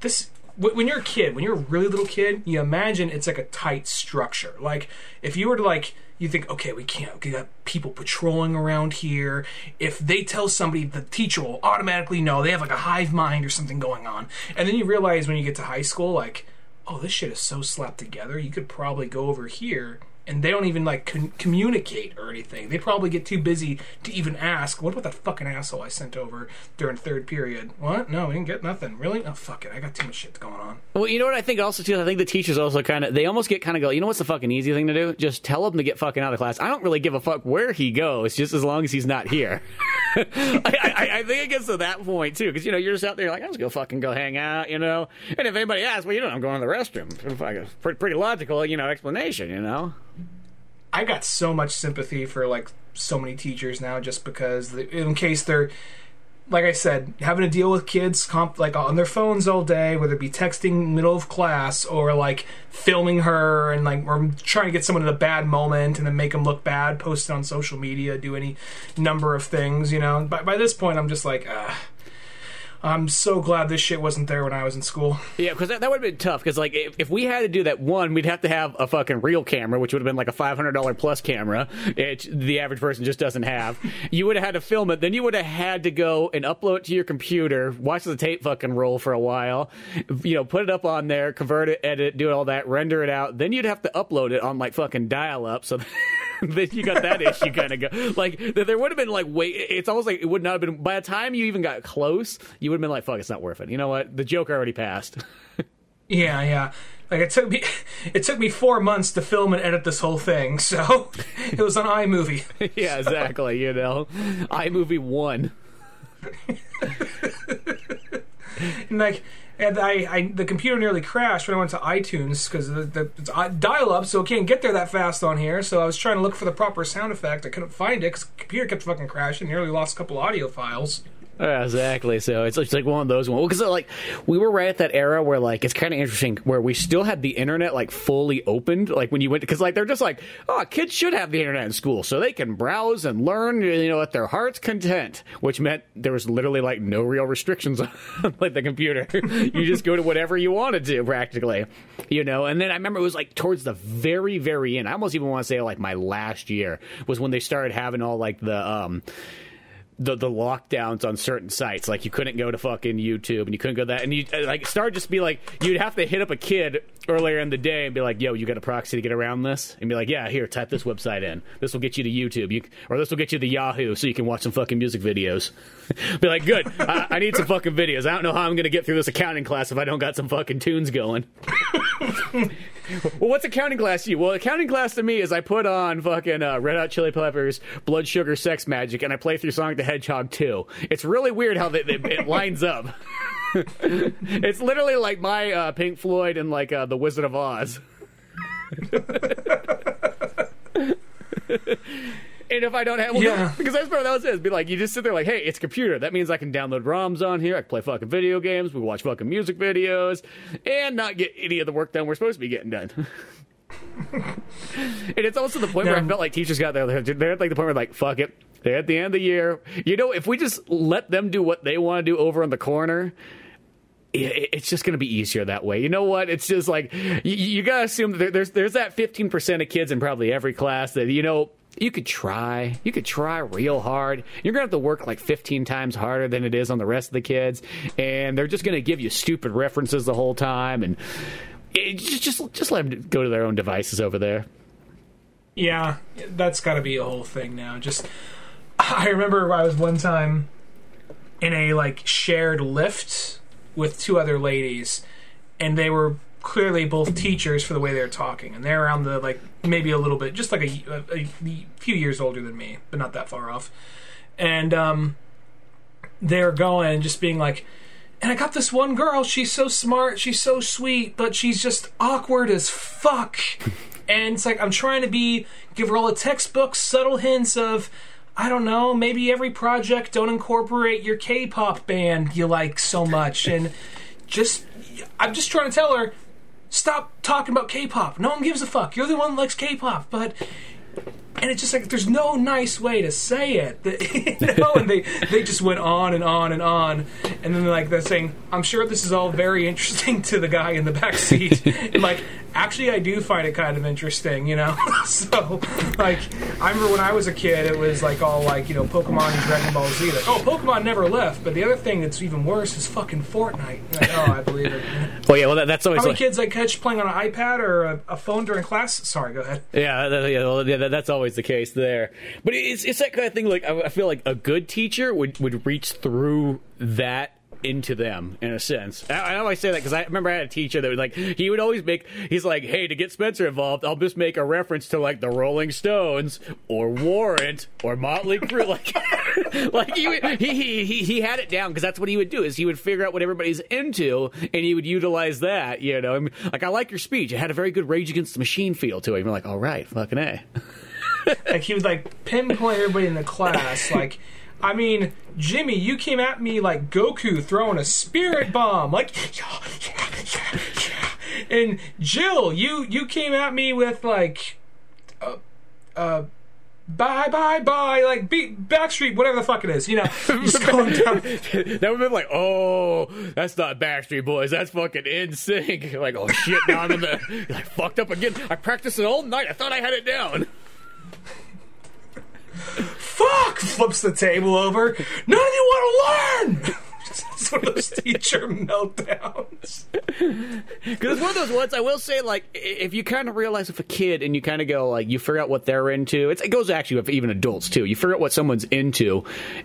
this when you're a kid, when you're a really little kid, you imagine it's like a tight structure. Like if you were to like you think, okay, we can't we got people patrolling around here. If they tell somebody, the teacher will automatically know they have like a hive mind or something going on. And then you realize when you get to high school, like, oh, this shit is so slapped together. You could probably go over here. And they don't even like con- communicate or anything. They probably get too busy to even ask. What about that fucking asshole I sent over during third period? What? No, we didn't get nothing. Really? Oh fuck it. I got too much shit going on. Well, you know what I think also too. I think the teachers also kind of they almost get kind of go. You know what's the fucking easy thing to do? Just tell him to get fucking out of class. I don't really give a fuck where he goes, just as long as he's not here. I, I, I think it gets to that point too, because you know you're just out there like I'm just gonna fucking go hang out, you know. And if anybody asks, well, you know, I'm going to the restroom. Pretty logical, you know, explanation, you know. I got so much sympathy for like so many teachers now, just because in case they're like I said, having to deal with kids comp, like on their phones all day, whether it be texting middle of class or like filming her and like or trying to get someone in a bad moment and then make them look bad, post it on social media, do any number of things, you know. By by this point, I'm just like, ah. I'm so glad this shit wasn't there when I was in school. Yeah, because that, that would have been tough. Because like if, if we had to do that, one, we'd have to have a fucking real camera, which would have been like a five hundred dollar plus camera. It, the average person just doesn't have. You would have had to film it. Then you would have had to go and upload it to your computer, watch the tape fucking roll for a while, you know, put it up on there, convert it, edit, it, do all that, render it out. Then you'd have to upload it on like fucking dial up. So. then you got that issue kind of go like there would have been like wait it's almost like it would not have been by the time you even got close you would have been like fuck it's not worth it you know what the joke already passed Yeah, yeah. Like it took me, it took me four months to film and edit this whole thing. So it was on iMovie. yeah exactly you know iMovie one And like, and I, I, the computer nearly crashed when I went to iTunes because the, the it's uh, dial up, so it can't get there that fast on here. So I was trying to look for the proper sound effect. I couldn't find it because the computer kept fucking crashing. Nearly lost a couple audio files. Exactly. So it's, it's like one of those ones. Because like we were right at that era where like it's kind of interesting where we still had the internet like fully opened. Like when you went because like they're just like oh kids should have the internet in school so they can browse and learn you know at their heart's content, which meant there was literally like no real restrictions on like the computer. you just go to whatever you wanted to do practically, you know. And then I remember it was like towards the very very end. I almost even want to say like my last year was when they started having all like the um the the lockdowns on certain sites. Like you couldn't go to fucking YouTube and you couldn't go that, and you like start just be like you'd have to hit up a kid earlier in the day and be like, "Yo, you got a proxy to get around this?" And be like, "Yeah, here, type this website in. This will get you to YouTube, you, or this will get you to Yahoo, so you can watch some fucking music videos." be like, "Good, I, I need some fucking videos. I don't know how I'm gonna get through this accounting class if I don't got some fucking tunes going." well, what's accounting class to you? Well, accounting class to me is I put on fucking uh, Red Hot Chili Peppers, Blood Sugar Sex Magik, and I play through Sonic the Hedgehog 2. It's really weird how they, they, it lines up. it's literally like my uh, Pink Floyd and like uh, The Wizard of Oz. And if I don't have, well, Yeah. because that's what that was it. Be like, you just sit there like, hey, it's a computer. That means I can download ROMs on here. I can play fucking video games. We watch fucking music videos, and not get any of the work done we're supposed to be getting done. and it's also the point where I felt like teachers got there. They're they're at like the point where like, fuck it. At the end of the year. You know, if we just let them do what they want to do over in the corner, it's just going to be easier that way. You know what? It's just like you, you got to assume that there's there's that 15% of kids in probably every class that you know you could try. You could try real hard. You're going to have to work like 15 times harder than it is on the rest of the kids. And they're just going to give you stupid references the whole time. And it, just, just, just let them go to their own devices over there. Yeah, that's got to be a whole thing now. Just, I remember I was one time in a like shared lift with two other ladies, and they were clearly both teachers for the way they were talking, and they're around the like maybe a little bit, just like a, a, a few years older than me, but not that far off. And um, they're going and just being like, and I got this one girl. She's so smart. She's so sweet, but she's just awkward as fuck. and it's like I'm trying to be give her all the textbooks, subtle hints of. I don't know, maybe every project don't incorporate your K-pop band you like so much and just I'm just trying to tell her stop talking about K-pop. No one gives a fuck. You're the one that likes K-pop, but and it's just like there's no nice way to say it. you know, and they they just went on and on and on, and then like they're saying, "I'm sure this is all very interesting to the guy in the back seat." and like, actually, I do find it kind of interesting, you know. so like, I remember when I was a kid, it was like all like you know Pokemon and Dragon Ball Z. Like, oh, Pokemon never left. But the other thing that's even worse is fucking Fortnite. Like, oh, I believe it. Well, yeah, well that, that's always How many like, kids I catch playing on an iPad or a, a phone during class? Sorry, go ahead. Yeah, that, yeah, well, yeah, that's always the case there. But it's it's that kind of thing. Like I, I feel like a good teacher would would reach through that into them in a sense. I, I always say that because I remember I had a teacher that was like he would always make he's like, hey, to get Spencer involved, I'll just make a reference to like the Rolling Stones or Warrant or Motley Crue, like like he, he he he had it down because that's what he would do is he would figure out what everybody's into and he would utilize that. You know, I mean, like I like your speech. It had a very good Rage Against the Machine feel to it. You're like, all right, fucking a. like he would like pinpoint everybody in the class. Like, I mean, Jimmy, you came at me like Goku throwing a spirit bomb. Like, yeah, yeah, yeah, yeah. And Jill, you you came at me with like, uh, uh. Bye bye bye like beat Backstreet whatever the fuck it is you know just going down that would have been like, oh, that's not Backstreet Boys, that's fucking NSYNC. Like, oh shit, now I'm in the like fucked up again. I practiced it all night. I thought I had it down. Fuck! Flips the table over. None of you want to learn it's one of those teacher meltdowns Because it's one of those ones I will say, like, if you kind of realize if a kid and you kind of go, like, you figure out what they're into, it's, it goes actually with even adults too. You figure out what someone's into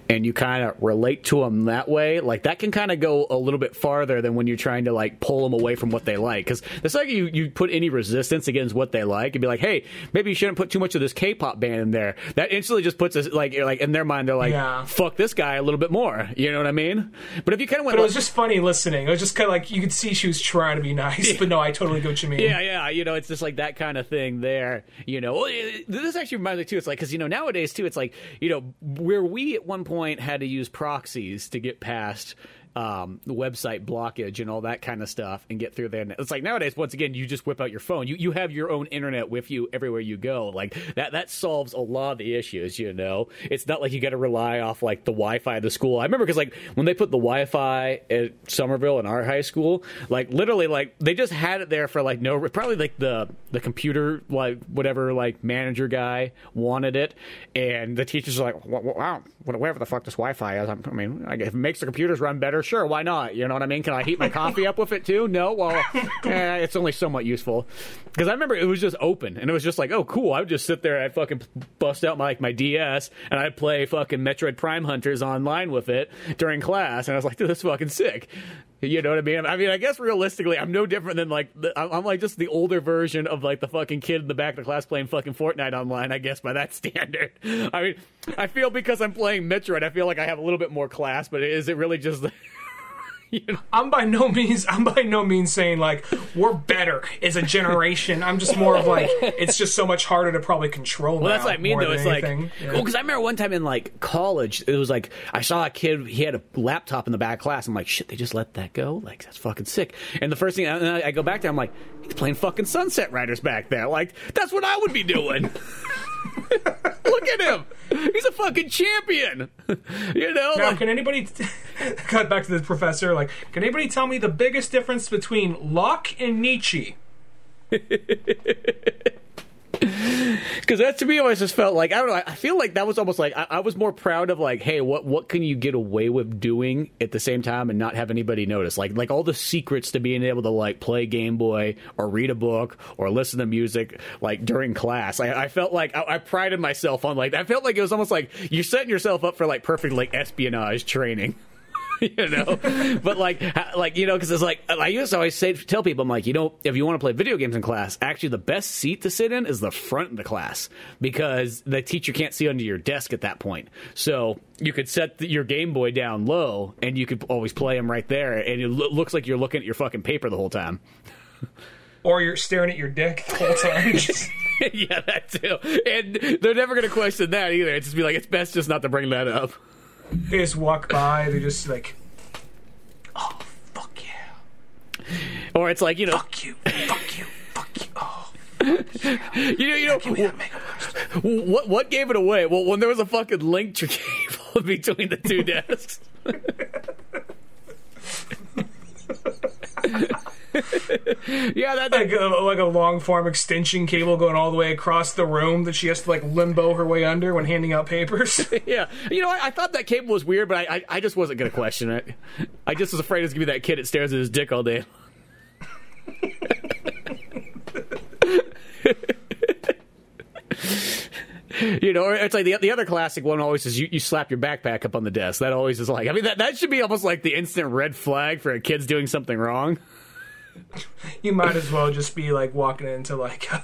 and you kind of relate to them that way, like, that can kind of go a little bit farther than when you're trying to, like, pull them away from what they like. Because the second you, you put any resistance against what they like and be like, hey, maybe you shouldn't put too much of this K pop band in there, that instantly just puts us, like, like in their mind, they're like, Yeah. fuck this guy a little bit more. You know what I mean? But if you kind of went, But it was just funny listening. It was just kind of like you could see she was trying to be nice, but no, I totally get what you mean. Yeah, yeah, you know, it's just like that kind of thing there. You know, Well, this actually reminds me too. It's like because you know nowadays too, it's like you know where we at one point had to use proxies to get past. Um, the website blockage and all that kind of stuff, and get through there. It's like nowadays, once again, you just whip out your phone. You you have your own internet with you everywhere you go. Like that that solves a lot of the issues. You know, it's not like you got to rely off like the Wi-Fi of the school. I remember because like when they put the Wi-Fi at Somerville in our high school, like literally like they just had it there for like no probably like the the computer like whatever like manager guy wanted it, and the teachers are like, "Wa- wa- wow, whatever the fuck this Wi-Fi is. I'm- mean, I if it makes the computers run better, sure, why not? You know what I mean? Can I heat my coffee up with it too? No, well, eh, it's only somewhat useful because I remember it was just open and it was just like, oh, cool. I would just sit there, and I'd fucking bust out my like my DS and I'd play fucking Metroid Prime Hunters online with it during class, and I was like, dude, this is fucking sick. You know what I mean? I mean, I guess realistically, I'm no different than like the, I'm I'm like just the older version of like the fucking kid in the back of the class playing fucking Fortnite online. I guess by that standard. I mean, I feel because I'm playing Metroid, I feel like I have a little bit more class. But is it really just? You know? I'm by no means I'm by no means saying like we're better as a generation. I'm just more of like it's just so much harder to probably control. Well, that's what I mean, though. It's like, well, because I remember one time in like college, it was like I saw a kid. He had a laptop in the back class. I'm like, shit, they just let that go. Like that's fucking sick. And the first thing I, I go back there, I'm like, he's playing fucking Sunset Riders back there. Like that's what I would be doing. Look at him. He's a fucking champion. you know, now like, can anybody cut back to the professor. Like, can anybody tell me the biggest difference between Locke and Nietzsche? Because that to me always just felt like I don't know. I feel like that was almost like I, I, was more proud of like, hey, what what can you get away with doing at the same time and not have anybody notice? Like like all the secrets to being able to like play Game Boy or read a book or listen to music like during class. I, I felt like I, I prided myself on like I felt like it was almost like you're setting yourself up for like perfect like espionage training. you know, but like, like you know, because it's like I used to always say tell people, I'm like, you know, if you want to play video games in class, actually the best seat to sit in is the front of the class because the teacher can't see under your desk at that point. So you could set the, your Game Boy down low, and you could always play them right there, and it lo- looks like you're looking at your fucking paper the whole time. or you're staring at your dick the whole time. yeah, that too. And they're never going to question that either. It's just be like, it's best just not to bring that up. They just walk by. They're just like, oh fuck yeah. Or it's like you know, fuck you, fuck you, fuck you. Oh. you know, you know, what what gave it away? Well, when there was a fucking link to cable between the two desks. yeah, that, like a, like a long form extension cable going all the way across the room that she has to like limbo her way under when handing out papers. yeah, you know, I, I, thought that cable was weird, but I, I, I just wasn't going to question it. I just was afraid it was going to be that kid that stares at his dick all day. you know, it's like the the other classic one always is you, you slap your backpack up on the desk. That always is like, I mean, that that should be almost like the instant red flag for a kid's doing something wrong. You might as well just be like walking into like a,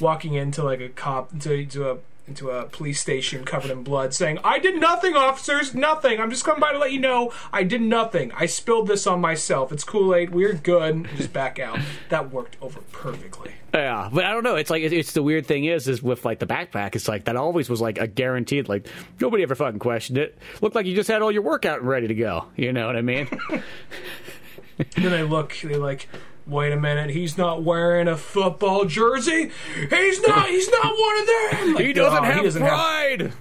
walking into like a cop into, to a into a police station covered in blood saying, I did nothing, officers, nothing. I'm just coming by to let you know I did nothing. I spilled this on myself. It's Kool Aid. We're good. Just back out. That worked over perfectly. Yeah, but I don't know. It's like it's the weird thing is is with like the backpack. It's like that always was like a guaranteed. Like nobody ever fucking questioned it. Looked like you just had all your workout ready to go. You know what I mean? then they look. They like wait a minute, he's not wearing a football jersey. He's not. He's not one of them. Like, he doesn't have he doesn't pride.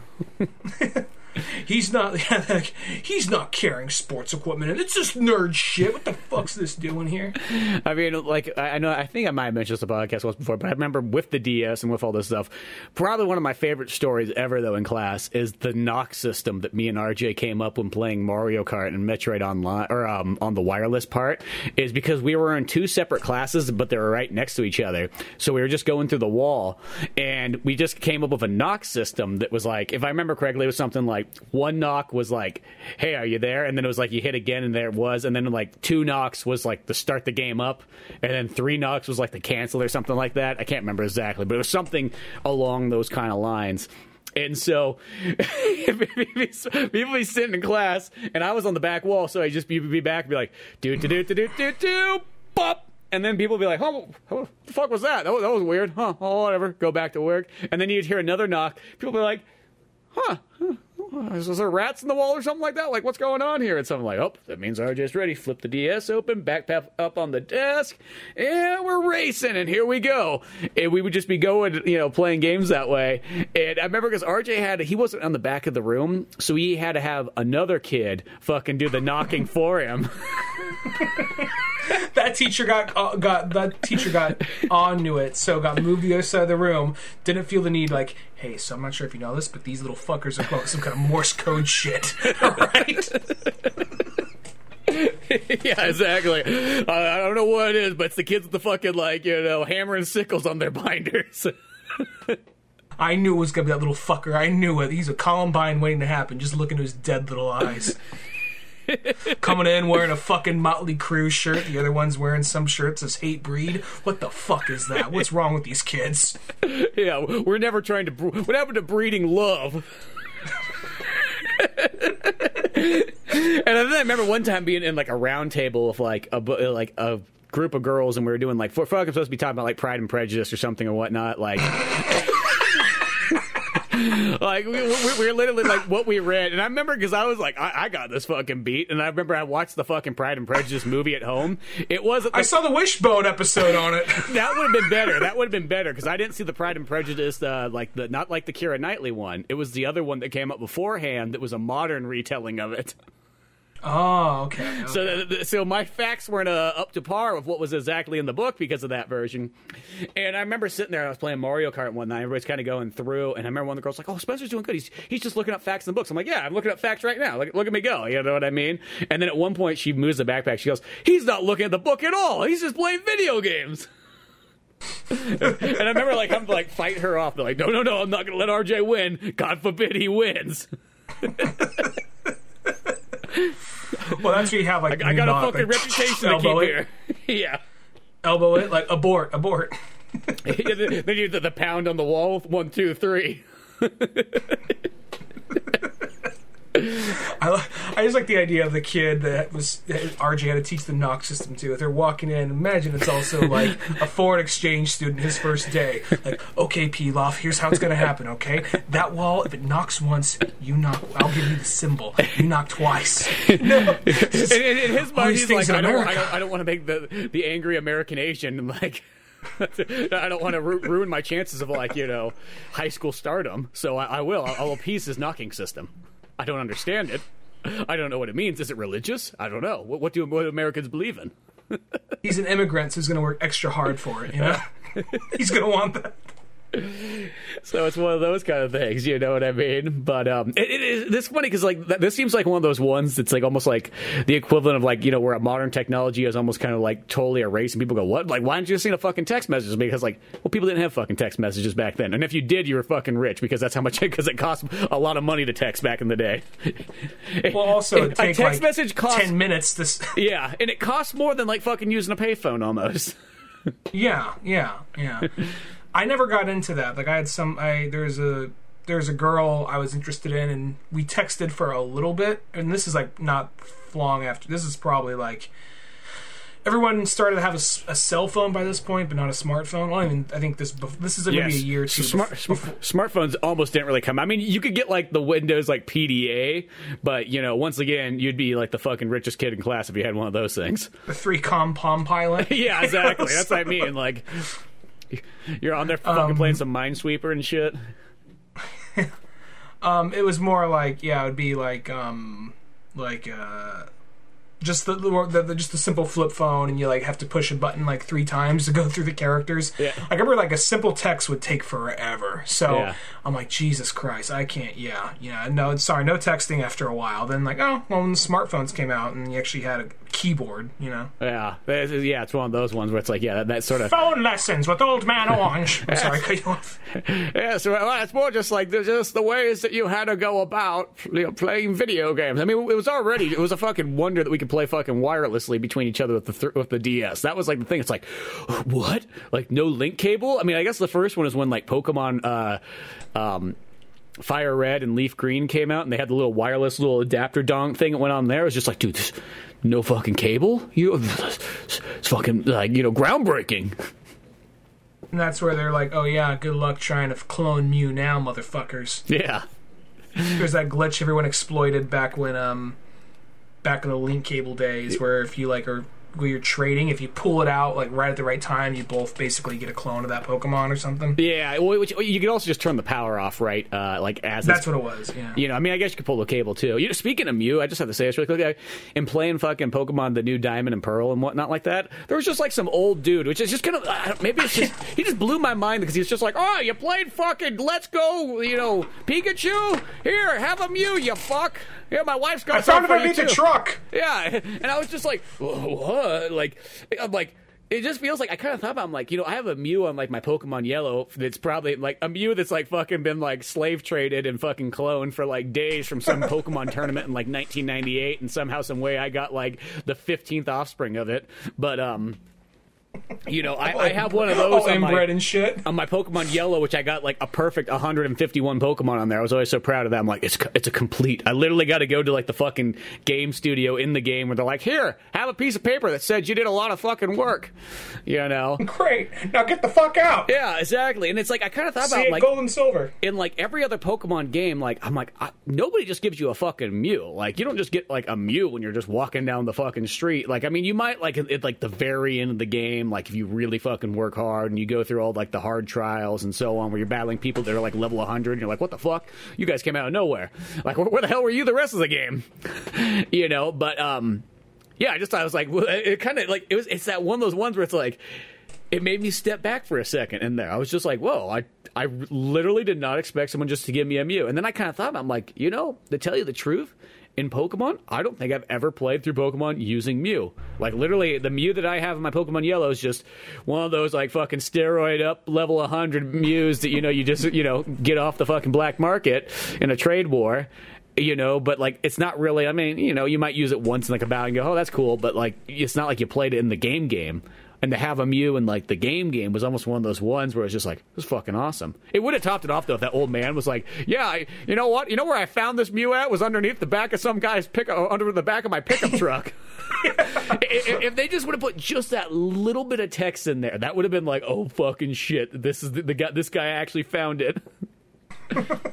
Have... he's not he's not carrying sports equipment and it's just nerd shit. What the fuck's this doing here? I mean like i know i think i might have mentioned this the podcast once before but i remember with the ds and with all this stuff probably one of my favorite stories ever though in class is the knock system that me and rj came up when playing mario kart and metroid online or um, on the wireless part is because we were in two separate classes but they were right next to each other. So we were just going through the wall and we just came up with a knock system that was like if i remember correctly it was something like one knock was like, "Hey, are you there?" And then it was like you hit again, and there it was. And then like two knocks was like to start the game up, and then three knocks was like to cancel or something like that. I can't remember exactly, but it was something along those kind of lines. And so people be sitting in class, and I was on the back wall, so I just be, be back, and be like, do do do do do do do, pop. And then people be like, "Oh, what the fuck was that? That was, that was weird, huh? Oh, whatever. Go back to work." And then you'd hear another knock. People be like, "Huh? huh is there rats in the wall or something like that? Like, what's going on here? And something like, oh, that means RJ's ready. Flip the DS open, backpack up on the desk, and we're racing, and here we go. And we would just be going, you know, playing games that way. And I remember because RJ had, he wasn't on the back of the room, so he had to have another kid fucking do the knocking for him. that teacher got uh, got that teacher got onto it, so got moved to the other side of the room. Didn't feel the need like, hey, so I'm not sure if you know this, but these little fuckers are quote some kind of Morse code shit, right? yeah, exactly. I don't know what it is, but it's the kids with the fucking like you know hammer and sickles on their binders. I knew it was gonna be that little fucker. I knew it. He's a Columbine waiting to happen. Just look into his dead little eyes. Coming in wearing a fucking Motley Crue shirt. The other one's wearing some shirt that says Hatebreed. What the fuck is that? What's wrong with these kids? Yeah, we're never trying to. What happened to breeding love? and then I remember one time being in like a round table with like a like a group of girls, and we were doing like for fuck, I'm supposed to be talking about like Pride and Prejudice or something or whatnot, like. Like we, we, we, were literally like what we read, and I remember because I was like, I, I, got this fucking beat, and I remember I watched the fucking Pride and Prejudice movie at home. It wasn't. I saw the Wishbone episode on it. that would have been better. That would have been better because I didn't see the Pride and Prejudice, uh, like the not like the Keira Knightley one. It was the other one that came up beforehand that was a modern retelling of it. Oh, okay. So, okay. th- so my facts weren't uh, up to par with what was exactly in the book because of that version. And I remember sitting there, I was playing Mario Kart one night. Everybody's kind of going through, and I remember one of the girls like, "Oh, Spencer's doing good. He's he's just looking up facts in the books." I'm like, "Yeah, I'm looking up facts right now. Look, look at me go." You know what I mean? And then at one point, she moves the backpack. She goes, "He's not looking at the book at all. He's just playing video games." and I remember like I'm like fight her off. They're like, "No, no, no! I'm not going to let RJ win. God forbid he wins." well, that's where you have like I got a fucking like, reputation to keep it, here. yeah. Elbow it like abort, abort. then you the, the pound on the wall. One, two, three. I, I just like the idea of the kid that was that RJ had to teach the knock system to. If they're walking in, imagine it's also like a foreign exchange student his first day. Like, okay, Pilaf, here's how it's gonna happen. Okay, that wall, if it knocks once, you knock. I'll give you the symbol. You knock twice. No, In, in, in his mind, he's like, I don't, I don't, I don't want to make the the angry American Asian like. I don't want to ru- ruin my chances of like you know high school stardom, so I, I will. I'll, I'll appease his knocking system. I don't understand it. I don't know what it means. Is it religious? I don't know. What, what do what do Americans believe in? he's an immigrant, so he's gonna work extra hard for it. You know, he's gonna want that. So it's one of those kind of things, you know what I mean? But um, it, it is this funny because like th- this seems like one of those ones that's like almost like the equivalent of like you know where a modern technology is almost kind of like totally erased, and people go, "What? Like, why didn't you just send a fucking text message?" Because like, well, people didn't have fucking text messages back then, and if you did, you were fucking rich because that's how much because it cost a lot of money to text back in the day. Well, also, a it take text like message costs ten minutes to. yeah, and it costs more than like fucking using a payphone almost. Yeah, yeah, yeah. I never got into that. Like I had some. I there's a there's a girl I was interested in, and we texted for a little bit. And this is like not long after. This is probably like everyone started to have a cell phone by this point, but not a smartphone. Well, I mean, I think this this is maybe a year or two. Smart, bef- sm- smartphones almost didn't really come. I mean, you could get like the Windows like PDA, but you know, once again, you'd be like the fucking richest kid in class if you had one of those things. the 3Com Palm Pilot. Yeah, exactly. That's what I mean. Like, you're on there Um, fucking playing some Minesweeper and shit. Um, it was more like yeah, it would be like um, like uh, just the, the, the just the simple flip phone, and you like have to push a button like three times to go through the characters. Yeah. I remember like a simple text would take forever. So Yeah. I'm like Jesus Christ, I can't. Yeah, yeah. No, sorry, no texting after a while. Then like oh well, when the smartphones came out and you actually had a keyboard, you know. Yeah, It's- yeah, it's one of those ones where it's like, yeah, that, that sort of. Phone lessons with Old Man Orange. I'm sorry, cut you off. Yeah, so well, it's more just like just the ways that you had to go about you know, playing video games. I mean, it was already it was a fucking wonder that we could play fucking wirelessly between each other with the th- with the DS. That was like the thing. It's like what? Like no link cable? I mean, I guess the first one is when like Pokemon. Uh, um, Fire Red and Leaf Green came out, and they had the little wireless little adapter dong thing that went on there. It was just like, dude, this, no fucking cable. You, it's fucking like you know groundbreaking. And that's where they're like, oh yeah, good luck trying to clone Mew now, motherfuckers. Yeah, There's that glitch everyone exploited back when um back in the link cable days where if you like are where you're trading, if you pull it out like right at the right time, you both basically get a clone of that Pokemon or something. yeah. Which, you could also just turn the power off, right? Uh, like as That's what it was. Yeah. You know, I mean, I guess you could pull the cable too. You know, speaking of Mew, I just have to say this really quick. I, in playing fucking Pokemon, the new Diamond and Pearl and whatnot like that, there was just like some old dude, which is just kind of maybe it's just he just blew my mind because he was just like, oh, you played fucking Let's Go, you know, Pikachu. Here, have a Mew, you fuck. Yeah, my wife's got I found it some for you underneath the truck. Yeah, and I was just like, what? Like, I'm like, it just feels like I kind of thought about. I'm like, you know, I have a Mew on like my Pokemon Yellow that's probably like a Mew that's like fucking been like slave traded and fucking cloned for like days from some Pokemon tournament in like 1998, and somehow, some way, I got like the 15th offspring of it. But um, you know, I, I have one of those all on my, and shit. on my Pokemon Yellow, which I got like a perfect 151 Pokemon on there. I was always so proud of that. I'm like, it's it's a complete. I literally got to go to like the fucking game studio in the game where they're like, here, have a piece of paper that said you did a lot of fucking work. You know? Great. Now get the fuck out. Yeah, exactly. And it's like I kind of thought See about it like gold and silver. in like every other Pokemon game, like I'm like I, nobody just gives you a fucking Mew. Like you don't just get like a Mew when you're just walking down the fucking street. Like I mean, you might like at like the very end of the game game, like if you really fucking work hard and you go through all like the hard trials and so on, where you're battling people that are like level 100, and you're like, what the fuck? You guys came out of nowhere. Like, where, where the hell were you the rest of the game? you know, but um, yeah, I just thought I was like, it kind of like it was. It's that one of those ones where it's like. It made me step back for a second in there. I was just like, "Whoa!" I I literally did not expect someone just to give me a Mew. And then I kind of thought, I'm like, you know, to tell you the truth, in Pokemon, I don't think I've ever played through Pokemon using Mew. Like literally, the Mew that I have in my Pokemon Yellow is just one of those like fucking steroid up level 100 Mews that you know you just you know get off the fucking black market in a trade war. You know, but like it's not really. I mean, you know, you might use it once in like a battle and go, "Oh, that's cool," but like it's not like you played it in the game game and to have a Mew in like the game game was almost one of those ones where it's just like it was fucking awesome. It would have topped it off though if that old man was like, "Yeah, I, you know what? You know where I found this Mew at was underneath the back of some guy's pickup, uh, under the back of my pickup truck." if, if they just would have put just that little bit of text in there, that would have been like, "Oh fucking shit! This is the, the guy. This guy actually found it."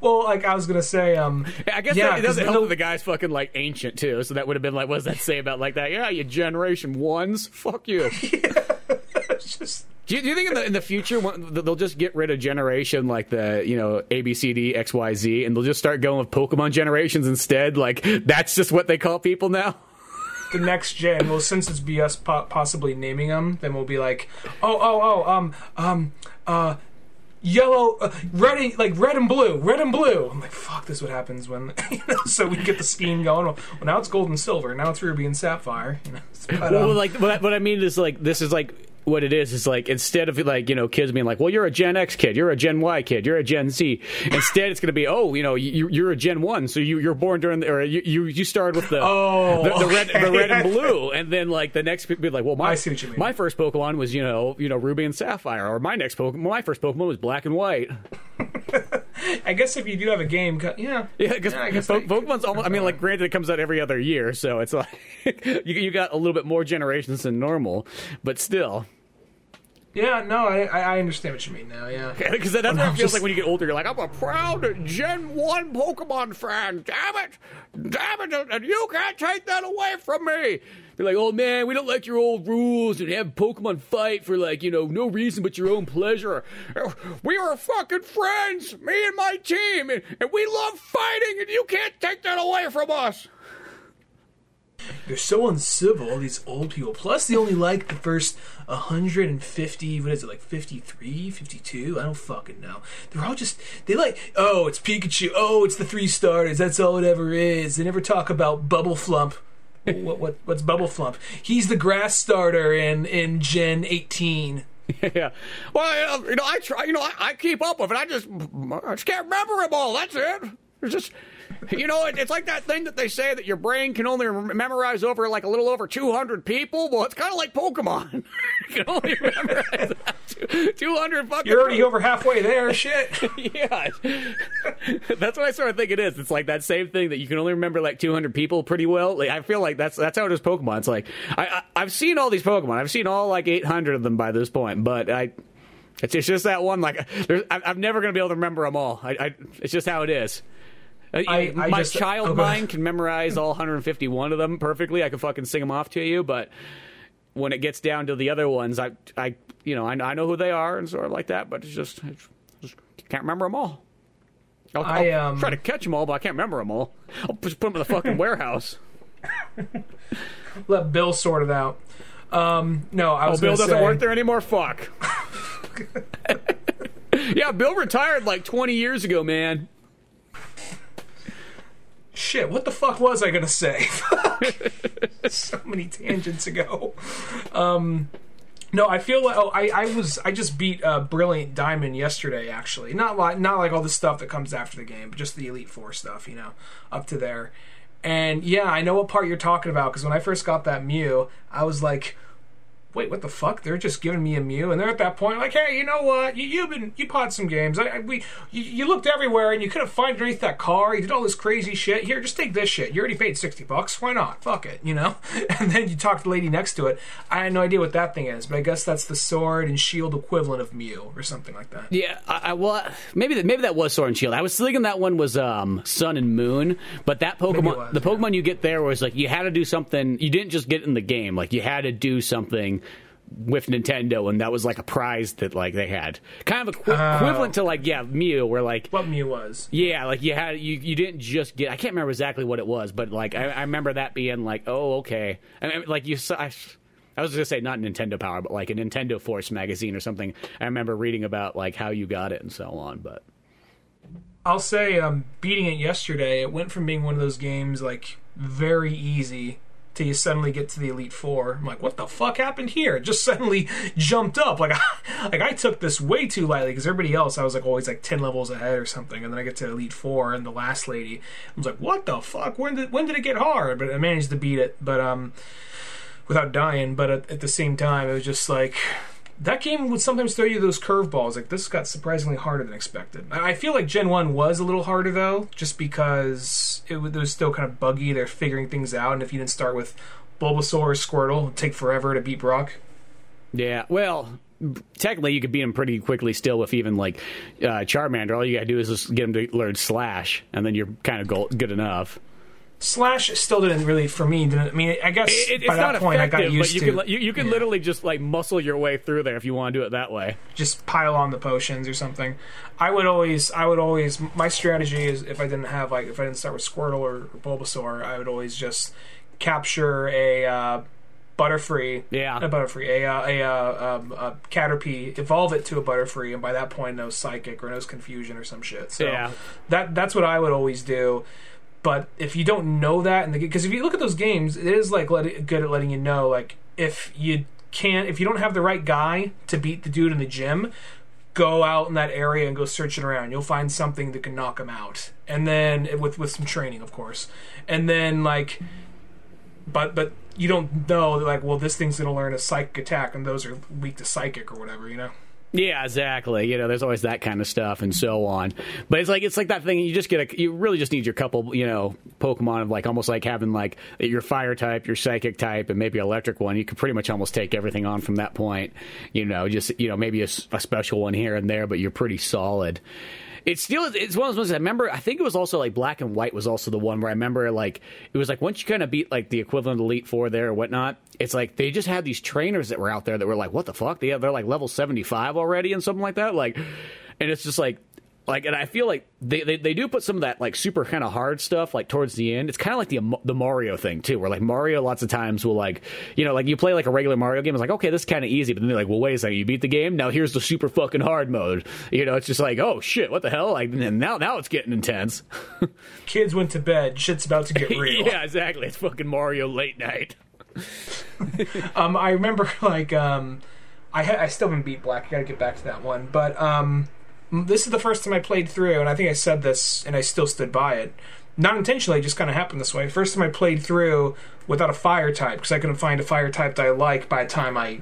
Well, like I was gonna say, um, I guess yeah, that, it doesn't help the- that the guy's fucking like ancient too. So that would have been like, what does that say about like that? Yeah, you generation ones. Fuck you. it's just Do you, do you think in the in the future they'll just get rid of generation like the you know A B C D X Y Z and they'll just start going with Pokemon generations instead? Like that's just what they call people now. the next gen. Well, since it's BS po- possibly naming them, then we'll be like, oh, oh, oh, um, um, uh, yellow, uh, red, and, like red and blue, red and blue. I'm like, fuck, this is what happens when, you know, so we get the scheme going. Well, now it's gold and silver. Now it's ruby and sapphire. You know, but, Well, um, like what, what I mean is like this is like what it is is like instead of like you know kids being like well you're a gen x kid you're a gen y kid you're a gen z instead it's going to be oh you know you, you're a gen 1 so you, you're born during the or you, you, you started with the Oh, the, the red the red and blue and then like the next people be like well my I see what you mean. my first pokemon was you know you know ruby and sapphire or my next pokemon my first pokemon was black and white. I guess if you do have a game, yeah, yeah because I guess po- pokemon's almost i mean like granted it comes out every other year so it's like you, you got a little bit more generations than normal but still yeah. No, I, I understand what you mean now. Yeah, Because that's what it feels just- like when you get older. You're like, I'm a proud Gen 1 Pokemon fan. Damn it. Damn it. And you can't take that away from me. They're like, oh man, we don't like your old rules and have Pokemon fight for like, you know, no reason but your own pleasure. We are fucking friends, me and my team, and, and we love fighting, and you can't take that away from us. They're so uncivil. These old people. Plus, they only like the first 150. What is it like 53, 52? I don't fucking know. They're all just they like. Oh, it's Pikachu. Oh, it's the three starters. That's all it ever is. They never talk about Bubble Flump. what, what what's Bubble Flump? He's the grass starter in in Gen 18. yeah. Well, you know, I try. You know, I, I keep up with it. I just, I just can't remember them all. That's it. It's just, you know, it, it's like that thing that they say that your brain can only memorize over like a little over two hundred people. Well, it's kind of like Pokemon. you can only memorize two hundred fucking. You're already over halfway there. Shit. yeah, that's what I sort of think it is. It's like that same thing that you can only remember like 200 people pretty well. Like, I feel like that's that's how it is Pokemon. It's like I, I I've seen all these Pokemon. I've seen all like 800 of them by this point, but I. It's, just that one. Like, there's, I- I'm never going to be able to remember them all. I, I, it's just how it is. Uh, I- I my just- child oh, mind can memorize all 151 of them perfectly. I can fucking sing them off to you, but when it gets down to the other ones, I, I, you know, I, I know who they are and sort of like that, but it's just, I just can't remember them all. I'll, I, I'll um, try to catch them all, but I can't remember them all. I'll just put them in the fucking warehouse. Let Bill sort it out. Um, no, I Oh, was Bill gonna doesn't say, work there anymore. Fuck. yeah, Bill retired like 20 years ago, man. Shit, what the fuck was I gonna say? so many tangents ago. Um, no, I feel like oh, I, I was I just beat uh, Brilliant Diamond yesterday. Actually, not like not like all the stuff that comes after the game, but just the Elite Four stuff. You know, up to there. And yeah, I know what part you're talking about because when I first got that Mew, I was like, wait, what the fuck? They're just giving me a Mew, and they're at that point like, hey, you know what? You, you've been you pod some games. I, I we you, you looked everywhere and you couldn't find underneath that car. You did all this crazy shit. Here, just take this shit. You already paid sixty bucks. Why not? Fuck it, you know. And then you talk to the lady next to it. I had no idea what that thing is, but I guess that's the sword and shield equivalent of Mew or something like that. Yeah, I, I well, maybe that maybe that was Sword and Shield. I was thinking that one was um, Sun and Moon, but that Pokemon, was, the yeah. Pokemon you get there was like you had to do something. You didn't just get in the game; like you had to do something with Nintendo, and that was like a prize that like they had, kind of equi- equivalent to like yeah Mew, where like What Mew was. yeah, like you had you you didn't just get. I can't remember exactly what it was, but like I, I remember that being like, oh okay, and I mean, like you saw. I, I was gonna say not Nintendo Power, but like a Nintendo Force magazine or something. I remember reading about like how you got it and so on. But I'll say, um, beating it yesterday, it went from being one of those games like very easy till you suddenly get to the Elite Four. I'm like, what the fuck happened here? It just suddenly jumped up. Like, I, like I took this way too lightly because everybody else I was like always like ten levels ahead or something, and then I get to Elite Four and the last lady. I was like, what the fuck? When did when did it get hard? But I managed to beat it, but um, without dying. But at, at the same time, it was just like that game would sometimes throw you those curveballs. Like this got surprisingly harder than expected. I feel like Gen One was a little harder though, just because it was, still kind of buggy. They're figuring things out, and if you didn't start with Bulbasaur or Squirtle, it'd take forever to beat Brock. yeah, well. Technically, you could beat him pretty quickly still with even like uh, Charmander. All you gotta do is just get him to learn Slash, and then you're kind of go- good enough. Slash still didn't really for me. Didn't I mean? I guess It, it's by that point I got used but you to can you, you can Yeah. literally just like muscle your way through there if you want to do it that way. just pile on the potions or something. I would always, I would always. My strategy is if I didn't have like if I didn't start with Squirtle or Bulbasaur, I would always just capture a uh, Butterfree, Yeah. a Butterfree, a uh, a, uh, um, a Caterpie, evolve it to a Butterfree, and by that point, no Psychic or no Confusion or some shit. So Yeah. that that's what I would always do. But if you don't know that, and because if you look at those games, it is like let good at letting you know, like if you can't, if you don't have the right guy to beat the dude in the gym, go out in that area and go searching around. You'll find something that can knock him out, and then eh, with with some training, of course, and then like, but but you don't know like, well, this thing's gonna learn a psychic attack, and those are weak to psychic or whatever, you know. Yeah, exactly. You know, there's always that kind of stuff and so on. But it's like it's like that thing. You just get a. You really just need your couple. You know, Pokemon of like almost like having like your fire type, your psychic type, and maybe electric one. You could pretty much almost take everything on from that point. You know, just you know maybe a special one here and there, but you're pretty solid. It's still it's one of those ones I remember. I think it was also like Black and White was also the one where I remember like it was like once you kind of beat like the equivalent Elite Four there or whatnot. It's like they just had these trainers that were out there that were like, what the fuck? They have, they're like level seventy five already and something like that. Like, and it's just like like and I feel like they, they, they do put some of that like super kind of hard stuff like towards the end. It's kind of like the the Mario thing too, where like Mario lots of times will like you know like you play like a regular Mario game, it's like okay this is kind of easy, but then they're like well wait a second you beat the game now here's the super fucking hard mode. You know it's just like oh shit what the hell like and now now it's getting intense. Kids went to bed. Shit's about to get real. yeah exactly it's fucking Mario late night. Um, I remember like um, I ha- I still haven't beat Black. I got to get back to that one. But um, this is the first time I played through, and I think I said this, and I still stood by it. Not intentionally, it just kind of happened this way. First time I played through without a fire type because I couldn't find a fire type that I like by the time I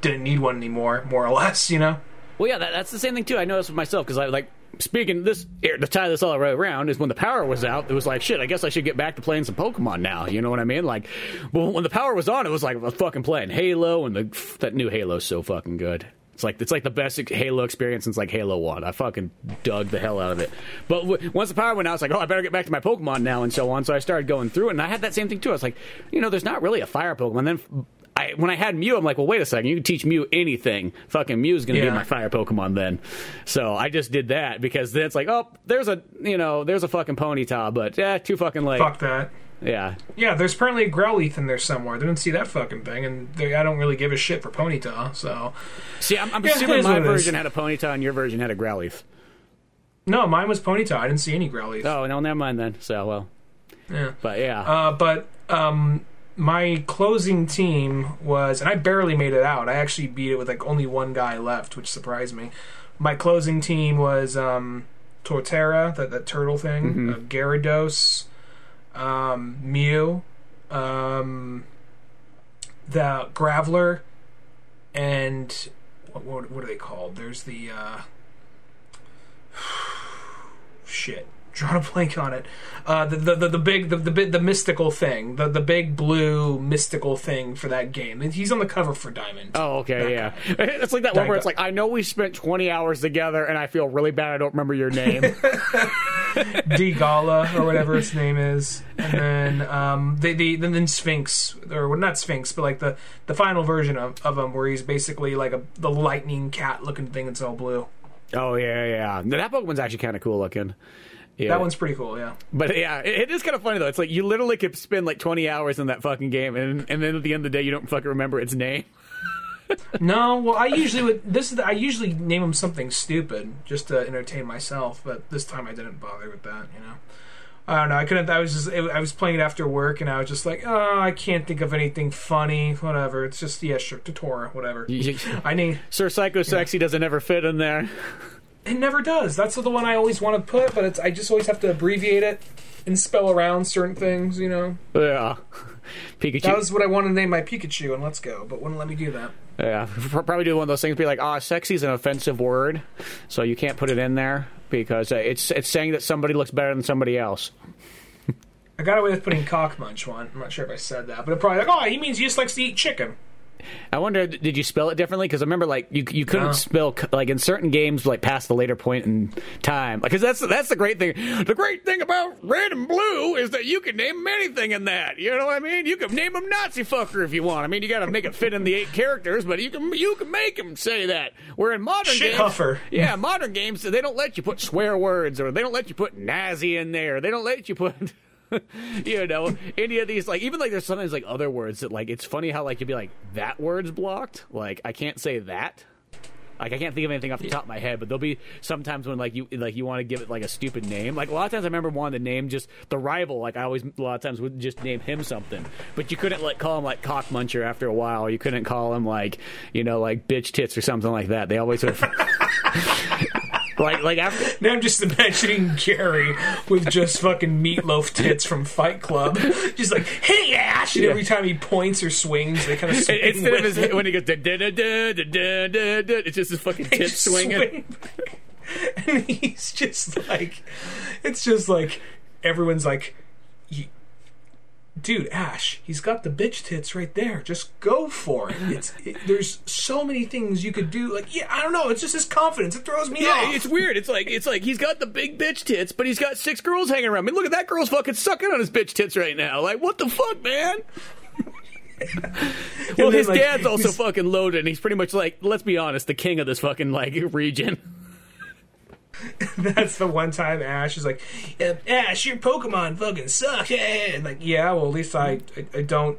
didn't need one anymore, more or less. You know. Well, yeah, that, that's the same thing too. I noticed with myself because I like speaking this to tie this all the way around is when the power was out. It was like shit. I guess I should get back to playing some Pokemon now. You know what I mean? Like, well, when the power was on, it was like I was fucking playing Halo, and the that new Halo's so fucking good. It's like it's like the best Halo experience since like Halo One. I fucking dug the hell out of it. But w- once the power went out, it's like, oh, I better get back to my Pokemon now, and so on. So I started going through it, and I had that same thing too. I was like, you know, there's not really a fire Pokemon. Then I, when I had Mew, I'm like, well, wait a second. You can teach Mew anything. Fucking Mew's going to Yeah. be my fire Pokemon then. So I just did that because then it's like, oh, there's a, you know, there's a fucking Ponyta, but yeah, too fucking late. Fuck that. Yeah. Yeah, there's apparently a Growlithe in there somewhere. I didn't see that fucking thing, and they, I don't really give a shit for Ponyta. So See, I'm, I'm Yeah, assuming my what it is. version had a Ponyta and your version had a Growlithe. no, mine was Ponyta. I didn't see any Growlithe. Oh, no, never mind then. So, well, Yeah. but yeah. Uh, but um, my closing team was, and I barely made it out. I actually beat it with like only one guy left, which surprised me. My closing team was um, Torterra, that, that turtle thing, uh, Gyarados, um, Mew, um, the Graveler, and what, what, what are they called? There's the uh, shit. Drawing a blank on it. Uh, the, the, the the big the the, big, the mystical thing, the the big blue mystical thing for that game. And He's on the cover for Diamond. Oh, okay, yeah. It's like that one where it's like, I know we spent 20 hours together and I feel really bad I don't remember your name. D Gala or whatever its name is. And then um, they, they then, then Shinx or well, not Shinx, but like the the final version of, of him where he's basically like a the lightning cat looking thing. that's all blue. Oh yeah, yeah. That Pokemon's actually kind of cool looking. Yeah. That one's pretty cool. Yeah. But yeah, it, it is kind of funny though. It's like you literally could spend like 20 hours in that fucking game, and and then at the end of the day, you don't fucking remember its name. No, well, I usually would. This is the, I usually name them something stupid just to entertain myself, but this time I didn't bother with that. You know, I don't know. I couldn't. I was just. I was playing it after work, and I was just like, oh, I can't think of anything funny. Whatever. It's just yeah, sure, Torterra, whatever. I need. Sir Psycho Sexy doesn't ever fit in there. It never does. That's the one I always want to put, but it's. I just always have to abbreviate it and spell around certain things. You know. Yeah. Pikachu. That was what I wanted to name my Pikachu, and Let's Go, but wouldn't let me do that. Yeah, probably do one of those things. Be like, "Ah, oh, sexy is an offensive word, so you can't put it in there because uh, it's it's saying that somebody looks better than somebody else." I got away with putting cock munch one. I'm not sure if I said that, but it probably like, oh, he means he just likes to eat chicken. I wonder, did you spell it differently? Because I remember, like, you you couldn't no. spell like in certain games, like past the later point in time. Because that's that's the great thing. The great thing about red and blue is that you can name them anything in that. You know what I mean? You can name them Nazi fucker if you want. I mean, you got to make it fit in the eight characters, but you can you can make them say that. Where in modern Shit games, huffer. yeah, modern games they don't let you put swear words or they don't let you put Nazi in there. They don't let you put. you know, any of these like even like there's sometimes like other words that like it's funny how like you'd be like that word's blocked. Like I can't say that. Like I can't think of anything off the top of my head, but there'll be sometimes when like you like you want to give it like a stupid name. Like a lot of times I remember wanting to name just the rival. Like I always a lot of times would just name him something, but you couldn't like call him like cock muncher after a while. You couldn't call him like you know like bitch tits or something like that. They always sort of like like after now I'm just imagining Gary with just fucking meatloaf tits from Fight Club, just like hey Ash, and every time he points or swings, they kind of swing instead of his when he goes da da da da da da da, it's just his fucking tits swinging. Swing. and he's just like, it's just like everyone's like dude, Ash, he's got the bitch tits right there. Just go for it. It's it, there's so many things you could do. Like, yeah, I don't know. It's just his confidence. It throws me yeah, off. it's weird. It's like it's like he's got the big bitch tits, but he's got six girls hanging around. I mean, look at that girl's fucking sucking on his bitch tits right now. Like, what the fuck, man? well, his like, dad's also fucking loaded, and he's pretty much like, let's be honest, the king of this fucking like region. That's the one time Ash is like, Ash, your Pokemon fucking suck. And like, yeah, well, at least I, I, I don't,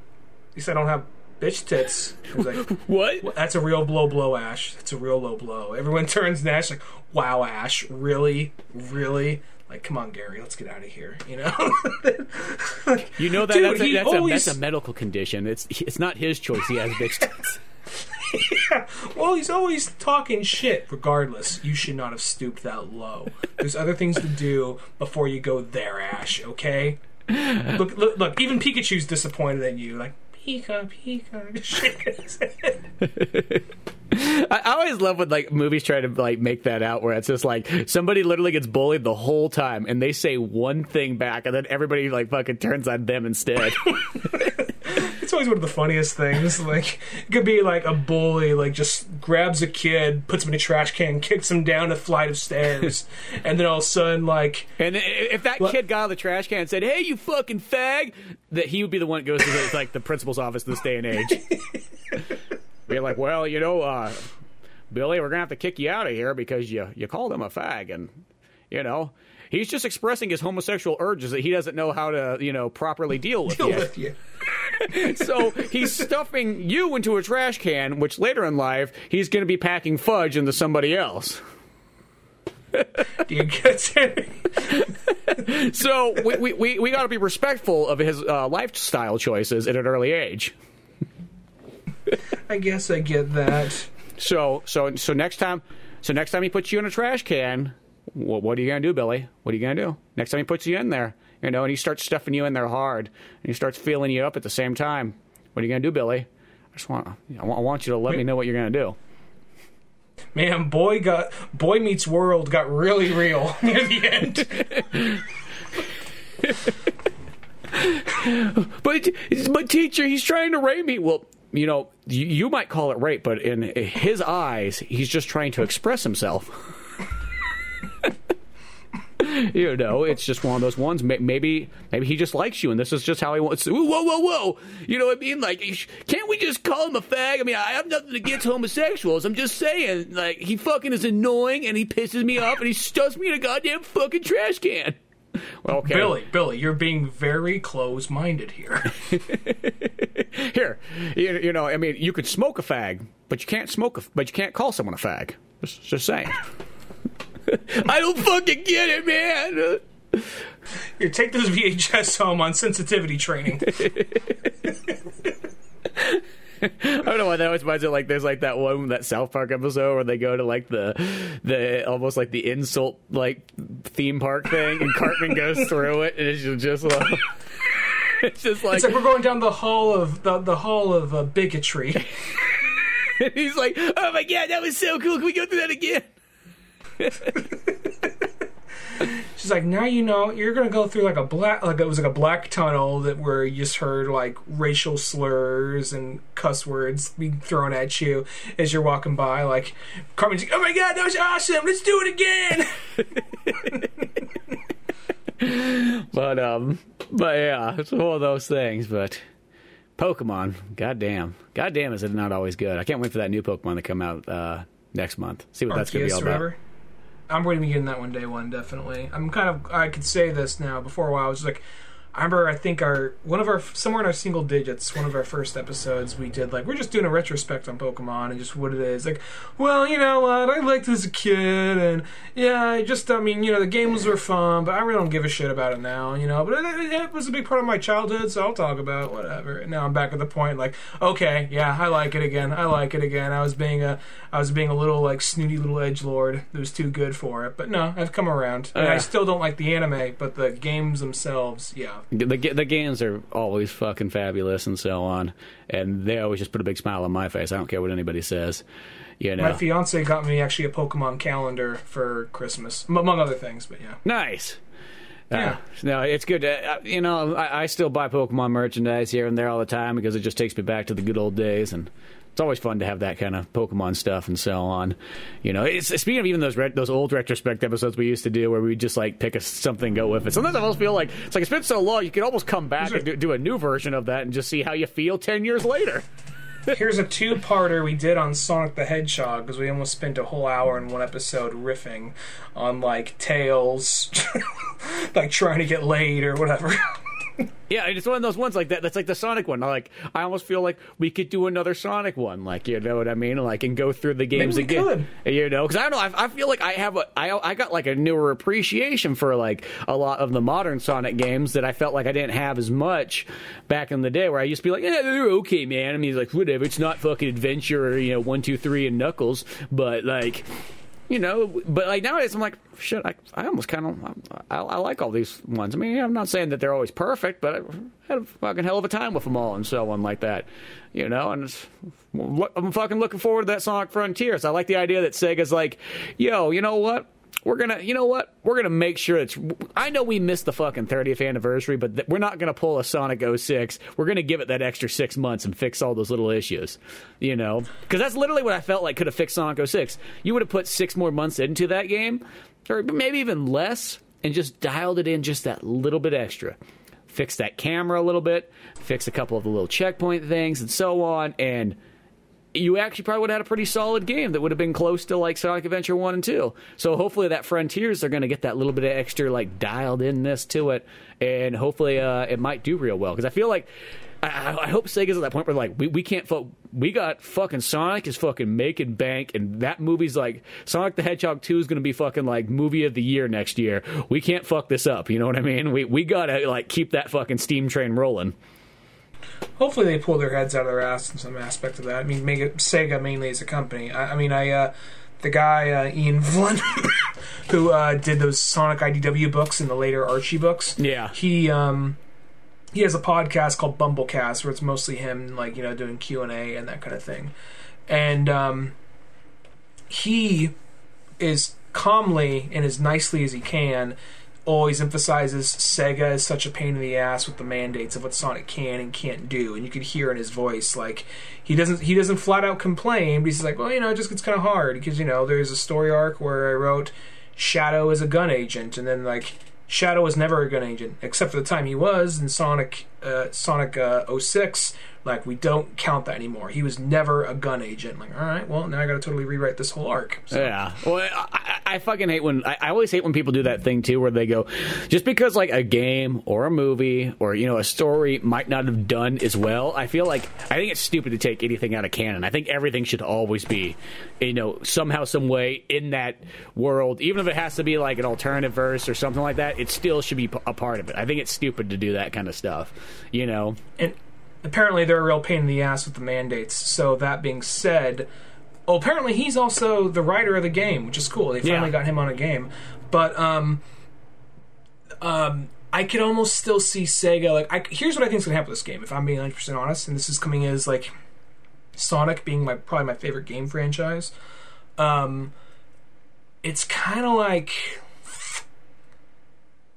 at least I don't have bitch tits. I was like, what? Well, that's a real blow, blow, Ash. That's a real low blow. Everyone turns to Ash like, wow, Ash, really, really. Like, come on, Gary, let's get out of here. You know, like, you know that dude, that's, a, that's, always... a, that's a medical condition. It's it's not his choice. He has bitch tits. Yeah. Well, he's always talking shit. Regardless, you should not have stooped that low. There's other things to do before you go there, Ash. Okay. Look, look, look. Even Pikachu's disappointed in you. Like Pika, Pika. I always love when like movies try to like make that out where it's just like somebody literally gets bullied the whole time and they say one thing back and then everybody like fucking turns on them instead. Always one of the funniest things. Like it could be like a bully like just grabs a kid, puts him in a trash can, kicks him down a flight of stairs, and then all of a sudden like And if that kid got out of the trash can and said, "Hey, you fucking fag," that he would be the one that goes to the, like the principal's office in this day and age. Be like, well, you know, uh, Billy, we're gonna have to kick you out of here because you you called him a fag, and you know he's just expressing his homosexual urges that he doesn't know how to you know properly deal with deal with you. so he's stuffing you into a trash can, which later in life he's going to be packing fudge into somebody else. Do you get it? so we, we, we, we got to be respectful of his uh, lifestyle choices at an early age. I guess I get that. So so so next time so next time he puts you in a trash can, what, what are you gonna do, Billy? What are you gonna do? Next time he puts you in there, you know, and he starts stuffing you in there hard, and he starts feeling you up at the same time. What are you gonna do, Billy? I just want I want you to let me know what you're gonna do. Man, boy got boy meets world got really real near the end. but but teacher, he's trying to rape me. Well, you know, you, you might call it rape, but in his eyes, he's just trying to express himself. you know, it's just one of those ones. Maybe, maybe he just likes you, and this is just how he wants. To, whoa, whoa, whoa! You know what I mean? Like, can't we just call him a fag? I mean, I have nothing against homosexuals. I'm just saying, like, he fucking is annoying, and he pisses me off, and he stuffs me in a goddamn fucking trash can. Well, okay. Billy, Billy, you're being very close-minded here. here, you, you, know, I mean, you could smoke a fag, but you can't smoke a, but you can't call someone a fag. Just, just saying. I don't fucking get it, man. Here, take this VHS home on sensitivity training. I don't know why that always reminds me like there's like that one that South Park episode where they go to like the the almost like the insult like theme park thing and Cartman goes through it and it's just like it's just like it's like we're going down the hall of the the hall of uh, bigotry. he's like, "Oh my god, that was so cool! Can we go through that again?" She's like, now you know you're gonna go through like a black, like it was like a black tunnel that where you just heard like racial slurs and cuss words being thrown at you as you're walking by. Like, Cartman's like, oh my god, that was awesome! Let's do it again. but um, but yeah, it's one of those things. But Pokemon, goddamn, goddamn, is it not always good? I can't wait for that new Pokemon to come out uh, next month. See what Arceus that's gonna be all about. I'm going to be getting that one day one definitely. I'm kind of I could say this now. Before a while, I was like, I remember I think our one of our somewhere in our single digits, one of our first episodes, we did like we're just doing a retrospect on Pokemon and just what it is. Like, well, you know what, I liked it as a kid, and yeah, I just I mean, you know, the games were fun, but I really don't give a shit about it now, you know. But it, it was a big part of my childhood, so I'll talk about it, whatever. And now I'm back at the point like, okay, yeah, I like it again. I like it again. I was being a I was being a little like snooty little edge lord that was too good for it, but no, I've come around. Uh, I still don't like the anime, but the games themselves, yeah the the games are always fucking fabulous and so on, and they always just put a big smile on my face. I don't care what anybody says. You know, my fiance got me actually a Pokemon calendar for Christmas, among other things. But yeah, nice. Uh, yeah. no, it's good. Uh, you know, I, I, still buy Pokemon merchandise here and there all the time because it just takes me back to the good old days, and it's always fun to have that kind of Pokemon stuff and so on. You know, it's, speaking of even those re- those old retrospect episodes we used to do where we just like pick a, something go with it. Sometimes I almost feel like it's like it's been so long you could almost come back and do, do a new version of that and just see how you feel ten years later. Here's a two-parter we did on Sonic the Hedgehog because we almost spent a whole hour in one episode riffing on like Tails, like trying to get laid or whatever. yeah, it's one of those ones like that. That's like the Sonic one. Like I almost feel like we could do another Sonic one. Like you know what I mean? Like and go through the games again. Could. You know, because I don't know. I, I, feel like I have a. I I got like a newer appreciation for like a lot of the modern Sonic games that I felt like I didn't have as much back in the day. Where I used to be like, yeah, they're okay, man. I mean, like whatever. It's not fucking adventure or you know one, two, three, and Knuckles, but like you know, but like nowadays, I'm like, shit, I, I almost kind of, I, I, like all these ones. I mean, I'm not saying that they're always perfect, but I had a fucking hell of a time with them all and so on like that, you know, and I'm fucking looking forward to that Sonic Frontiers. I like the idea that Sega's like, yo, you know what? We're gonna, you know what? We're gonna make sure it's. I know we missed the fucking 30th anniversary, but th- we're not gonna pull a Sonic 06. We're gonna give it that extra six months and fix all those little issues, you know? Because that's literally what I felt like could have fixed Sonic 06. You would have put six more months into that game, or maybe even less, and just dialed it in just that little bit extra. Fix that camera a little bit, fix a couple of the little checkpoint things, and so on, and you actually probably would have had a pretty solid game that would have been close to like Sonic Adventure 1 and 2. So hopefully that Frontiers are going to get that little bit of extra like dialed inness to it and hopefully uh, it might do real well because I feel like I, I, hope Sega's at that point where like we, we can't fo- we got fucking Sonic is fucking making bank and that movie's like Sonic the Hedgehog 2 is going to be fucking like movie of the year next year. We can't fuck this up, you know what I mean? We we got to like keep that fucking steam train rolling hopefully they pull their heads out of their ass in some aspect of that. I mean, Sega mainly as a company. I, I mean, I uh, the guy uh, Ian Flynn who uh, did those Sonic IDW books and the later Archie books. Yeah, he um, he has a podcast called Bumblecast where it's mostly him like you know doing Q and A and that kind of thing, and um, he is calmly and as nicely as he can always emphasizes Sega is such a pain in the ass with the mandates of what Sonic can and can't do, and you could hear in his voice like he doesn't he doesn't flat out complain, but he's like, well, you know, it just gets kind of hard because you know there's a story arc where I wrote Shadow is a gun agent, and then like Shadow was never a gun agent except for the time he was in Sonic uh, Sonic uh, 06. Like we don't count that anymore. He was never a gun agent. Like all right, well now I got to totally rewrite this whole arc. So. Yeah. Well, I, I, fucking hate when I, I always hate when people do that thing too, where they go, just because like a game or a movie or you know a story might not have done as well. I feel like I think it's stupid to take anything out of canon. I think everything should always be, you know, somehow, some way in that world, even if it has to be like an alternative verse or something like that. It still should be a part of it. I think it's stupid to do that kind of stuff. You know. and apparently they're a real pain in the ass with the mandates. So that being said, oh, apparently he's also the writer of the game, which is cool. They finally Yeah. got him on a game, but um, um, I could almost still see Sega. Like, I, here's what I think is gonna happen with this game. If I'm being 100 percent honest, and this is coming as like Sonic being my probably my favorite game franchise. Um, it's kind of like.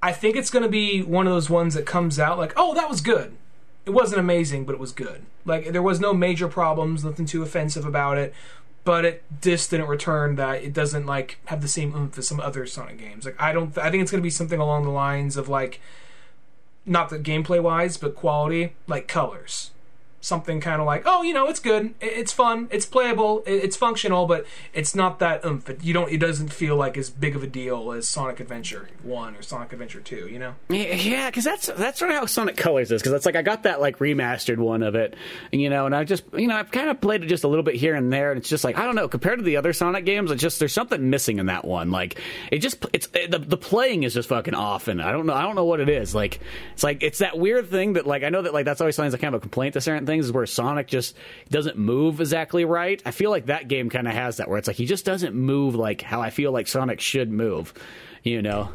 I think it's going to be one of those ones that comes out like, oh, that was good it wasn't amazing, but it was good. Like there was no major problems, nothing too offensive about it. But it just didn't return that it doesn't like have the same oomph as some other Sonic games. Like I don't, I think it's gonna be something along the lines of like, not the gameplay wise, but quality, like colors. Something kind of like, oh, you know, it's good, it's fun, it's playable, it's functional, but it's not that oomph. It, you don't, it doesn't feel like as big of a deal as Sonic Adventure One or Sonic Adventure Two. You know? Yeah, because that's that's sort of how Sonic Colors is. Because it's like I got that like remastered one of it, you know, and I just you know I've kind of played it just a little bit here and there, and it's just like I don't know. Compared to the other Sonic games, it's just there's something missing in that one. Like it just it's the the playing is just fucking off, and I don't know I don't know what it is. Like it's like it's that weird thing that like I know that like that's always something that's kind of a complaint to certain things is where Sonic just doesn't move exactly right. I feel like that game kind of has that where it's like he just doesn't move like how I feel like Sonic should move. You know.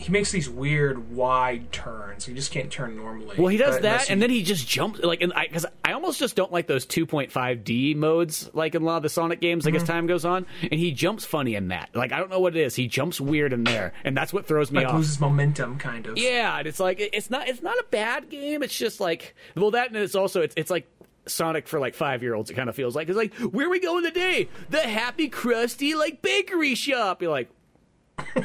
He makes these weird wide turns. You just can't turn normally. Well, he does Uh, that, you- and then he just jumps like, and I because I almost just don't like those 2.5D modes, like in a lot of the Sonic games. Like as Mm-hmm. time goes on, and he jumps funny in that. Like I don't know what it is. He jumps weird in there, and that's what throws me like off. loses momentum, kind of. Yeah, and it's like it's not it's not a bad game. It's just like well that and it's also it's it's like Sonic for like five year olds. It kind of feels like it's like where are we going today? The Happy Krusty like bakery shop. You're like.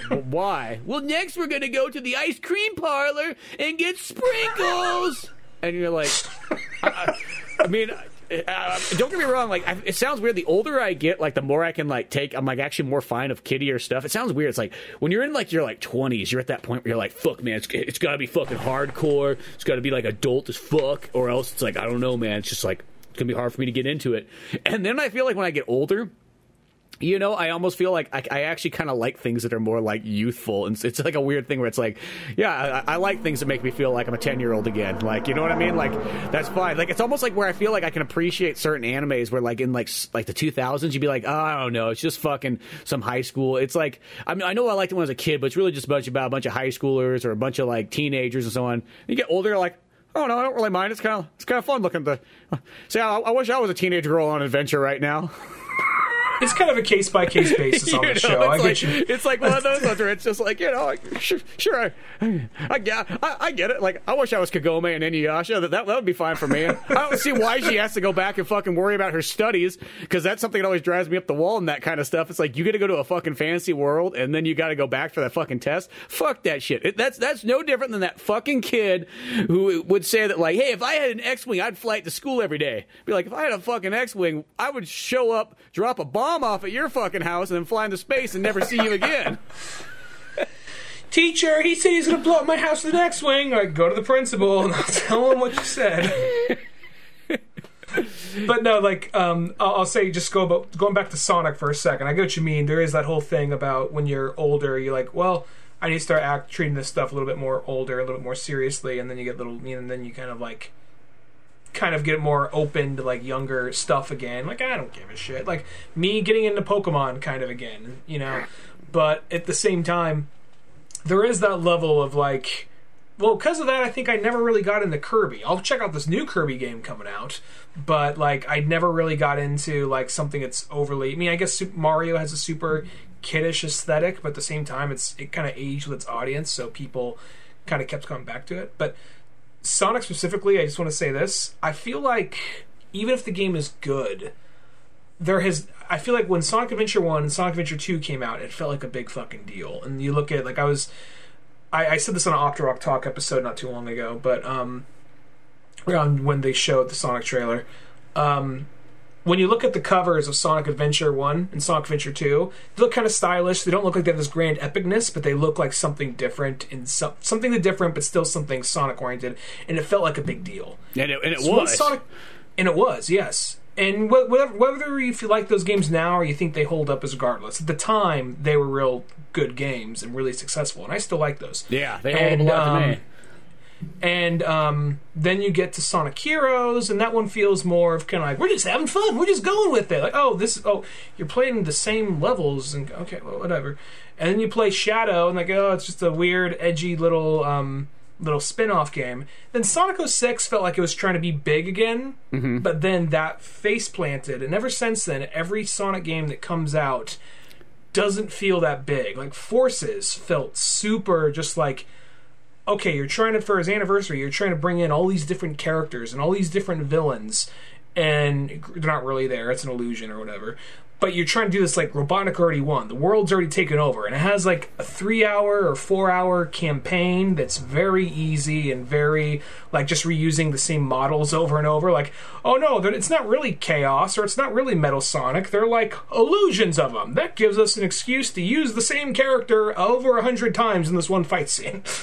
"Well, Why? Well, next we're gonna go to the ice cream parlor and get sprinkles. And you're like, I, I mean, uh, don't get me wrong. Like, I, it sounds weird. The older I get, like, the more I can like take. I'm like actually more fine of kiddier stuff. It sounds weird. It's like when you're in like your like 20s, you're at that point where you're like, fuck, man, it's it's got to be fucking hardcore. It's got to be like adult as fuck, or else it's like I don't know, man. It's just like it's gonna be hard for me to get into it. And then I feel like when I get older. You know, I almost feel like I, I actually kind of like things that are more like youthful, and it's, it's like a weird thing where it's like, yeah, I, I like things that make me feel like I'm a ten year old again. Like, you know what I mean? Like, that's fine. Like, it's almost like where I feel like I can appreciate certain animes where, like, in like like the 2000s, you'd be like, oh, I don't know, it's just fucking some high school. It's like, I mean, I know I liked it when I was a kid, but it's really just about a bunch of high schoolers or a bunch of like teenagers and so on. You get older, like. Oh no, I don't really mind. It's kind of it's kind of fun looking at the. See, I, I wish I was a teenage girl on an adventure right now. It's kind of a case by case basis on the show. I it's get like, you. It's like one of those ones where it's just like you know, sure, sure I, I, get- I, I get it. Like I wish I was Kagome and Inuyasha. That, that that would be fine for me. I don't see why she has to go back and fucking worry about her studies because that's something that always drives me up the wall and that kind of stuff. It's like you got to go to a fucking fancy world and then you got to go back for that fucking test. Fuck that shit. It, that's that's no different than that fucking kid who would say that like, hey, if I had an X-wing, I'd fly to school every day. Be like, if I had a fucking X-wing, I would show up, drop a bomb off at your fucking house, and then fly into space and never see you again. Teacher, he said he's going to blow up my house with an X-wing. I go to the principal and I'll tell him what you said. but no, like um, I'll, I'll say, just go about going back to Sonic for a second. I get what you mean. There is that whole thing about when you're older, you're like, well, I need to start act treating this stuff a little bit more older, a little bit more seriously, and then you get little, and then you kind of like kind of get more open to like younger stuff again. Like I don't give a shit. Like me getting into Pokemon kind of again, you know. But at the same time, there is that level of like well because of that i think i never really got into kirby i'll check out this new kirby game coming out but like i never really got into like something that's overly i mean i guess super mario has a super kiddish aesthetic but at the same time it's it kind of aged with its audience so people kind of kept coming back to it but sonic specifically i just want to say this i feel like even if the game is good there has I feel like when Sonic Adventure One and Sonic Adventure Two came out, it felt like a big fucking deal. And you look at like I was, I, I said this on an Octorok Talk episode not too long ago, but um, around when they showed the Sonic trailer, um, when you look at the covers of Sonic Adventure 1 and Sonic Adventure 2, they look kind of stylish. They don't look like they have this grand epicness, but they look like something different and so, something different, but still something Sonic oriented. And it felt like a big deal. And it, and it So was. Sonic, and it was, yes. And wh- whatever, whether you feel like those games now or you think they hold up as regardless, at the time they were real good games and really successful, and I still like those. yeah, they hold up And, a lot to um, me. And um, then you get to Sonic Heroes, and that one feels more of kind of like we're just having fun, we're just going with it. Like, oh, this, oh, you're playing the same levels, and okay, well, whatever. And then you play Shadow, and like, oh, it's just a weird, edgy little, um, little spin-off game. Then Sonic 06 felt like it was trying to be big again, but then that face planted, and ever since then, every Sonic game that comes out doesn't feel that big. Like Forces felt super, just like okay, you're trying to for his anniversary, you're trying to bring in all these different characters and all these different villains, and they're not really there. It's an illusion or whatever. But you're trying to do this like Robotnik already won. The world's already taken over, and it has like a three-hour or four-hour campaign that's very easy and very like just reusing the same models over and over. Like, oh no, it's not really chaos or it's not really Metal Sonic. They're like illusions of them. That gives us an excuse to use the same character over a hundred times in this one fight scene.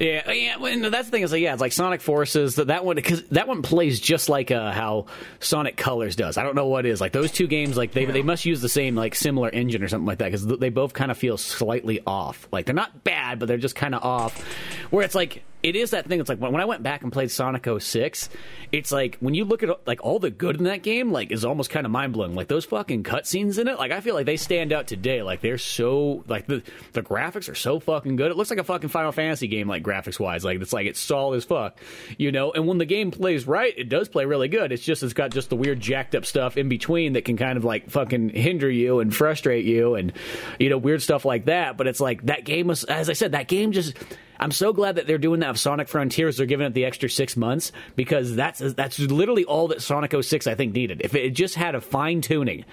Yeah, yeah. Well, no, that's the thing is like, yeah, it's like Sonic Forces. That that one because that one plays just like uh, how Sonic Colors does. I don't know what it is like those two games. Like they they must use the same like similar engine or something like that because they both kind of feel slightly off. Like they're not bad, but they're just kind of off. Where it's like it is that thing. It's like when, I went back and played Sonic 06, it's like when you look at like all the good in that game, like is almost kind of mind blowing. Like those fucking cutscenes in it, like I feel like they stand out today. Like they're so like the the graphics are so fucking good. It looks like a fucking Final Fantasy game, like graphics wise. Like it's like it's solid as fuck, you know. And when the game plays right, it does play really good. It's just it's got just the weird jacked up stuff in between that can kind of like fucking hinder you and frustrate you, and you know weird stuff like that. But it's like that game was, as I said, that game just. I'm so glad that they're doing that with Sonic Frontiers. They're giving it the extra six months because that's that's literally all that Sonic 06 I think needed. If it just had a fine tuning,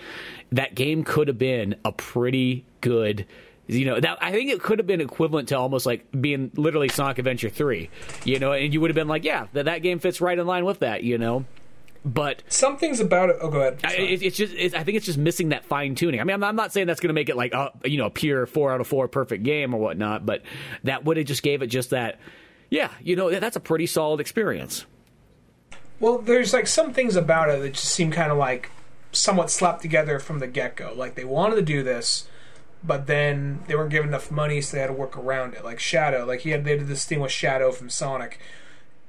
that game could have been a pretty good. You know, that, I think it could have been equivalent to almost like being literally Sonic Adventure 3. You know, and you would have been like, yeah, that that game fits right in line with that. You know, but something's about it. Oh, go ahead. I- it, it's just it's, I think it's just missing that fine tuning. I mean, I'm, I'm not saying that's going to make it like a you know a pure four out of four perfect game or whatnot, but that would have just gave it just that. Yeah, you know that's a pretty solid experience. Well, there's like some things about it that just seem kind of like somewhat slapped together from the get go. Like they wanted to do this, but then they weren't given enough money, so they had to work around it. Like Shadow, like he had they did this thing with Shadow from Sonic,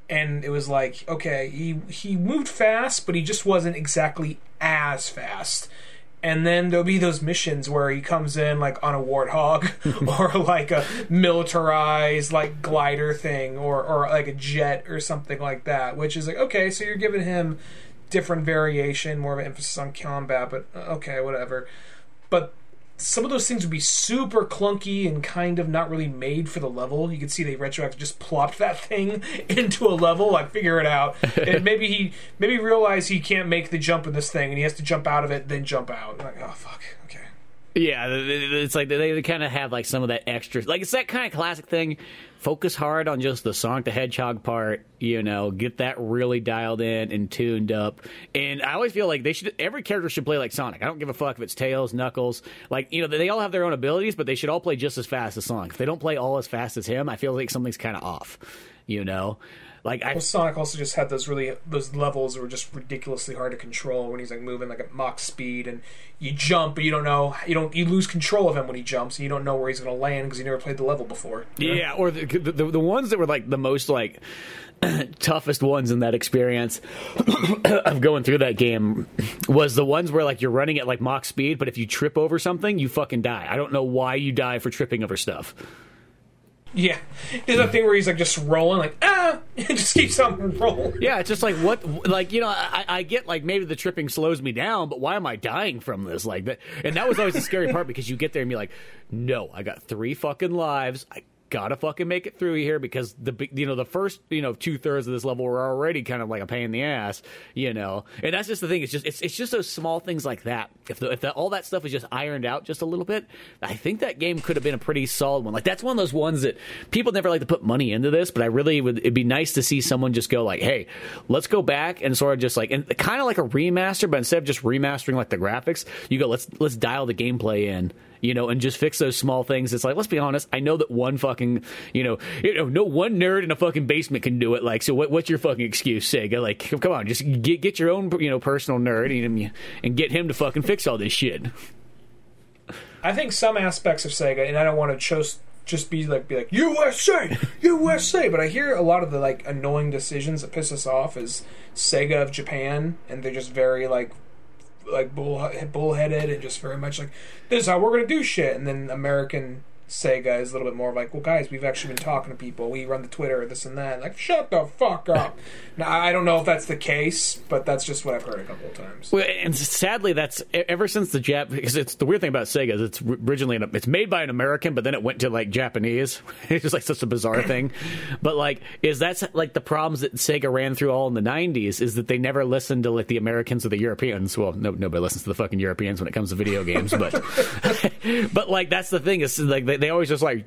and it was like okay, he he moved fast, but he just wasn't exactly as fast. And then there'll be those missions where he comes in like on a warthog or like a militarized like glider thing or, or like a jet or something like that, which is like, okay, so you're giving him different variation, more of an emphasis on combat, but uh, okay, whatever. But some of those things would be super clunky and kind of not really made for the level. You can see they retroactively just plopped that thing into a level, like figure it out. and maybe he maybe realize he can't make the jump in this thing, and he has to jump out of it, then jump out. Like, oh fuck, okay. Yeah, it's like they kind of have like some of that extra, like it's that kind of classic thing. Focus hard on just the Sonic the Hedgehog part, you know, get that really dialed in and tuned up. And I always feel like they should, every character should play like Sonic. I don't give a fuck if it's Tails, Knuckles, like you know, they all have their own abilities, but they should all play just as fast as Sonic. If they don't play all as fast as him, I feel like something's kind of off, you know. Like I, Well, Sonic also just had those really those levels that were just ridiculously hard to control when he's like moving like at Mach speed, and you jump, but you don't know you don't you lose control of him when he jumps, and you don't know where he's going to land because you never played the level before. Yeah, or the, the the ones that were like the most like toughest ones in that experience of going through that game was the ones where like you're running at like Mach speed, but if you trip over something, you fucking die. I don't know why you die for tripping over stuff. Yeah, there's that thing where he's like just rolling, like ah, and just keeps on rolling. Yeah, it's just like what, like you know, I, I get like maybe the tripping slows me down, but why am I dying from this? Like that, and that was always the scary part because you get there and be like, no, I got three fucking lives. I gotta fucking make it through here because the you know the first you know two thirds of this level were already kind of like a pain in the ass, you know. And that's just the thing. It's just it's it's just those small things like that. If the, if the, all that stuff was just ironed out just a little bit, I think that game could have been a pretty solid one. Like that's one of those ones that people never like to put money into this, but I really would. It'd be nice to see someone just go like, hey, let's go back and sort of just like and kind of like a remaster, but instead of just remastering like the graphics, you go let's let's dial the gameplay in you know, and just fix those small things. It's like, let's be honest, I know that one fucking, you know, you know, no one nerd in a fucking basement can do it. Like, so what, what's your fucking excuse, Sega? Like, come on, just get get your own, you know, personal nerd and, and get him to fucking fix all this shit. I think some aspects of Sega, and I don't want to just just be like be like USA, USA, but I hear a lot of the like annoying decisions that piss us off is Sega of Japan, and they're just very like like bull bullheaded and just very much like this is how we're gonna do shit, and then American Sega is a little bit more like, well, guys, we've actually been talking to people. We run the Twitter, this and that. Like, shut the fuck up. now, I don't know if that's the case, but that's just what I've heard a couple of times. Well, and sadly, that's ever since the Jap. Because it's the weird thing about Sega is it's originally an, it's made by an American, but then it went to like Japanese. it's just like such a bizarre thing. But like, is that's like the problems that Sega ran through all in the '90s? Is that they never listened to like the Americans or the Europeans? Well, no, nobody listens to the fucking Europeans when it comes to video games, but but like that's the thing is like they, they always just like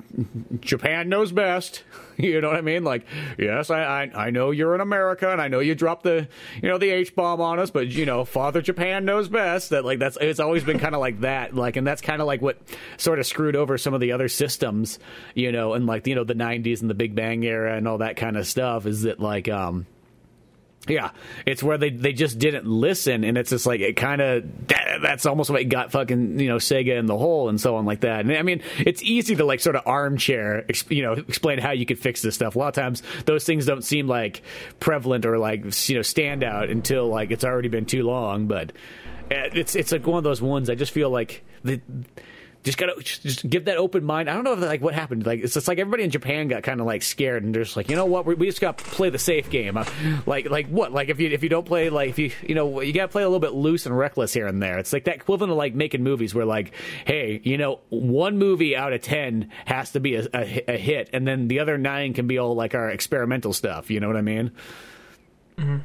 Japan knows best. You know what I mean? Like, yes, I, I I know you're in America, and I know you dropped the you know the H bomb on us, but you know Father Japan knows best. That like that's it's always been kind of like that. Like, and that's kind of like what sort of screwed over some of the other systems. You know, and like you know the '90s and the Big Bang era and all that kind of stuff. Is that like um yeah, it's where they they just didn't listen, and it's just like it kind of that, that's almost what got fucking you know Sega in the hole and so on like that. And I mean, it's easy to like sort of armchair, you know, explain how you could fix this stuff. A lot of times, those things don't seem like prevalent or like you know stand out until like it's already been too long. But uh, it's it's like one of those ones. I just feel like the just gotta just give that open mind. I don't know if like what happened. Like it's just like everybody in Japan got kind of like scared and they're just like, you know what, we, we just got to play the safe game. Uh, like like what? Like if you if you don't play like if you you know you got to play a little bit loose and reckless here and there. It's like that equivalent of like making movies where like, hey, you know, one movie out of ten has to be a, a, a hit, and then the other nine can be all like our experimental stuff. You know what I mean? Mm-hmm.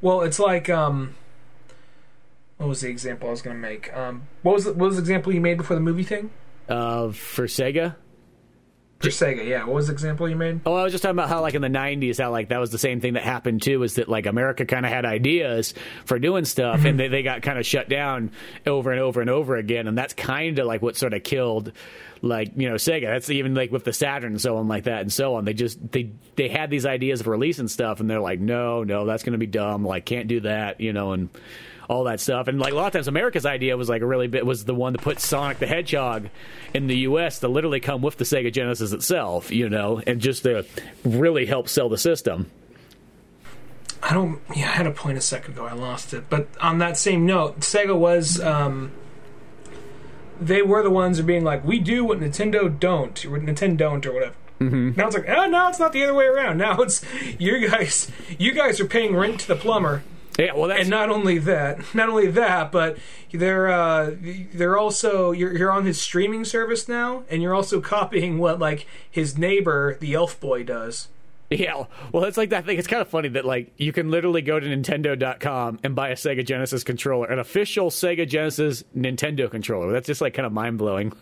Well, it's like um, what was the example I was going to make? Um, what was the, what was the example you made before the movie thing Uh, for Sega. for Sega? Yeah, what was the example you made? Oh, I was just talking about how, like in the '90s, how like that was the same thing that happened too. Is that like America kind of had ideas for doing stuff, and they, they got kind of shut down over and over and over again, and that's kind of like what sort of killed, like you know, Sega. That's even like with the Saturn and so on, like that and so on. They just they they had these ideas of releasing stuff, and they're like, no, no, that's going to be dumb. Like, can't do that, you know, and all that stuff. And like a lot of times, America's idea was like a really bit was the one to put Sonic the Hedgehog in the U.S. to literally come with the Sega Genesis itself, you know, and just to really help sell the system. I don't. Yeah, I had a point a second ago. I lost it. But on that same note, Sega was. Um, they were the ones who are being like, we do what Nintendo don't, or what Nintendo don't, or whatever. Mm-hmm. Now it's like, oh, no, it's not the other way around. Now it's you guys. You guys are paying rent to the plumber. Yeah, well, and not only that, not only that, but they're uh, they're also you're you're on his streaming service now, and you're also copying what like his neighbor, the Elf Boy, does. Yeah, well, it's like that thing. It's kind of funny that like you can literally go to Nintendo.com and buy a Sega Genesis controller, an official Sega Genesis Nintendo controller. That's just like kind of mind blowing.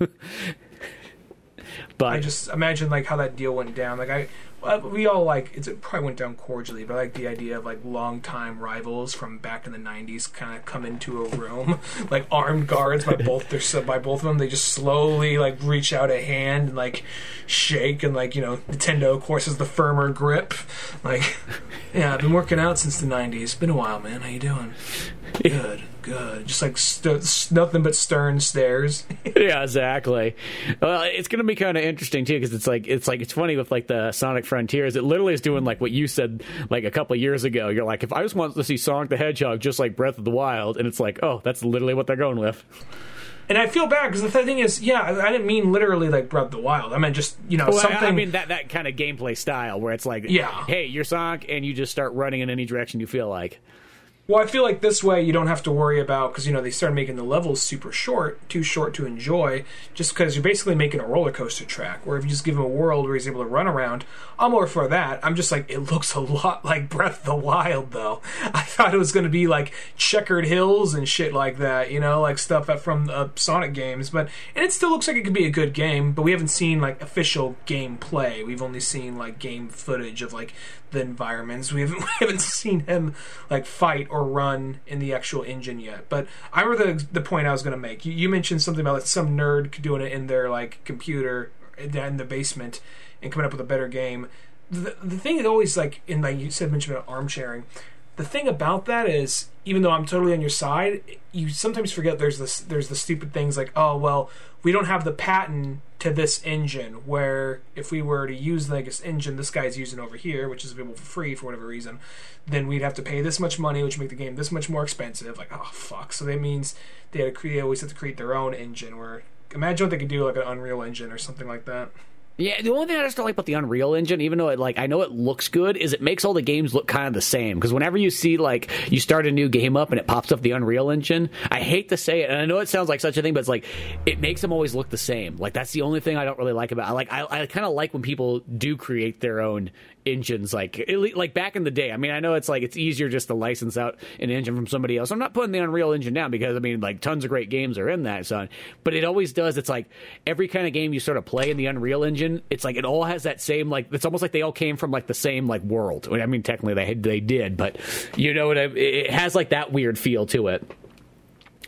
but I just imagine like how that deal went down. Like I, we all like it's, it probably went down cordially, but I like the idea of like longtime rivals from back in the '90s kind of come into a room, like armed guards by both their by both of them. They just slowly like reach out a hand and like shake, and like you know Nintendo of course is the firmer grip. Like, yeah, I've been working out since the '90s. Been a while, man. How you doing? Good, good. Just like st- nothing but stern stares. yeah, exactly. Well, it's going to be kind of interesting too because it's like it's like it's funny with like the Sonic Frontiers. It literally is doing like what you said like a couple of years ago. You're like, if I just want to see Sonic the Hedgehog just like Breath of the Wild, and it's like, oh, that's literally what they're going with. And I feel bad because the thing is, yeah, I I didn't mean literally like Breath of the Wild. I meant just you know Well, I- something. I mean that that kind of gameplay style where it's like, Yeah. hey, you're Sonic, and you just start running in any direction you feel like. Well, I feel like this way you don't have to worry about because you know they started making the levels super short, too short to enjoy, just because you're basically making a roller coaster track. Where if you just give him a world where he's able to run around, I'm more for that. I'm just like it looks a lot like Breath of the Wild, though. I thought it was going to be like checkered hills and shit like that, you know, like stuff from uh, Sonic games. But and it still looks like it could be a good game, but we haven't seen like official gameplay. We've only seen like game footage of like environments. We haven't we haven't seen him like fight or run in the actual engine yet. But I remember the the point I was going to make. You, you, mentioned something about like, some nerd doing it in their like computer in the basement and coming up with a better game. The the thing is always like in like you said mentioned about arm sharing. The thing about that is, even though I'm totally on your side, you sometimes forget there's this there's the stupid things like, oh well, we don't have the patent to this engine where if we were to use like this engine this guy's using over here which is available for free for whatever reason then we'd have to pay this much money which would make the game this much more expensive. Like oh fuck. So that means they had to create they always have to create their own engine where imagine what they could do like an unreal engine or something like that yeah, the only thing I just don't like about the Unreal Engine, even though it like I know it looks good, is it makes all the games look kind of the same. Because whenever you see like you start a new game up and it pops up the Unreal Engine, I hate to say it, and I know it sounds like such a thing, but it's like it makes them always look the same. Like that's the only thing I don't really like about. It. Like I, I kind of like when people do create their own engines like like back in the day. I mean, I know it's like it's easier just to license out an engine from somebody else. I'm not putting the Unreal Engine down because I mean, like tons of great games are in that son. But it always does. It's like every kind of game you sort of play in the Unreal Engine, it's like it all has that same like it's almost like they all came from like the same like world. I mean, technically they they did, but you know what? It has like that weird feel to it.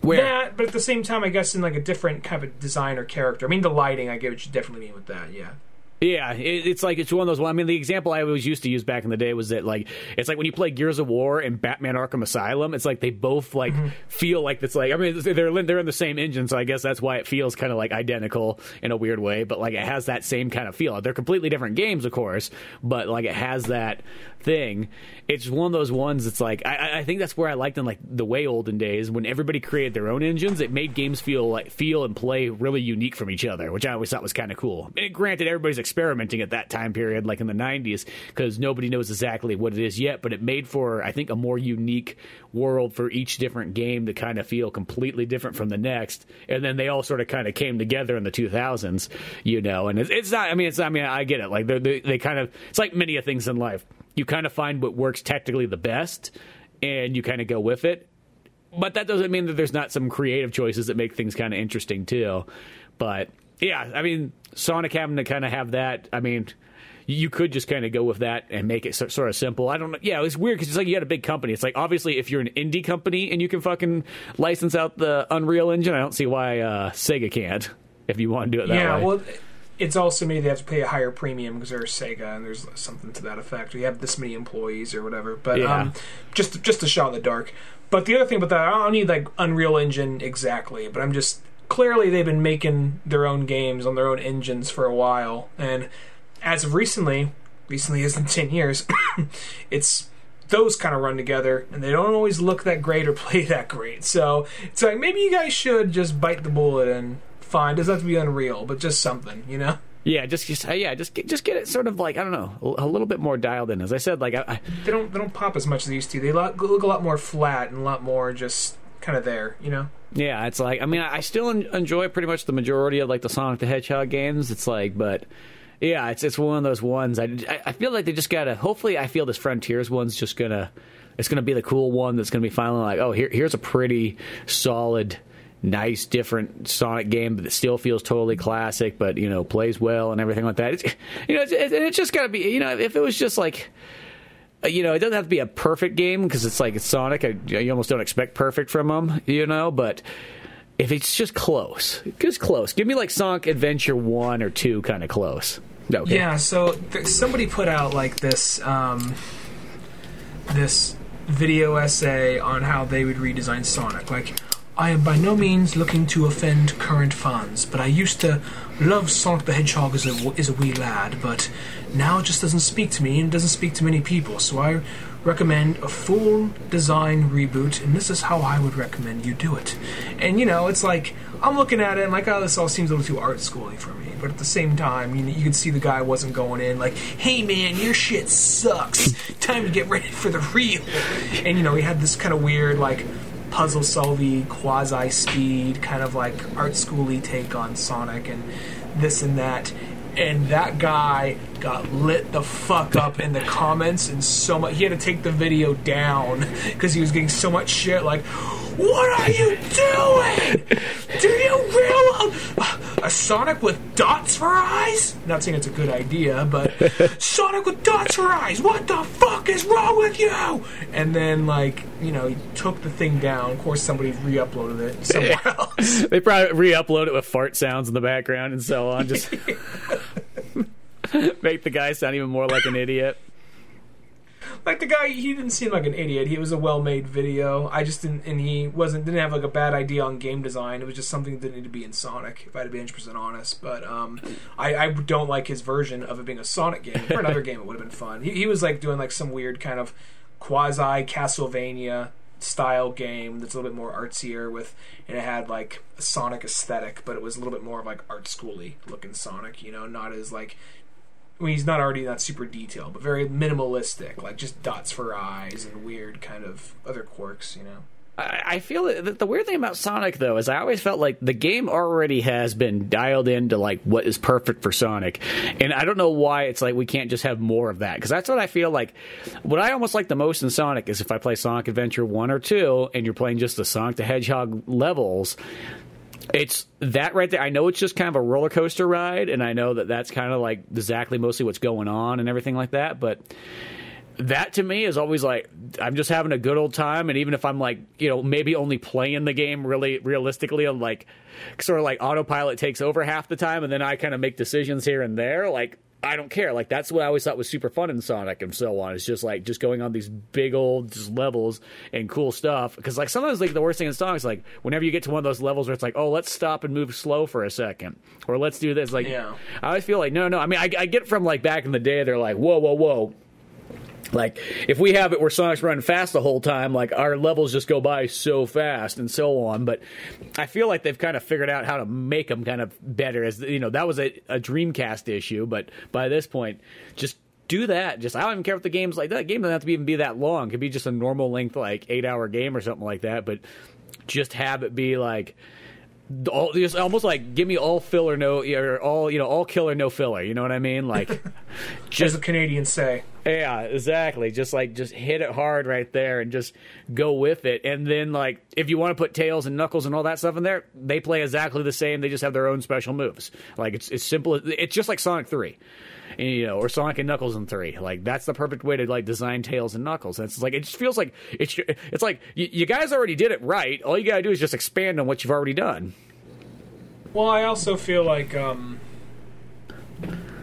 Where? That, but at the same time, I guess in like a different kind of design or character. I mean, the lighting, I get what you definitely mean with that. Yeah. Yeah, it, it's like it's one of those. I mean, the example I always used to use back in the day was that like it's like when you play Gears of War and Batman Arkham Asylum. It's like they both like mm-hmm. feel like it's like I mean they're they're in the same engine, so I guess that's why it feels kind of like identical in a weird way. But like it has that same kind of feel. They're completely different games, of course, but like it has that thing. It's one of those ones. that's like I, I think that's where I liked in like the way olden days when everybody created their own engines. It made games feel like feel and play really unique from each other, which I always thought was kind of cool. And granted, everybody's experimenting at that time period, like in the '90s, because nobody knows exactly what it is yet. But it made for I think a more unique world for each different game to kind of feel completely different from the next. And then they all sort of kind of came together in the 2000s, you know. And it's, it's not. I mean, it's. I mean, I get it. Like they they kind of. It's like many of things in life you kind of find what works technically the best and you kind of go with it. But that doesn't mean that there's not some creative choices that make things kind of interesting too. But yeah, I mean, Sonic having to kind of have that, I mean, you could just kind of go with that and make it so, sort of simple. I don't know. Yeah, it's weird because it's like you got a big company. It's like obviously if you're an indie company and you can fucking license out the Unreal Engine, I don't see why uh, Sega can't if you want to do it that yeah, way. Yeah, well, it's also maybe they have to pay a higher premium because they're Sega and there's something to that effect. We have this many employees or whatever. But yeah. um, just just a shot in the dark. But the other thing about that, I don't need like Unreal Engine exactly, but I'm just clearly they've been making their own games on their own engines for a while, and as of recently, recently isn't ten years, it's those kind of run together, and they don't always look that great or play that great. So it's like maybe you guys should just bite the bullet and fine. Doesn't have to be unreal, but just something, you know. Yeah, just, just uh, yeah, just get, just get it sort of like I don't know, a little bit more dialed in. As I said, like I, I, they don't they don't pop as much as they used to. They look, look a lot more flat and a lot more just kind of there, you know. Yeah, it's like I mean I still enjoy pretty much the majority of like the Sonic the Hedgehog games. It's like, but yeah, it's it's one of those ones. I I feel like they just gotta. Hopefully, I feel this Frontiers one's just gonna. It's gonna be the cool one that's gonna be finally like, oh, here here's a pretty solid nice, different Sonic game, but it still feels totally classic, but you know plays well and everything like that. It's, you know, it's, it's just got to be. You know, if it was just like. Uh, you know, it doesn't have to be a perfect game because it's like it's Sonic. I, you almost don't expect perfect from them, you know. But if it's just close, just close. Give me like Sonic Adventure one or two, kind of close. Okay. Yeah. So th- somebody put out like this, um, this video essay on how they would redesign Sonic. Like, I am by no means looking to offend current fans, but I used to love Sonic the Hedgehog as a, as a wee lad, but now it just doesn't speak to me and doesn't speak to many people. So I recommend a full design reboot, and this is how I would recommend you do it. And you know, it's like I'm looking at it and like, oh, this all seems a little too art schooly for me. But at the same time, you, you could see the guy wasn't going in like, hey man, your shit sucks. Time to get ready for the real. And you know, he had this kind of weird like puzzle solving, quasi speed, kind of like art schooly take on Sonic and this and that. And that guy got lit the fuck up in the comments and so much. He had to take the video down because he was getting so much shit like, what are you doing? Do you realize a Sonic with dots for eyes? Not saying it's a good idea, but Sonic with dots for eyes. What the fuck is wrong with you? And then, like, you know, he took the thing down. Of course, somebody re-uploaded it somewhere else. they probably re-upload it with fart sounds in the background and so on. Just make the guy sound even more like an idiot like the guy he didn't seem like an idiot. He was a well-made video. I just didn't and he wasn't didn't have like a bad idea on game design. It was just something that didn't need to be in sonic if i had to be 100% honest. But um i i don't like his version of it being a sonic game. For another game it would have been fun. He, he was like doing like some weird kind of quasi castlevania style game that's a little bit more artsier with and it had like a sonic aesthetic but it was a little bit more of like art schooly looking sonic you know not as like I mean, he's not already that super detailed, but very minimalistic, like just dots for eyes and weird kind of other quirks, you know. I feel that the weird thing about Sonic though is I always felt like the game already has been dialed into like what is perfect for Sonic, and I don't know why it's like we can't just have more of that because that's what I feel like. What I almost like the most in Sonic is if I play Sonic Adventure one or two, and you're playing just the Sonic the Hedgehog levels it's that right there. I know it's just kind of a roller coaster ride, and I know that that's kind of like exactly mostly what's going on and everything like that. But that to me is always like I'm just having a good old time, and even if I'm like you know maybe only playing the game really realistically, I'm like sort of like autopilot takes over half the time, and then I kind of make decisions here and there. Like I don't care. Like that's what I always thought was super fun in Sonic and so on. It's just like just going on these big old levels and cool stuff. Because like sometimes like the worst thing in Sonic is like whenever you get to one of those levels where it's like, oh, let's stop and move slow for a second, or let's do this. Like, yeah. I always feel like no, no. I mean, I, I get from like back in the day, they're like, whoa, whoa, whoa like if we have it where Sonic's running fast the whole time, like our levels just go by so fast and so on. But I feel like they've kind of figured out how to make them kind of better. As you know, that was a, a Dreamcast issue, but by this point, just do that. Just I don't even care if the game's like that. game doesn't have to even be that long. It could be just a normal length, like eight hour game or something like that. But just have it be like all just almost like give me all filler no or all you know all killer no filler you know what i mean? Like just a canadians say. Yeah exactly. Just like just hit it hard right there and just go with it. And then like if you want to put tails and knuckles and all that stuff in there they play exactly the same. They just have their own special moves. Like it's it's simple it's just like sonic 3 you know, or Sonic and Knuckles in three. Like that's the perfect way to like design Tails and Knuckles. it's like it just feels like it's it's like you, you guys already did it right. All you gotta do is just expand on what you've already done. Well, I also feel like um,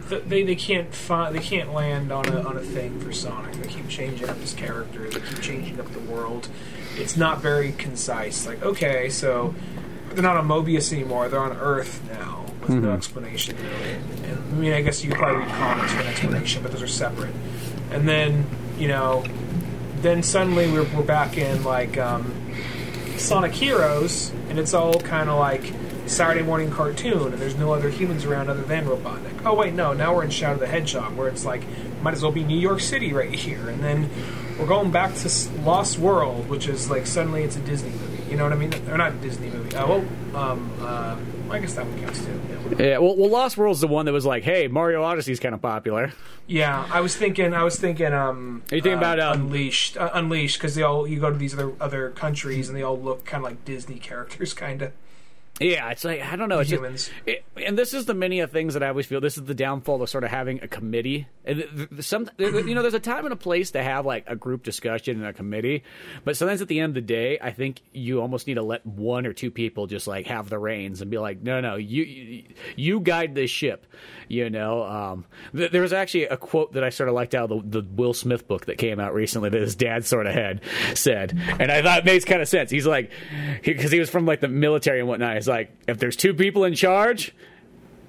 th- they they can't find they can't land on a on a thing for Sonic. They keep changing up his character. They keep changing up the world. It's not very concise. Like okay, so they're not on Mobius anymore. They're on Earth now with mm-hmm. no explanation really. And, I mean, I guess you could probably read comics for an explanation, but those are separate. And then you know, then suddenly we're we're back in like um, Sonic Heroes, and it's all kind of like Saturday morning cartoon, and there's no other humans around other than Robotnik. Oh wait, no, now we're in Shadow the Hedgehog, where it's like might as well be New York City right here, and then we're going back to Lost World, which is like suddenly it's a Disney movie. You know what I mean? Or not a Disney movie. Uh, well, um, uh, I guess that one counts too. Yeah. yeah well, well, Lost World's the one that was like, hey, Mario Odyssey's kind of popular. Yeah, I was thinking. I was thinking. Um, Are you thinking uh, about um, Unleashed? Uh, Unleashed, because they all you go to these other other countries and they all look kind of like Disney characters, kind of. Yeah, it's like I don't know. It's humans, just, it, and this is the many of things that I always feel. This is the downfall of sort of having a committee. And Some, you know, there's a time and a place to have like a group discussion and a committee, but sometimes at the end of the day, I think you almost need to let one or two people just like have the reins and be like, no, no, you you guide this ship. You know, um, th- there was actually a quote that I sort of liked out of the, the Will Smith book that came out recently that his dad sort of had said, and I thought it makes kind of sense. He's like, because he, he was from like the military and whatnot. He's like, if there's two people in charge,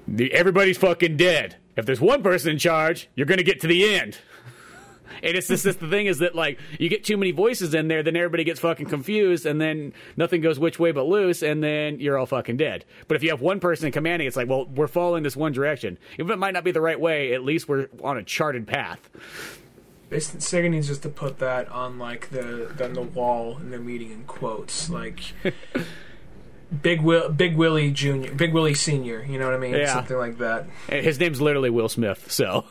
the, everybody's fucking dead if there's one person in charge, you're to get to the end. And it's just, the thing is that like you get too many voices in there, then everybody gets fucking confused, and then nothing goes which way but loose, and then you're all fucking dead. But if you have one person commanding, it's like, well, we're following this one direction, even if it might not be the right way. At least we're on a charted path. Sega needs just to put that on like the on the wall in the meeting in quotes, like Big Will, Big Willie Junior, Big Willie Senior. You know what I mean? Yeah. Something like that. His name's literally Will Smith, so.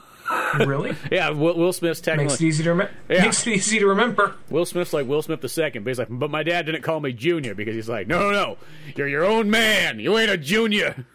Really? yeah, Will, Will Smith's technically Makes it easy to remember. Yeah. Makes it easy to remember. Will Smith's like Will Smith the second, but he's like, but my dad didn't call me Junior because he's like, no, no, no, you're your own man. You ain't a junior.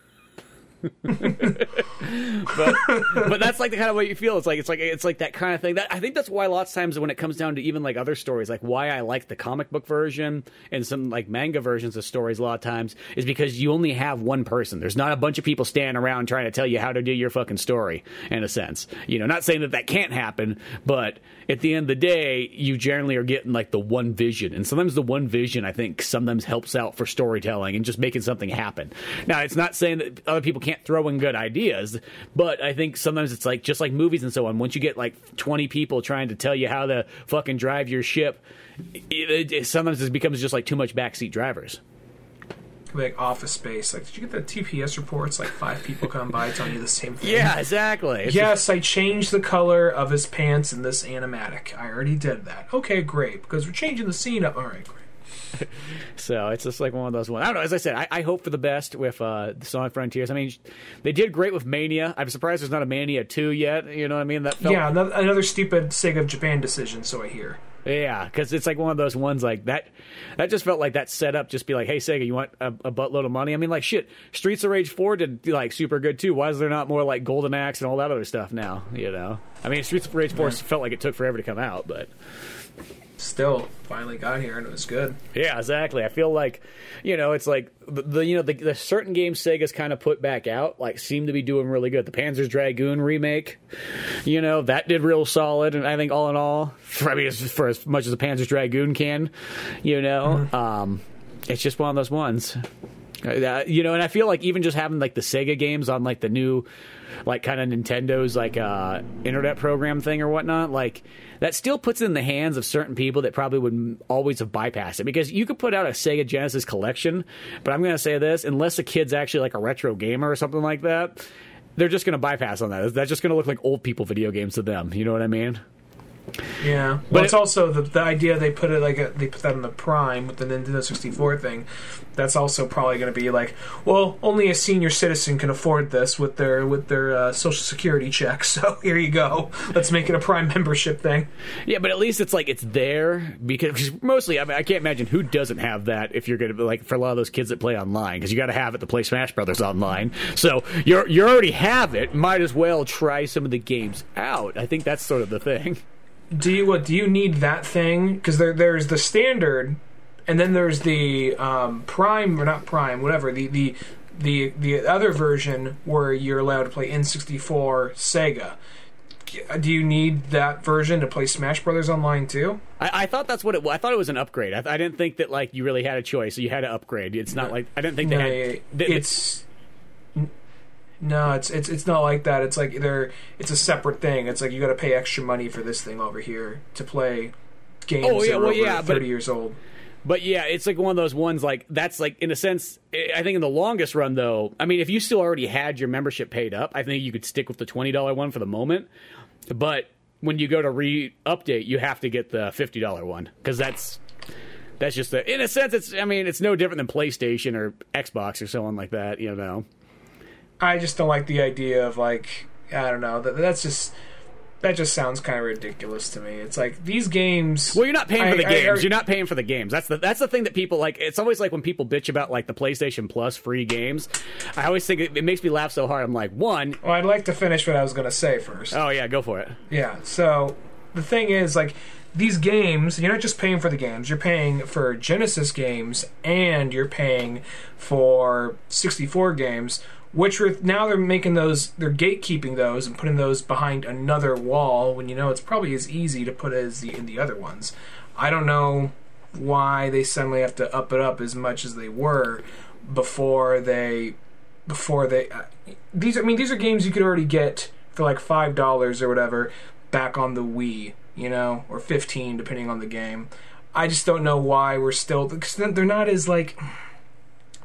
But but that's like the kind of way you feel. It's like it's like it's like that kind of thing. That I think that's why lots of times when it comes down to even like other stories, like why I like the comic book version and some like manga versions of stories a lot of times is because you only have one person. There's not a bunch of people standing around trying to tell you how to do your fucking story. In a sense, you know, not saying that that can't happen, but at the end of the day, you generally are getting like the one vision, and sometimes the one vision I think sometimes helps out for storytelling and just making something happen. Now, it's not saying that other people can't throw in good ideas, but I think sometimes it's like just like movies and so on. Once you get like twenty people trying to tell you how to fucking drive your ship, it, it, sometimes it becomes just like too much backseat drivers. Like Office Space. Like, did you get the TPS reports? Like five people come by telling you the same thing. Yeah, exactly. It's Yes, I changed the color of his pants in this animatic. I already did that. Okay, great. Because we're changing the scene up. All right, great. So it's just like one of those ones. I don't know. As I said, I, I hope for the best with uh, the Sonic Frontiers. I mean, they did great with Mania. I'm surprised there's not a Mania two yet. You know what I mean? That felt, Yeah, another, another stupid Sega of Japan decision. So I hear. Yeah, because it's like one of those ones like that. That just felt like that setup. Just be like, hey Sega, you want a, a buttload of money? I mean, like shit. Streets of Rage four did like super good too. Why is there not more like Golden Axe and all that other stuff now? You know, I mean, Streets of Rage four felt like it took forever to come out, but. Still, finally got here and it was good. Yeah, exactly. I feel like, you know, it's like the, the you know the, the certain games Sega's kind of put back out like seem to be doing really good. The Panzer's Dragoon remake, you know, that did real solid, and I think all in all, for, I mean, it's for as much as the Panzer's Dragoon can, you know, um, it's just one of those ones. Uh, you know, and I feel like even just having like the Sega games on like the new, like kind of Nintendo's like uh, internet program thing or whatnot, like that still puts it in the hands of certain people that probably would always have bypassed it because you could put out a Sega Genesis collection, but I'm going to say this: unless a kid's actually like a retro gamer or something like that, they're just going to bypass on that. That's just going to look like old people video games to them. You know what I mean? Yeah, But but it's it- also the, the idea they put it like a, they put that in the Prime with the Nintendo 64 thing. That's also probably going to be like, well, only a senior citizen can afford this with their with their uh, social security check. So here you go. Let's make it a Prime membership thing. Yeah, but at least it's like it's there because mostly I mean I can't imagine who doesn't have that if you're gonna be like for a lot of those kids that play online because you got to have it to play Smash Brothers online. So you're you already have it. Might as well try some of the games out. I think that's sort of the thing. Do you what? Do you need that thing? Because there there's the standard, and then there's the um, Prime or not Prime, whatever the the the the other version where you're allowed to play N64 Sega. Do you need that version to play Smash Brothers online too? I, I thought that's what it. was. I thought it was an upgrade. I, I didn't think that like you really had a choice. You had to upgrade. It's not like I didn't think they No, had. they- it's no, it's it's it's not like that. It's like they're it's a separate thing. It's like you got to pay extra money for this thing over here to play games Oh, yeah, that are well, over yeah, but- thirty years old. But yeah, it's like one of those ones like that's like in a sense. I think in the longest run though, I mean, if you still already had your membership paid up, I think you could stick with the twenty dollar one for the moment. But when you go to re-update, you have to get the fifty dollar one because that's that's just a, in a sense. It's I mean, it's no different than PlayStation or Xbox or so on like that. You know. I just don't like the idea of like I don't know. That, that's just that just sounds kind of ridiculous to me. It's like these games. Well, you're not paying for the I- I- games. I- you're not paying for the games. That's the that's the thing that people like. It's always like when people bitch about like the PlayStation Plus free games. I always think it, it makes me laugh so hard. I'm like, one, Well, I'd like to finish what I was going to say first. oh yeah, go for it. Yeah. So the thing is, like, these games, you're not just paying for the games. You're paying for Genesis games, and you're paying for 64 games. Which are, now they're making those, they're gatekeeping those and putting those behind another wall when you know it's probably as easy to put as the in the other ones. I don't know why they suddenly have to up it up as much as they were before they before they uh, these I mean these are games you could already get for like five dollars or whatever back on the Wii, you know, or fifteen depending on the game. I just don't know why we're still because they're not as like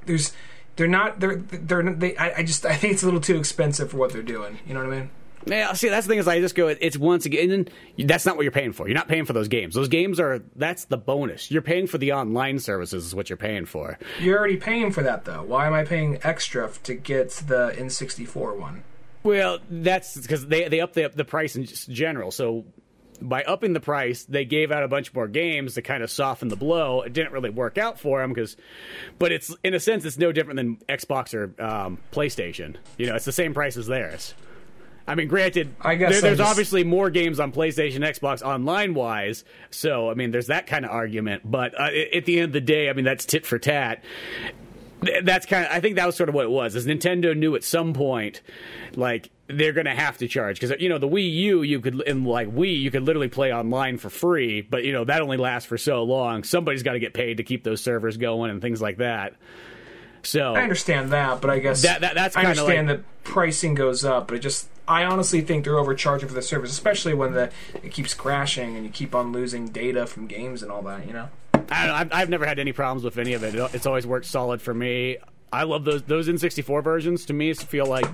there's they're not they're they're they I, I just I think it's a little too expensive for what they're doing. You know what I mean? Yeah, see, that's the thing is I just go. It's once again, that's not what you're paying for. You're not paying for those games. Those games are that's the bonus. You're paying for the online services is what you're paying for. You're already paying for that though. Why am I paying extra to get the N64 one? Well, that's because they they up the the price in general. So by upping the price, they gave out a bunch more games to kind of soften the blow. It didn't really work out for them because, but it's in a sense, it's no different than Xbox or um, PlayStation. You know, it's the same price as theirs. I mean, granted, I guess there, there's just- obviously more games on PlayStation, Xbox online wise. So, I mean, there's that kind of argument. But uh, at the end of the day, I mean, that's tit for tat. Th- That's kind of. I think that was sort of what it was. Is Nintendo knew at some point, like they're going to have to charge because you know the Wii U, you could in like Wii, you could literally play online for free, but you know that only lasts for so long. Somebody's got to get paid to keep those servers going and things like that. So I understand that, but I guess That- that- that's I understand like- that pricing goes up, but it just I honestly think they're overcharging for the service, especially when the it keeps crashing and you keep on losing data from games and all that. You know, I don't know, I've, I've never had any problems with any of it. It- It's always worked solid for me. I love those those N64 versions. To me, it feel like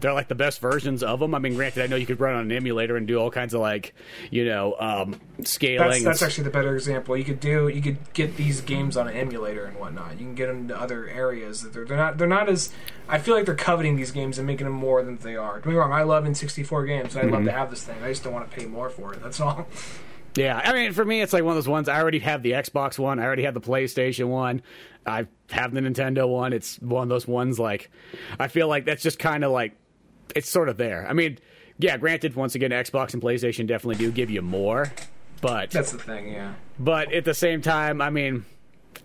they're like the best versions of them. I mean, granted, I know you could run on an emulator and do all kinds of like, you know, um, scaling. that's that's actually the better example. You could do you could get these games on an emulator and whatnot. You can get them to other areas that they're they're not they're not as. I feel like they're coveting these games and making them more than they are. Don't get me wrong. I love N64 games. I'd love Mm-hmm. to have this thing. I just don't want to pay more for it. That's all. Yeah, I mean, for me, it's like one of those ones. I already have the Xbox One. I already have the PlayStation One. I have the Nintendo One. It's one of those ones. Like, I feel like that's just kind of like it's sort of there. I mean, yeah, granted, once again, Xbox and PlayStation definitely do give you more, but That's the thing. Yeah. but at the same time, I mean,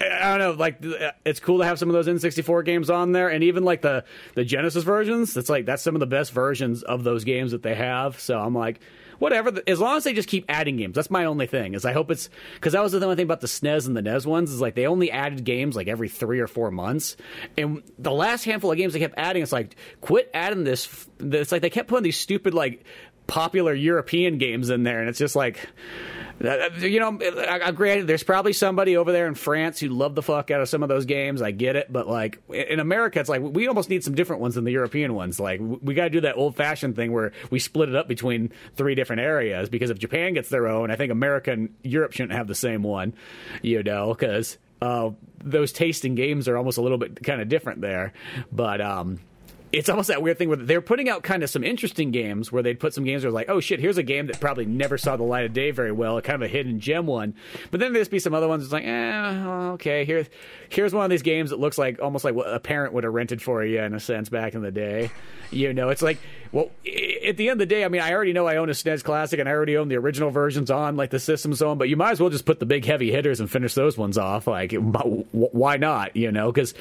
I don't know. Like, uh, it's cool to have some of those N64 games on there, and even like the the Genesis versions. It's like that's some of the best versions of those games that they have. So I'm like, whatever. As long as they just keep adding games, that's my only thing. Is I hope it's because that was the only thing about the SNES and the NES ones is like they only added games like every three or four months, and the last handful of games they kept adding, it's like quit adding this. It's like they kept putting these stupid like popular European games in there, and it's just like. Uh, You know, granted, there's probably somebody over there in France who love the fuck out of some of those games. I get it, but like in America, it's like we almost need some different ones than the European ones. Like we got to do that old fashioned thing where we split it up between three different areas. Because if Japan gets their own, I think America and Europe shouldn't have the same one. You know, because uh, those tasting games are almost a little bit kind of different there. But um, it's almost that weird thing where they're putting out kind of some interesting games where they'd put some games where like, oh shit, here's a game that probably never saw the light of day very well, kind of a hidden gem one. But then there's be some other ones that's like, eh, okay, here, here's one of these games that looks like almost like what a parent would have rented for you in a sense back in the day. You know, it's like, well, at the end of the day, I mean, I already know I own a SNES Classic and I already own the original versions on like the system's on, but you might as well just put the big heavy hitters and finish those ones off. Like, why not? You know, because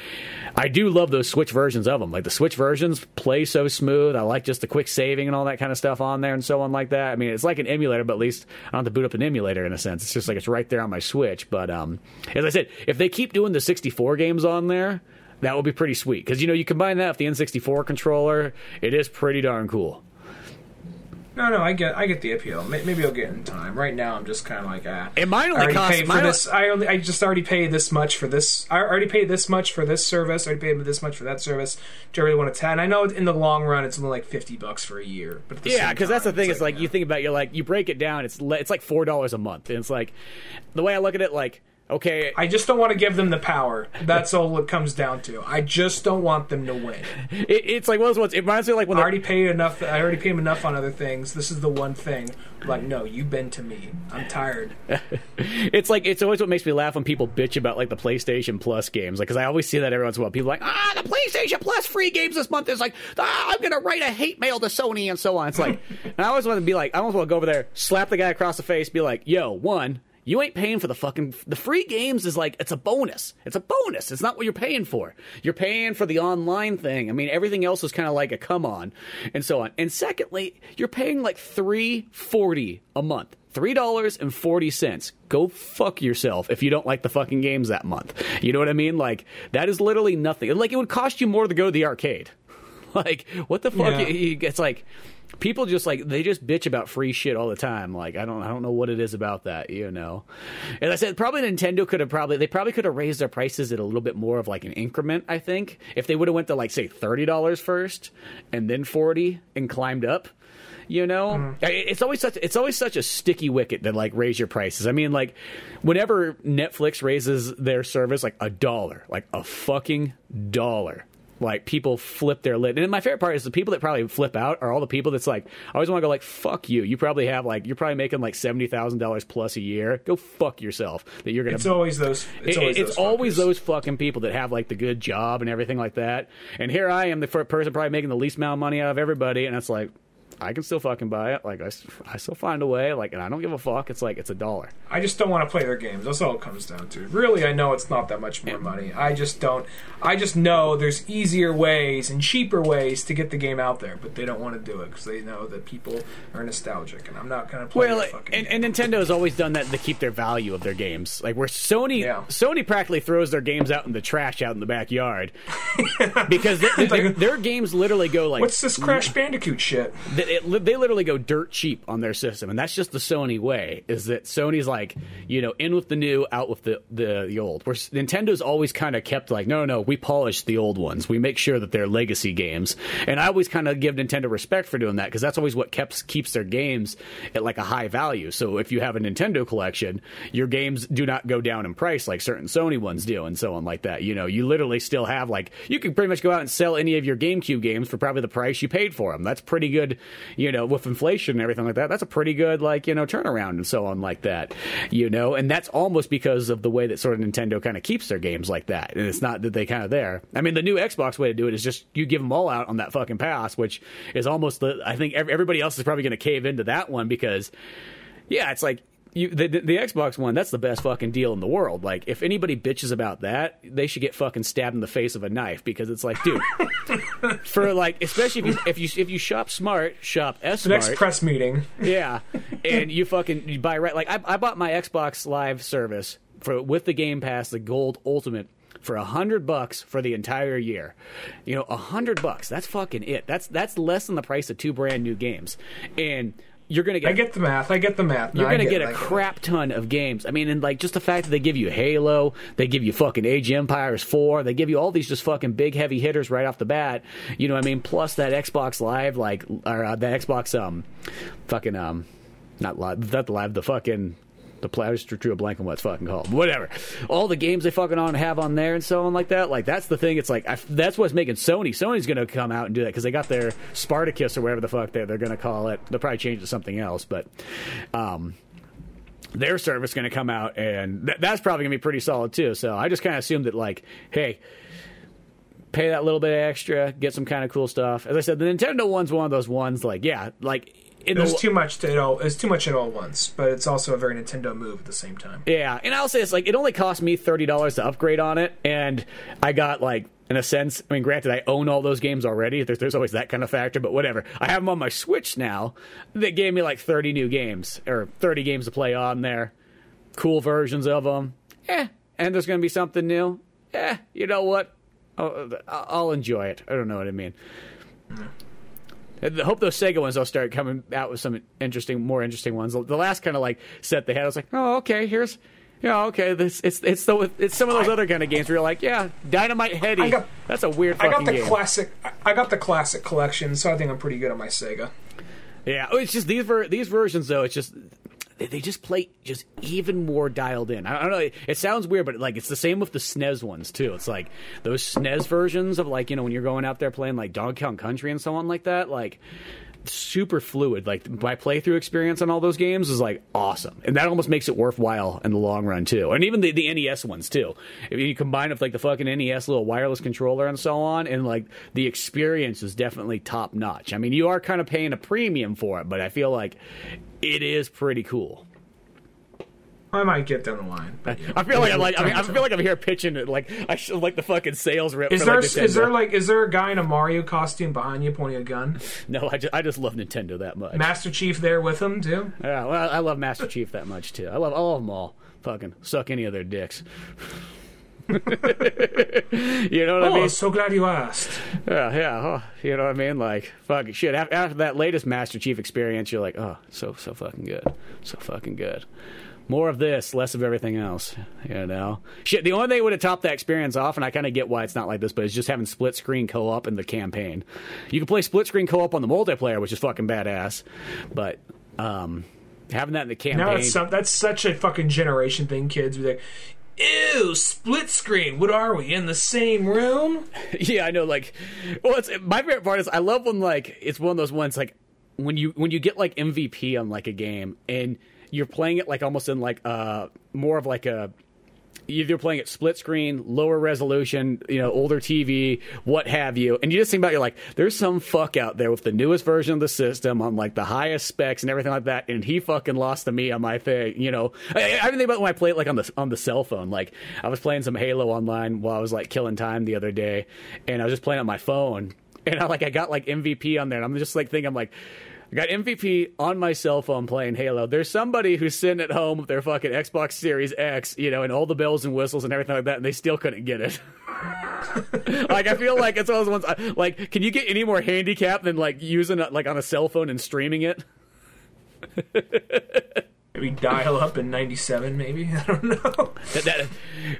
I do love those Switch versions of them. Like the Switch versions play so smooth. I like just the quick saving and all that kind of stuff on there and so on like that. I mean, it's like an emulator, but at least I don't have to boot up an emulator in a sense. It's just like it's right there on my Switch. But um, as I said, if they keep doing the 64 games on there, that would be pretty sweet. Because you know, you combine that with the N64 controller, it is pretty darn cool. No, no, I get, I get the appeal. Maybe I'll get in time. Right now, I'm just kind of like, ah. And mine I only costs mine, this. I only, I just already paid this much for this. I already paid this much for this service. I already paid this much for that service. Do I really want to? And I know in the long run, it's only like fifty bucks for a year. But at the Yeah, because that's the thing. It's like, yeah. you think about, it, you're like you break it down. It's le- it's like four dollars a month, and it's like the way I look at it, like okay, I just don't want to give them the power. That's all it comes down to. I just don't want them to win. it, it's like one of those ones. It reminds me of like when I already paid enough. I already paid them enough on other things. This is the one thing. Like, no, you bend to me. I'm tired. it's like it's always what makes me laugh when people bitch about like the PlayStation Plus games. Like, because I always see that every once in a while. People are like, ah, the PlayStation Plus free games this month is like, ah, I'm gonna write a hate mail to Sony and so on. It's like, and I always want to be like, I almost want to go over there, slap the guy across the face, be like, yo, one. You ain't paying for the fucking the free games is like it's a bonus. It's a bonus. It's not what you're paying for. You're paying for the online thing. I mean, everything else is kind of like a come on and so on. And secondly, you're paying like three forty a month. Three dollars and forty cents. Go fuck yourself if you don't like the fucking games that month. You know what I mean? Like that is literally nothing. Like it would cost you more to go to the arcade. like what the fuck? Yeah. It's like people just like they just bitch about free shit all the time. Like I don't I don't know what it is about that, you know. As I said, probably Nintendo could have probably they probably could have raised their prices at a little bit more of like an increment. I think if they would have went to like say thirty dollars first and then forty and climbed up. You know, Mm-hmm. It's always such it's always such a sticky wicket to like raise your prices. I mean, like whenever Netflix raises their service like a dollar, like a fucking dollar, like people flip their lid. And my favorite part is the people that probably flip out are all the people that's like, I always want to go like, fuck you. You probably have like, you're probably making like seventy thousand dollars plus a year. Go fuck yourself. That you're gonna. It's always those. It's It- always it's those. always those fucking people that have like the good job and everything like that. And here I am, the person probably making the least amount of money out of everybody, and it's like. I can still fucking buy it. Like I, I still find a way. Like, and I don't give a fuck. It's like it's a dollar. I just don't want to play their games. That's all it comes down to. Really, I know it's not that much more money. I just don't. I just know there's easier ways and cheaper ways to get the game out there, but they don't want to do it because they know that people are nostalgic, and I'm not going to play Well, and, and Nintendo has always done that to keep their value of their games. Like where Sony, Yeah. Sony practically throws their games out in the trash out in the backyard because they, they- like- their games literally go like What's this Crash Bandicoot shit? They, it, they literally go dirt cheap on their system, and that's just the Sony way. Is that Sony's like, you know, in with the new, out with the the, the old. Where Nintendo's always kind of kept like, no, no, we polish the old ones. We make sure that they're legacy games, and I always kind of give Nintendo respect for doing that because that's always what keeps keeps their games at like a high value. So if you have a Nintendo collection, your games do not go down in price like certain Sony ones do, and so on like that. You know, you literally still have like you can pretty much go out and sell any of your GameCube games for probably the price you paid for them. That's pretty good, you know, with inflation and everything like that. That's a pretty good like you know turnaround and so on like that. You know, and that's almost because of the way that sort of Nintendo kind of keeps their games like that. And it's not that they kind of there. I mean, the new Xbox way to do it is just you give them all out on that fucking pass, which is almost the. I think everybody else is probably going to cave into that one because yeah, it's like you the, the the Xbox one. That's the best fucking deal in the world. Like, if anybody bitches about that, they should get fucking stabbed in the face of a knife because it's like, dude, for like, especially if you if you if you shop smart, shop S next press meeting. yeah, and you fucking you buy right. Like, I, I bought my Xbox Live service for with the Game Pass, the Gold Ultimate. For a hundred bucks for the entire year, you know, a hundred bucks. That's fucking it. That's that's less than the price of two brand new games, and you're gonna get I get the math. I get the math. No, you're gonna get, it, a I crap ton of games. I mean, and like just the fact that they give you Halo, they give you fucking Age of Empires Four, they give you all these just fucking big heavy hitters right off the bat. You know, what I mean, plus that Xbox Live, like or uh, the Xbox um, fucking um, not live, not the live, the fucking. The play, I just drew a blank on what it's fucking called. Whatever. All the games they fucking on have on there and so on like that. Like that's the thing. It's like I, that's what's making Sony. Sony's gonna come out and do that because they got their Spartacus or whatever the fuck they're they're gonna call it. They'll probably change it to something else, but um, their service going to come out, and th- that's probably going to be pretty solid too. So I just kind of assumed that, like, hey, pay that little bit extra, get some kind of cool stuff. As I said, the Nintendo one's one of those ones, like, yeah, like There's the, too much to it all. There's too much at all once, but it's also a very Nintendo move at the same time. Yeah, and I'll say it's like it only cost me thirty dollars to upgrade on it, and I got like in a sense. I mean, granted, I own all those games already. There's, there's always that kind of factor, but whatever. I have them on my Switch now. That gave me like thirty new games or thirty games to play on there. Cool versions of them. Eh, and there's going to be something new. Eh, you know what? I'll, I'll enjoy it. I don't know what I mean. I hope those Sega ones will start coming out with some interesting, more interesting ones. The last kind of like set they had, I was like, oh, okay, here's, yeah, okay, this it's it's the it's some of those other kind of games where you're like, yeah, Dynamite Headdy, I got- that's a weird I got the game. classic. I- I got the classic collection, so I think I'm pretty good on my Sega. Yeah, oh, it's just these ver- these versions though. It's just they, just play just even more dialed in. I, don't know. It, it sounds weird, but like it's the same with the SNES ones too. It's like those SNES versions of like you know when you're going out there playing like Donkey Kong Country and so on like that. Like super fluid. Like my playthrough experience on all those games is like awesome, and that almost makes it worthwhile in the long run too. And even the, the NES ones too. If you combine it with like the fucking NES little wireless controller and so on, and like the experience is definitely top notch. I mean, you are kind of paying a premium for it, but I feel like it is pretty cool. I might get down the line. but yeah. I feel like I'm like I, mean, I feel like I'm here pitching it like I should like the fucking sales rep. Is there like, is there like is there a guy in a Mario costume behind you pointing a gun? no? I just, I just love Nintendo that much. Master Chief there with him too. Yeah, well, I love Master Chief that much too. I love all of them all. Fucking suck any of their dicks. you know what oh, I mean? so glad you asked. Yeah, yeah. Oh, you know what I mean? Like, fucking shit. After, after that latest Master Chief experience, you're like, oh, so, so fucking good. So fucking good. More of this, less of everything else. You know? Shit, the only thing that would have topped that experience off, and I kind of get why it's not like this, but it's just having split screen co op in the campaign. You can play split screen co op on the multiplayer, which is fucking badass. But, um,. Having that in the campaign, Now that's some, that's such a fucking generation thing. Kids be like, "Ew, split screen. What are we in the same room?" yeah, I know. Like, well, it's my favorite part is I love when like it's one of those ones like when you when you get like MVP on like a game and you're playing it like almost in like uh more of like a either playing it split screen, lower resolution, you know, older TV, what have you, and you just think about it, you're like, there's some fuck out there with the newest version of the system on like the highest specs and everything like that, and he fucking lost to me on my thing, you know. I, I think about when I play it like on the on the cell phone. Like I was playing some Halo online while I was like killing time the other day, and I was just playing on my phone, and I like I got like MVP on there, and I'm just like thinking, I'm like. I got MVP on my cell phone playing Halo. There's somebody who's sitting at home with their fucking Xbox Series X, you know, and all the bells and whistles and everything like that, and they still couldn't get it. like I feel like it's one of those ones. Like, can you get any more handicap than like using it like on a cell phone and streaming it? Maybe dial up in '97, maybe I don't know. That, that,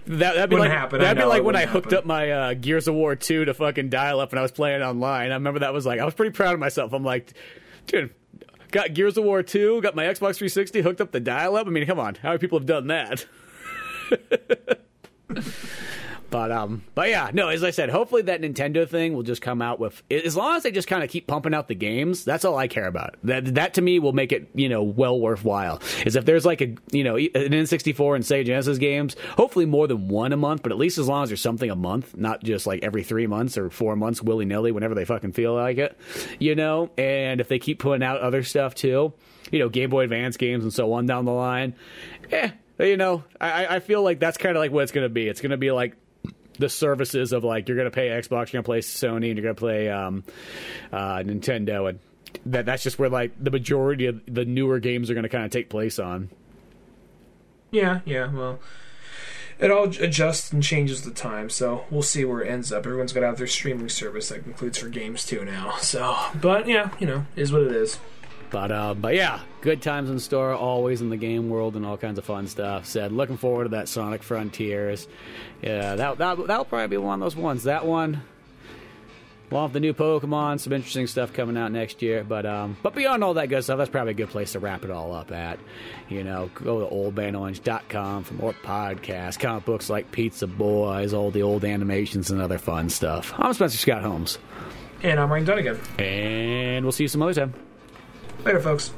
that, would be Wouldn't like, happen. That'd be like when I hooked happen. up my uh, Gears of War 2 to fucking dial up and I was playing online. I remember that was like, I was pretty proud of myself. I'm like, dude, got Gears of War 2, got my Xbox 360, hooked up the dial up. I mean, come on, how many people have done that? But um, but yeah, no. As I said, hopefully that Nintendo thing will just come out with as long as they just kind of keep pumping out the games. That's all I care about. That that to me will make it you know well worthwhile. Is if there's like a you know an N64 and Sega Genesis games, hopefully more than one a month, but at least as long as there's something a month, not just like every three months or four months willy nilly whenever they fucking feel like it, you know. And if they keep putting out other stuff too, you know, Game Boy Advance games and so on down the line, eh. You know, I, I feel like that's kind of like what it's going to be. It's going to be like the services of like you're to pay Xbox, you're to play Sony, and you're to play um, uh, Nintendo, and that that's just where like the majority of the newer games are to kind of take place on. Yeah, yeah. Well, it all adjusts and changes the time, so we'll see where it ends up. Everyone's got to have their streaming service that includes for games too now. So, but yeah, you know, is what it is. But uh, but yeah, good times in store always in the game world and all kinds of fun stuff. Said looking forward to that Sonic Frontiers. Yeah, that that that'll probably be one of those ones. That one. Along with the new Pokemon, some interesting stuff coming out next year. But um, but beyond all that good stuff, that's probably a good place to wrap it all up at. You know, go to oldmanorange.com for more podcasts, comic books like Pizza Boyz, all the old animations and other fun stuff. I'm Spencer Scott Holmes, And I'm Ryan Dunigan. and we'll see you some other time. Later, folks.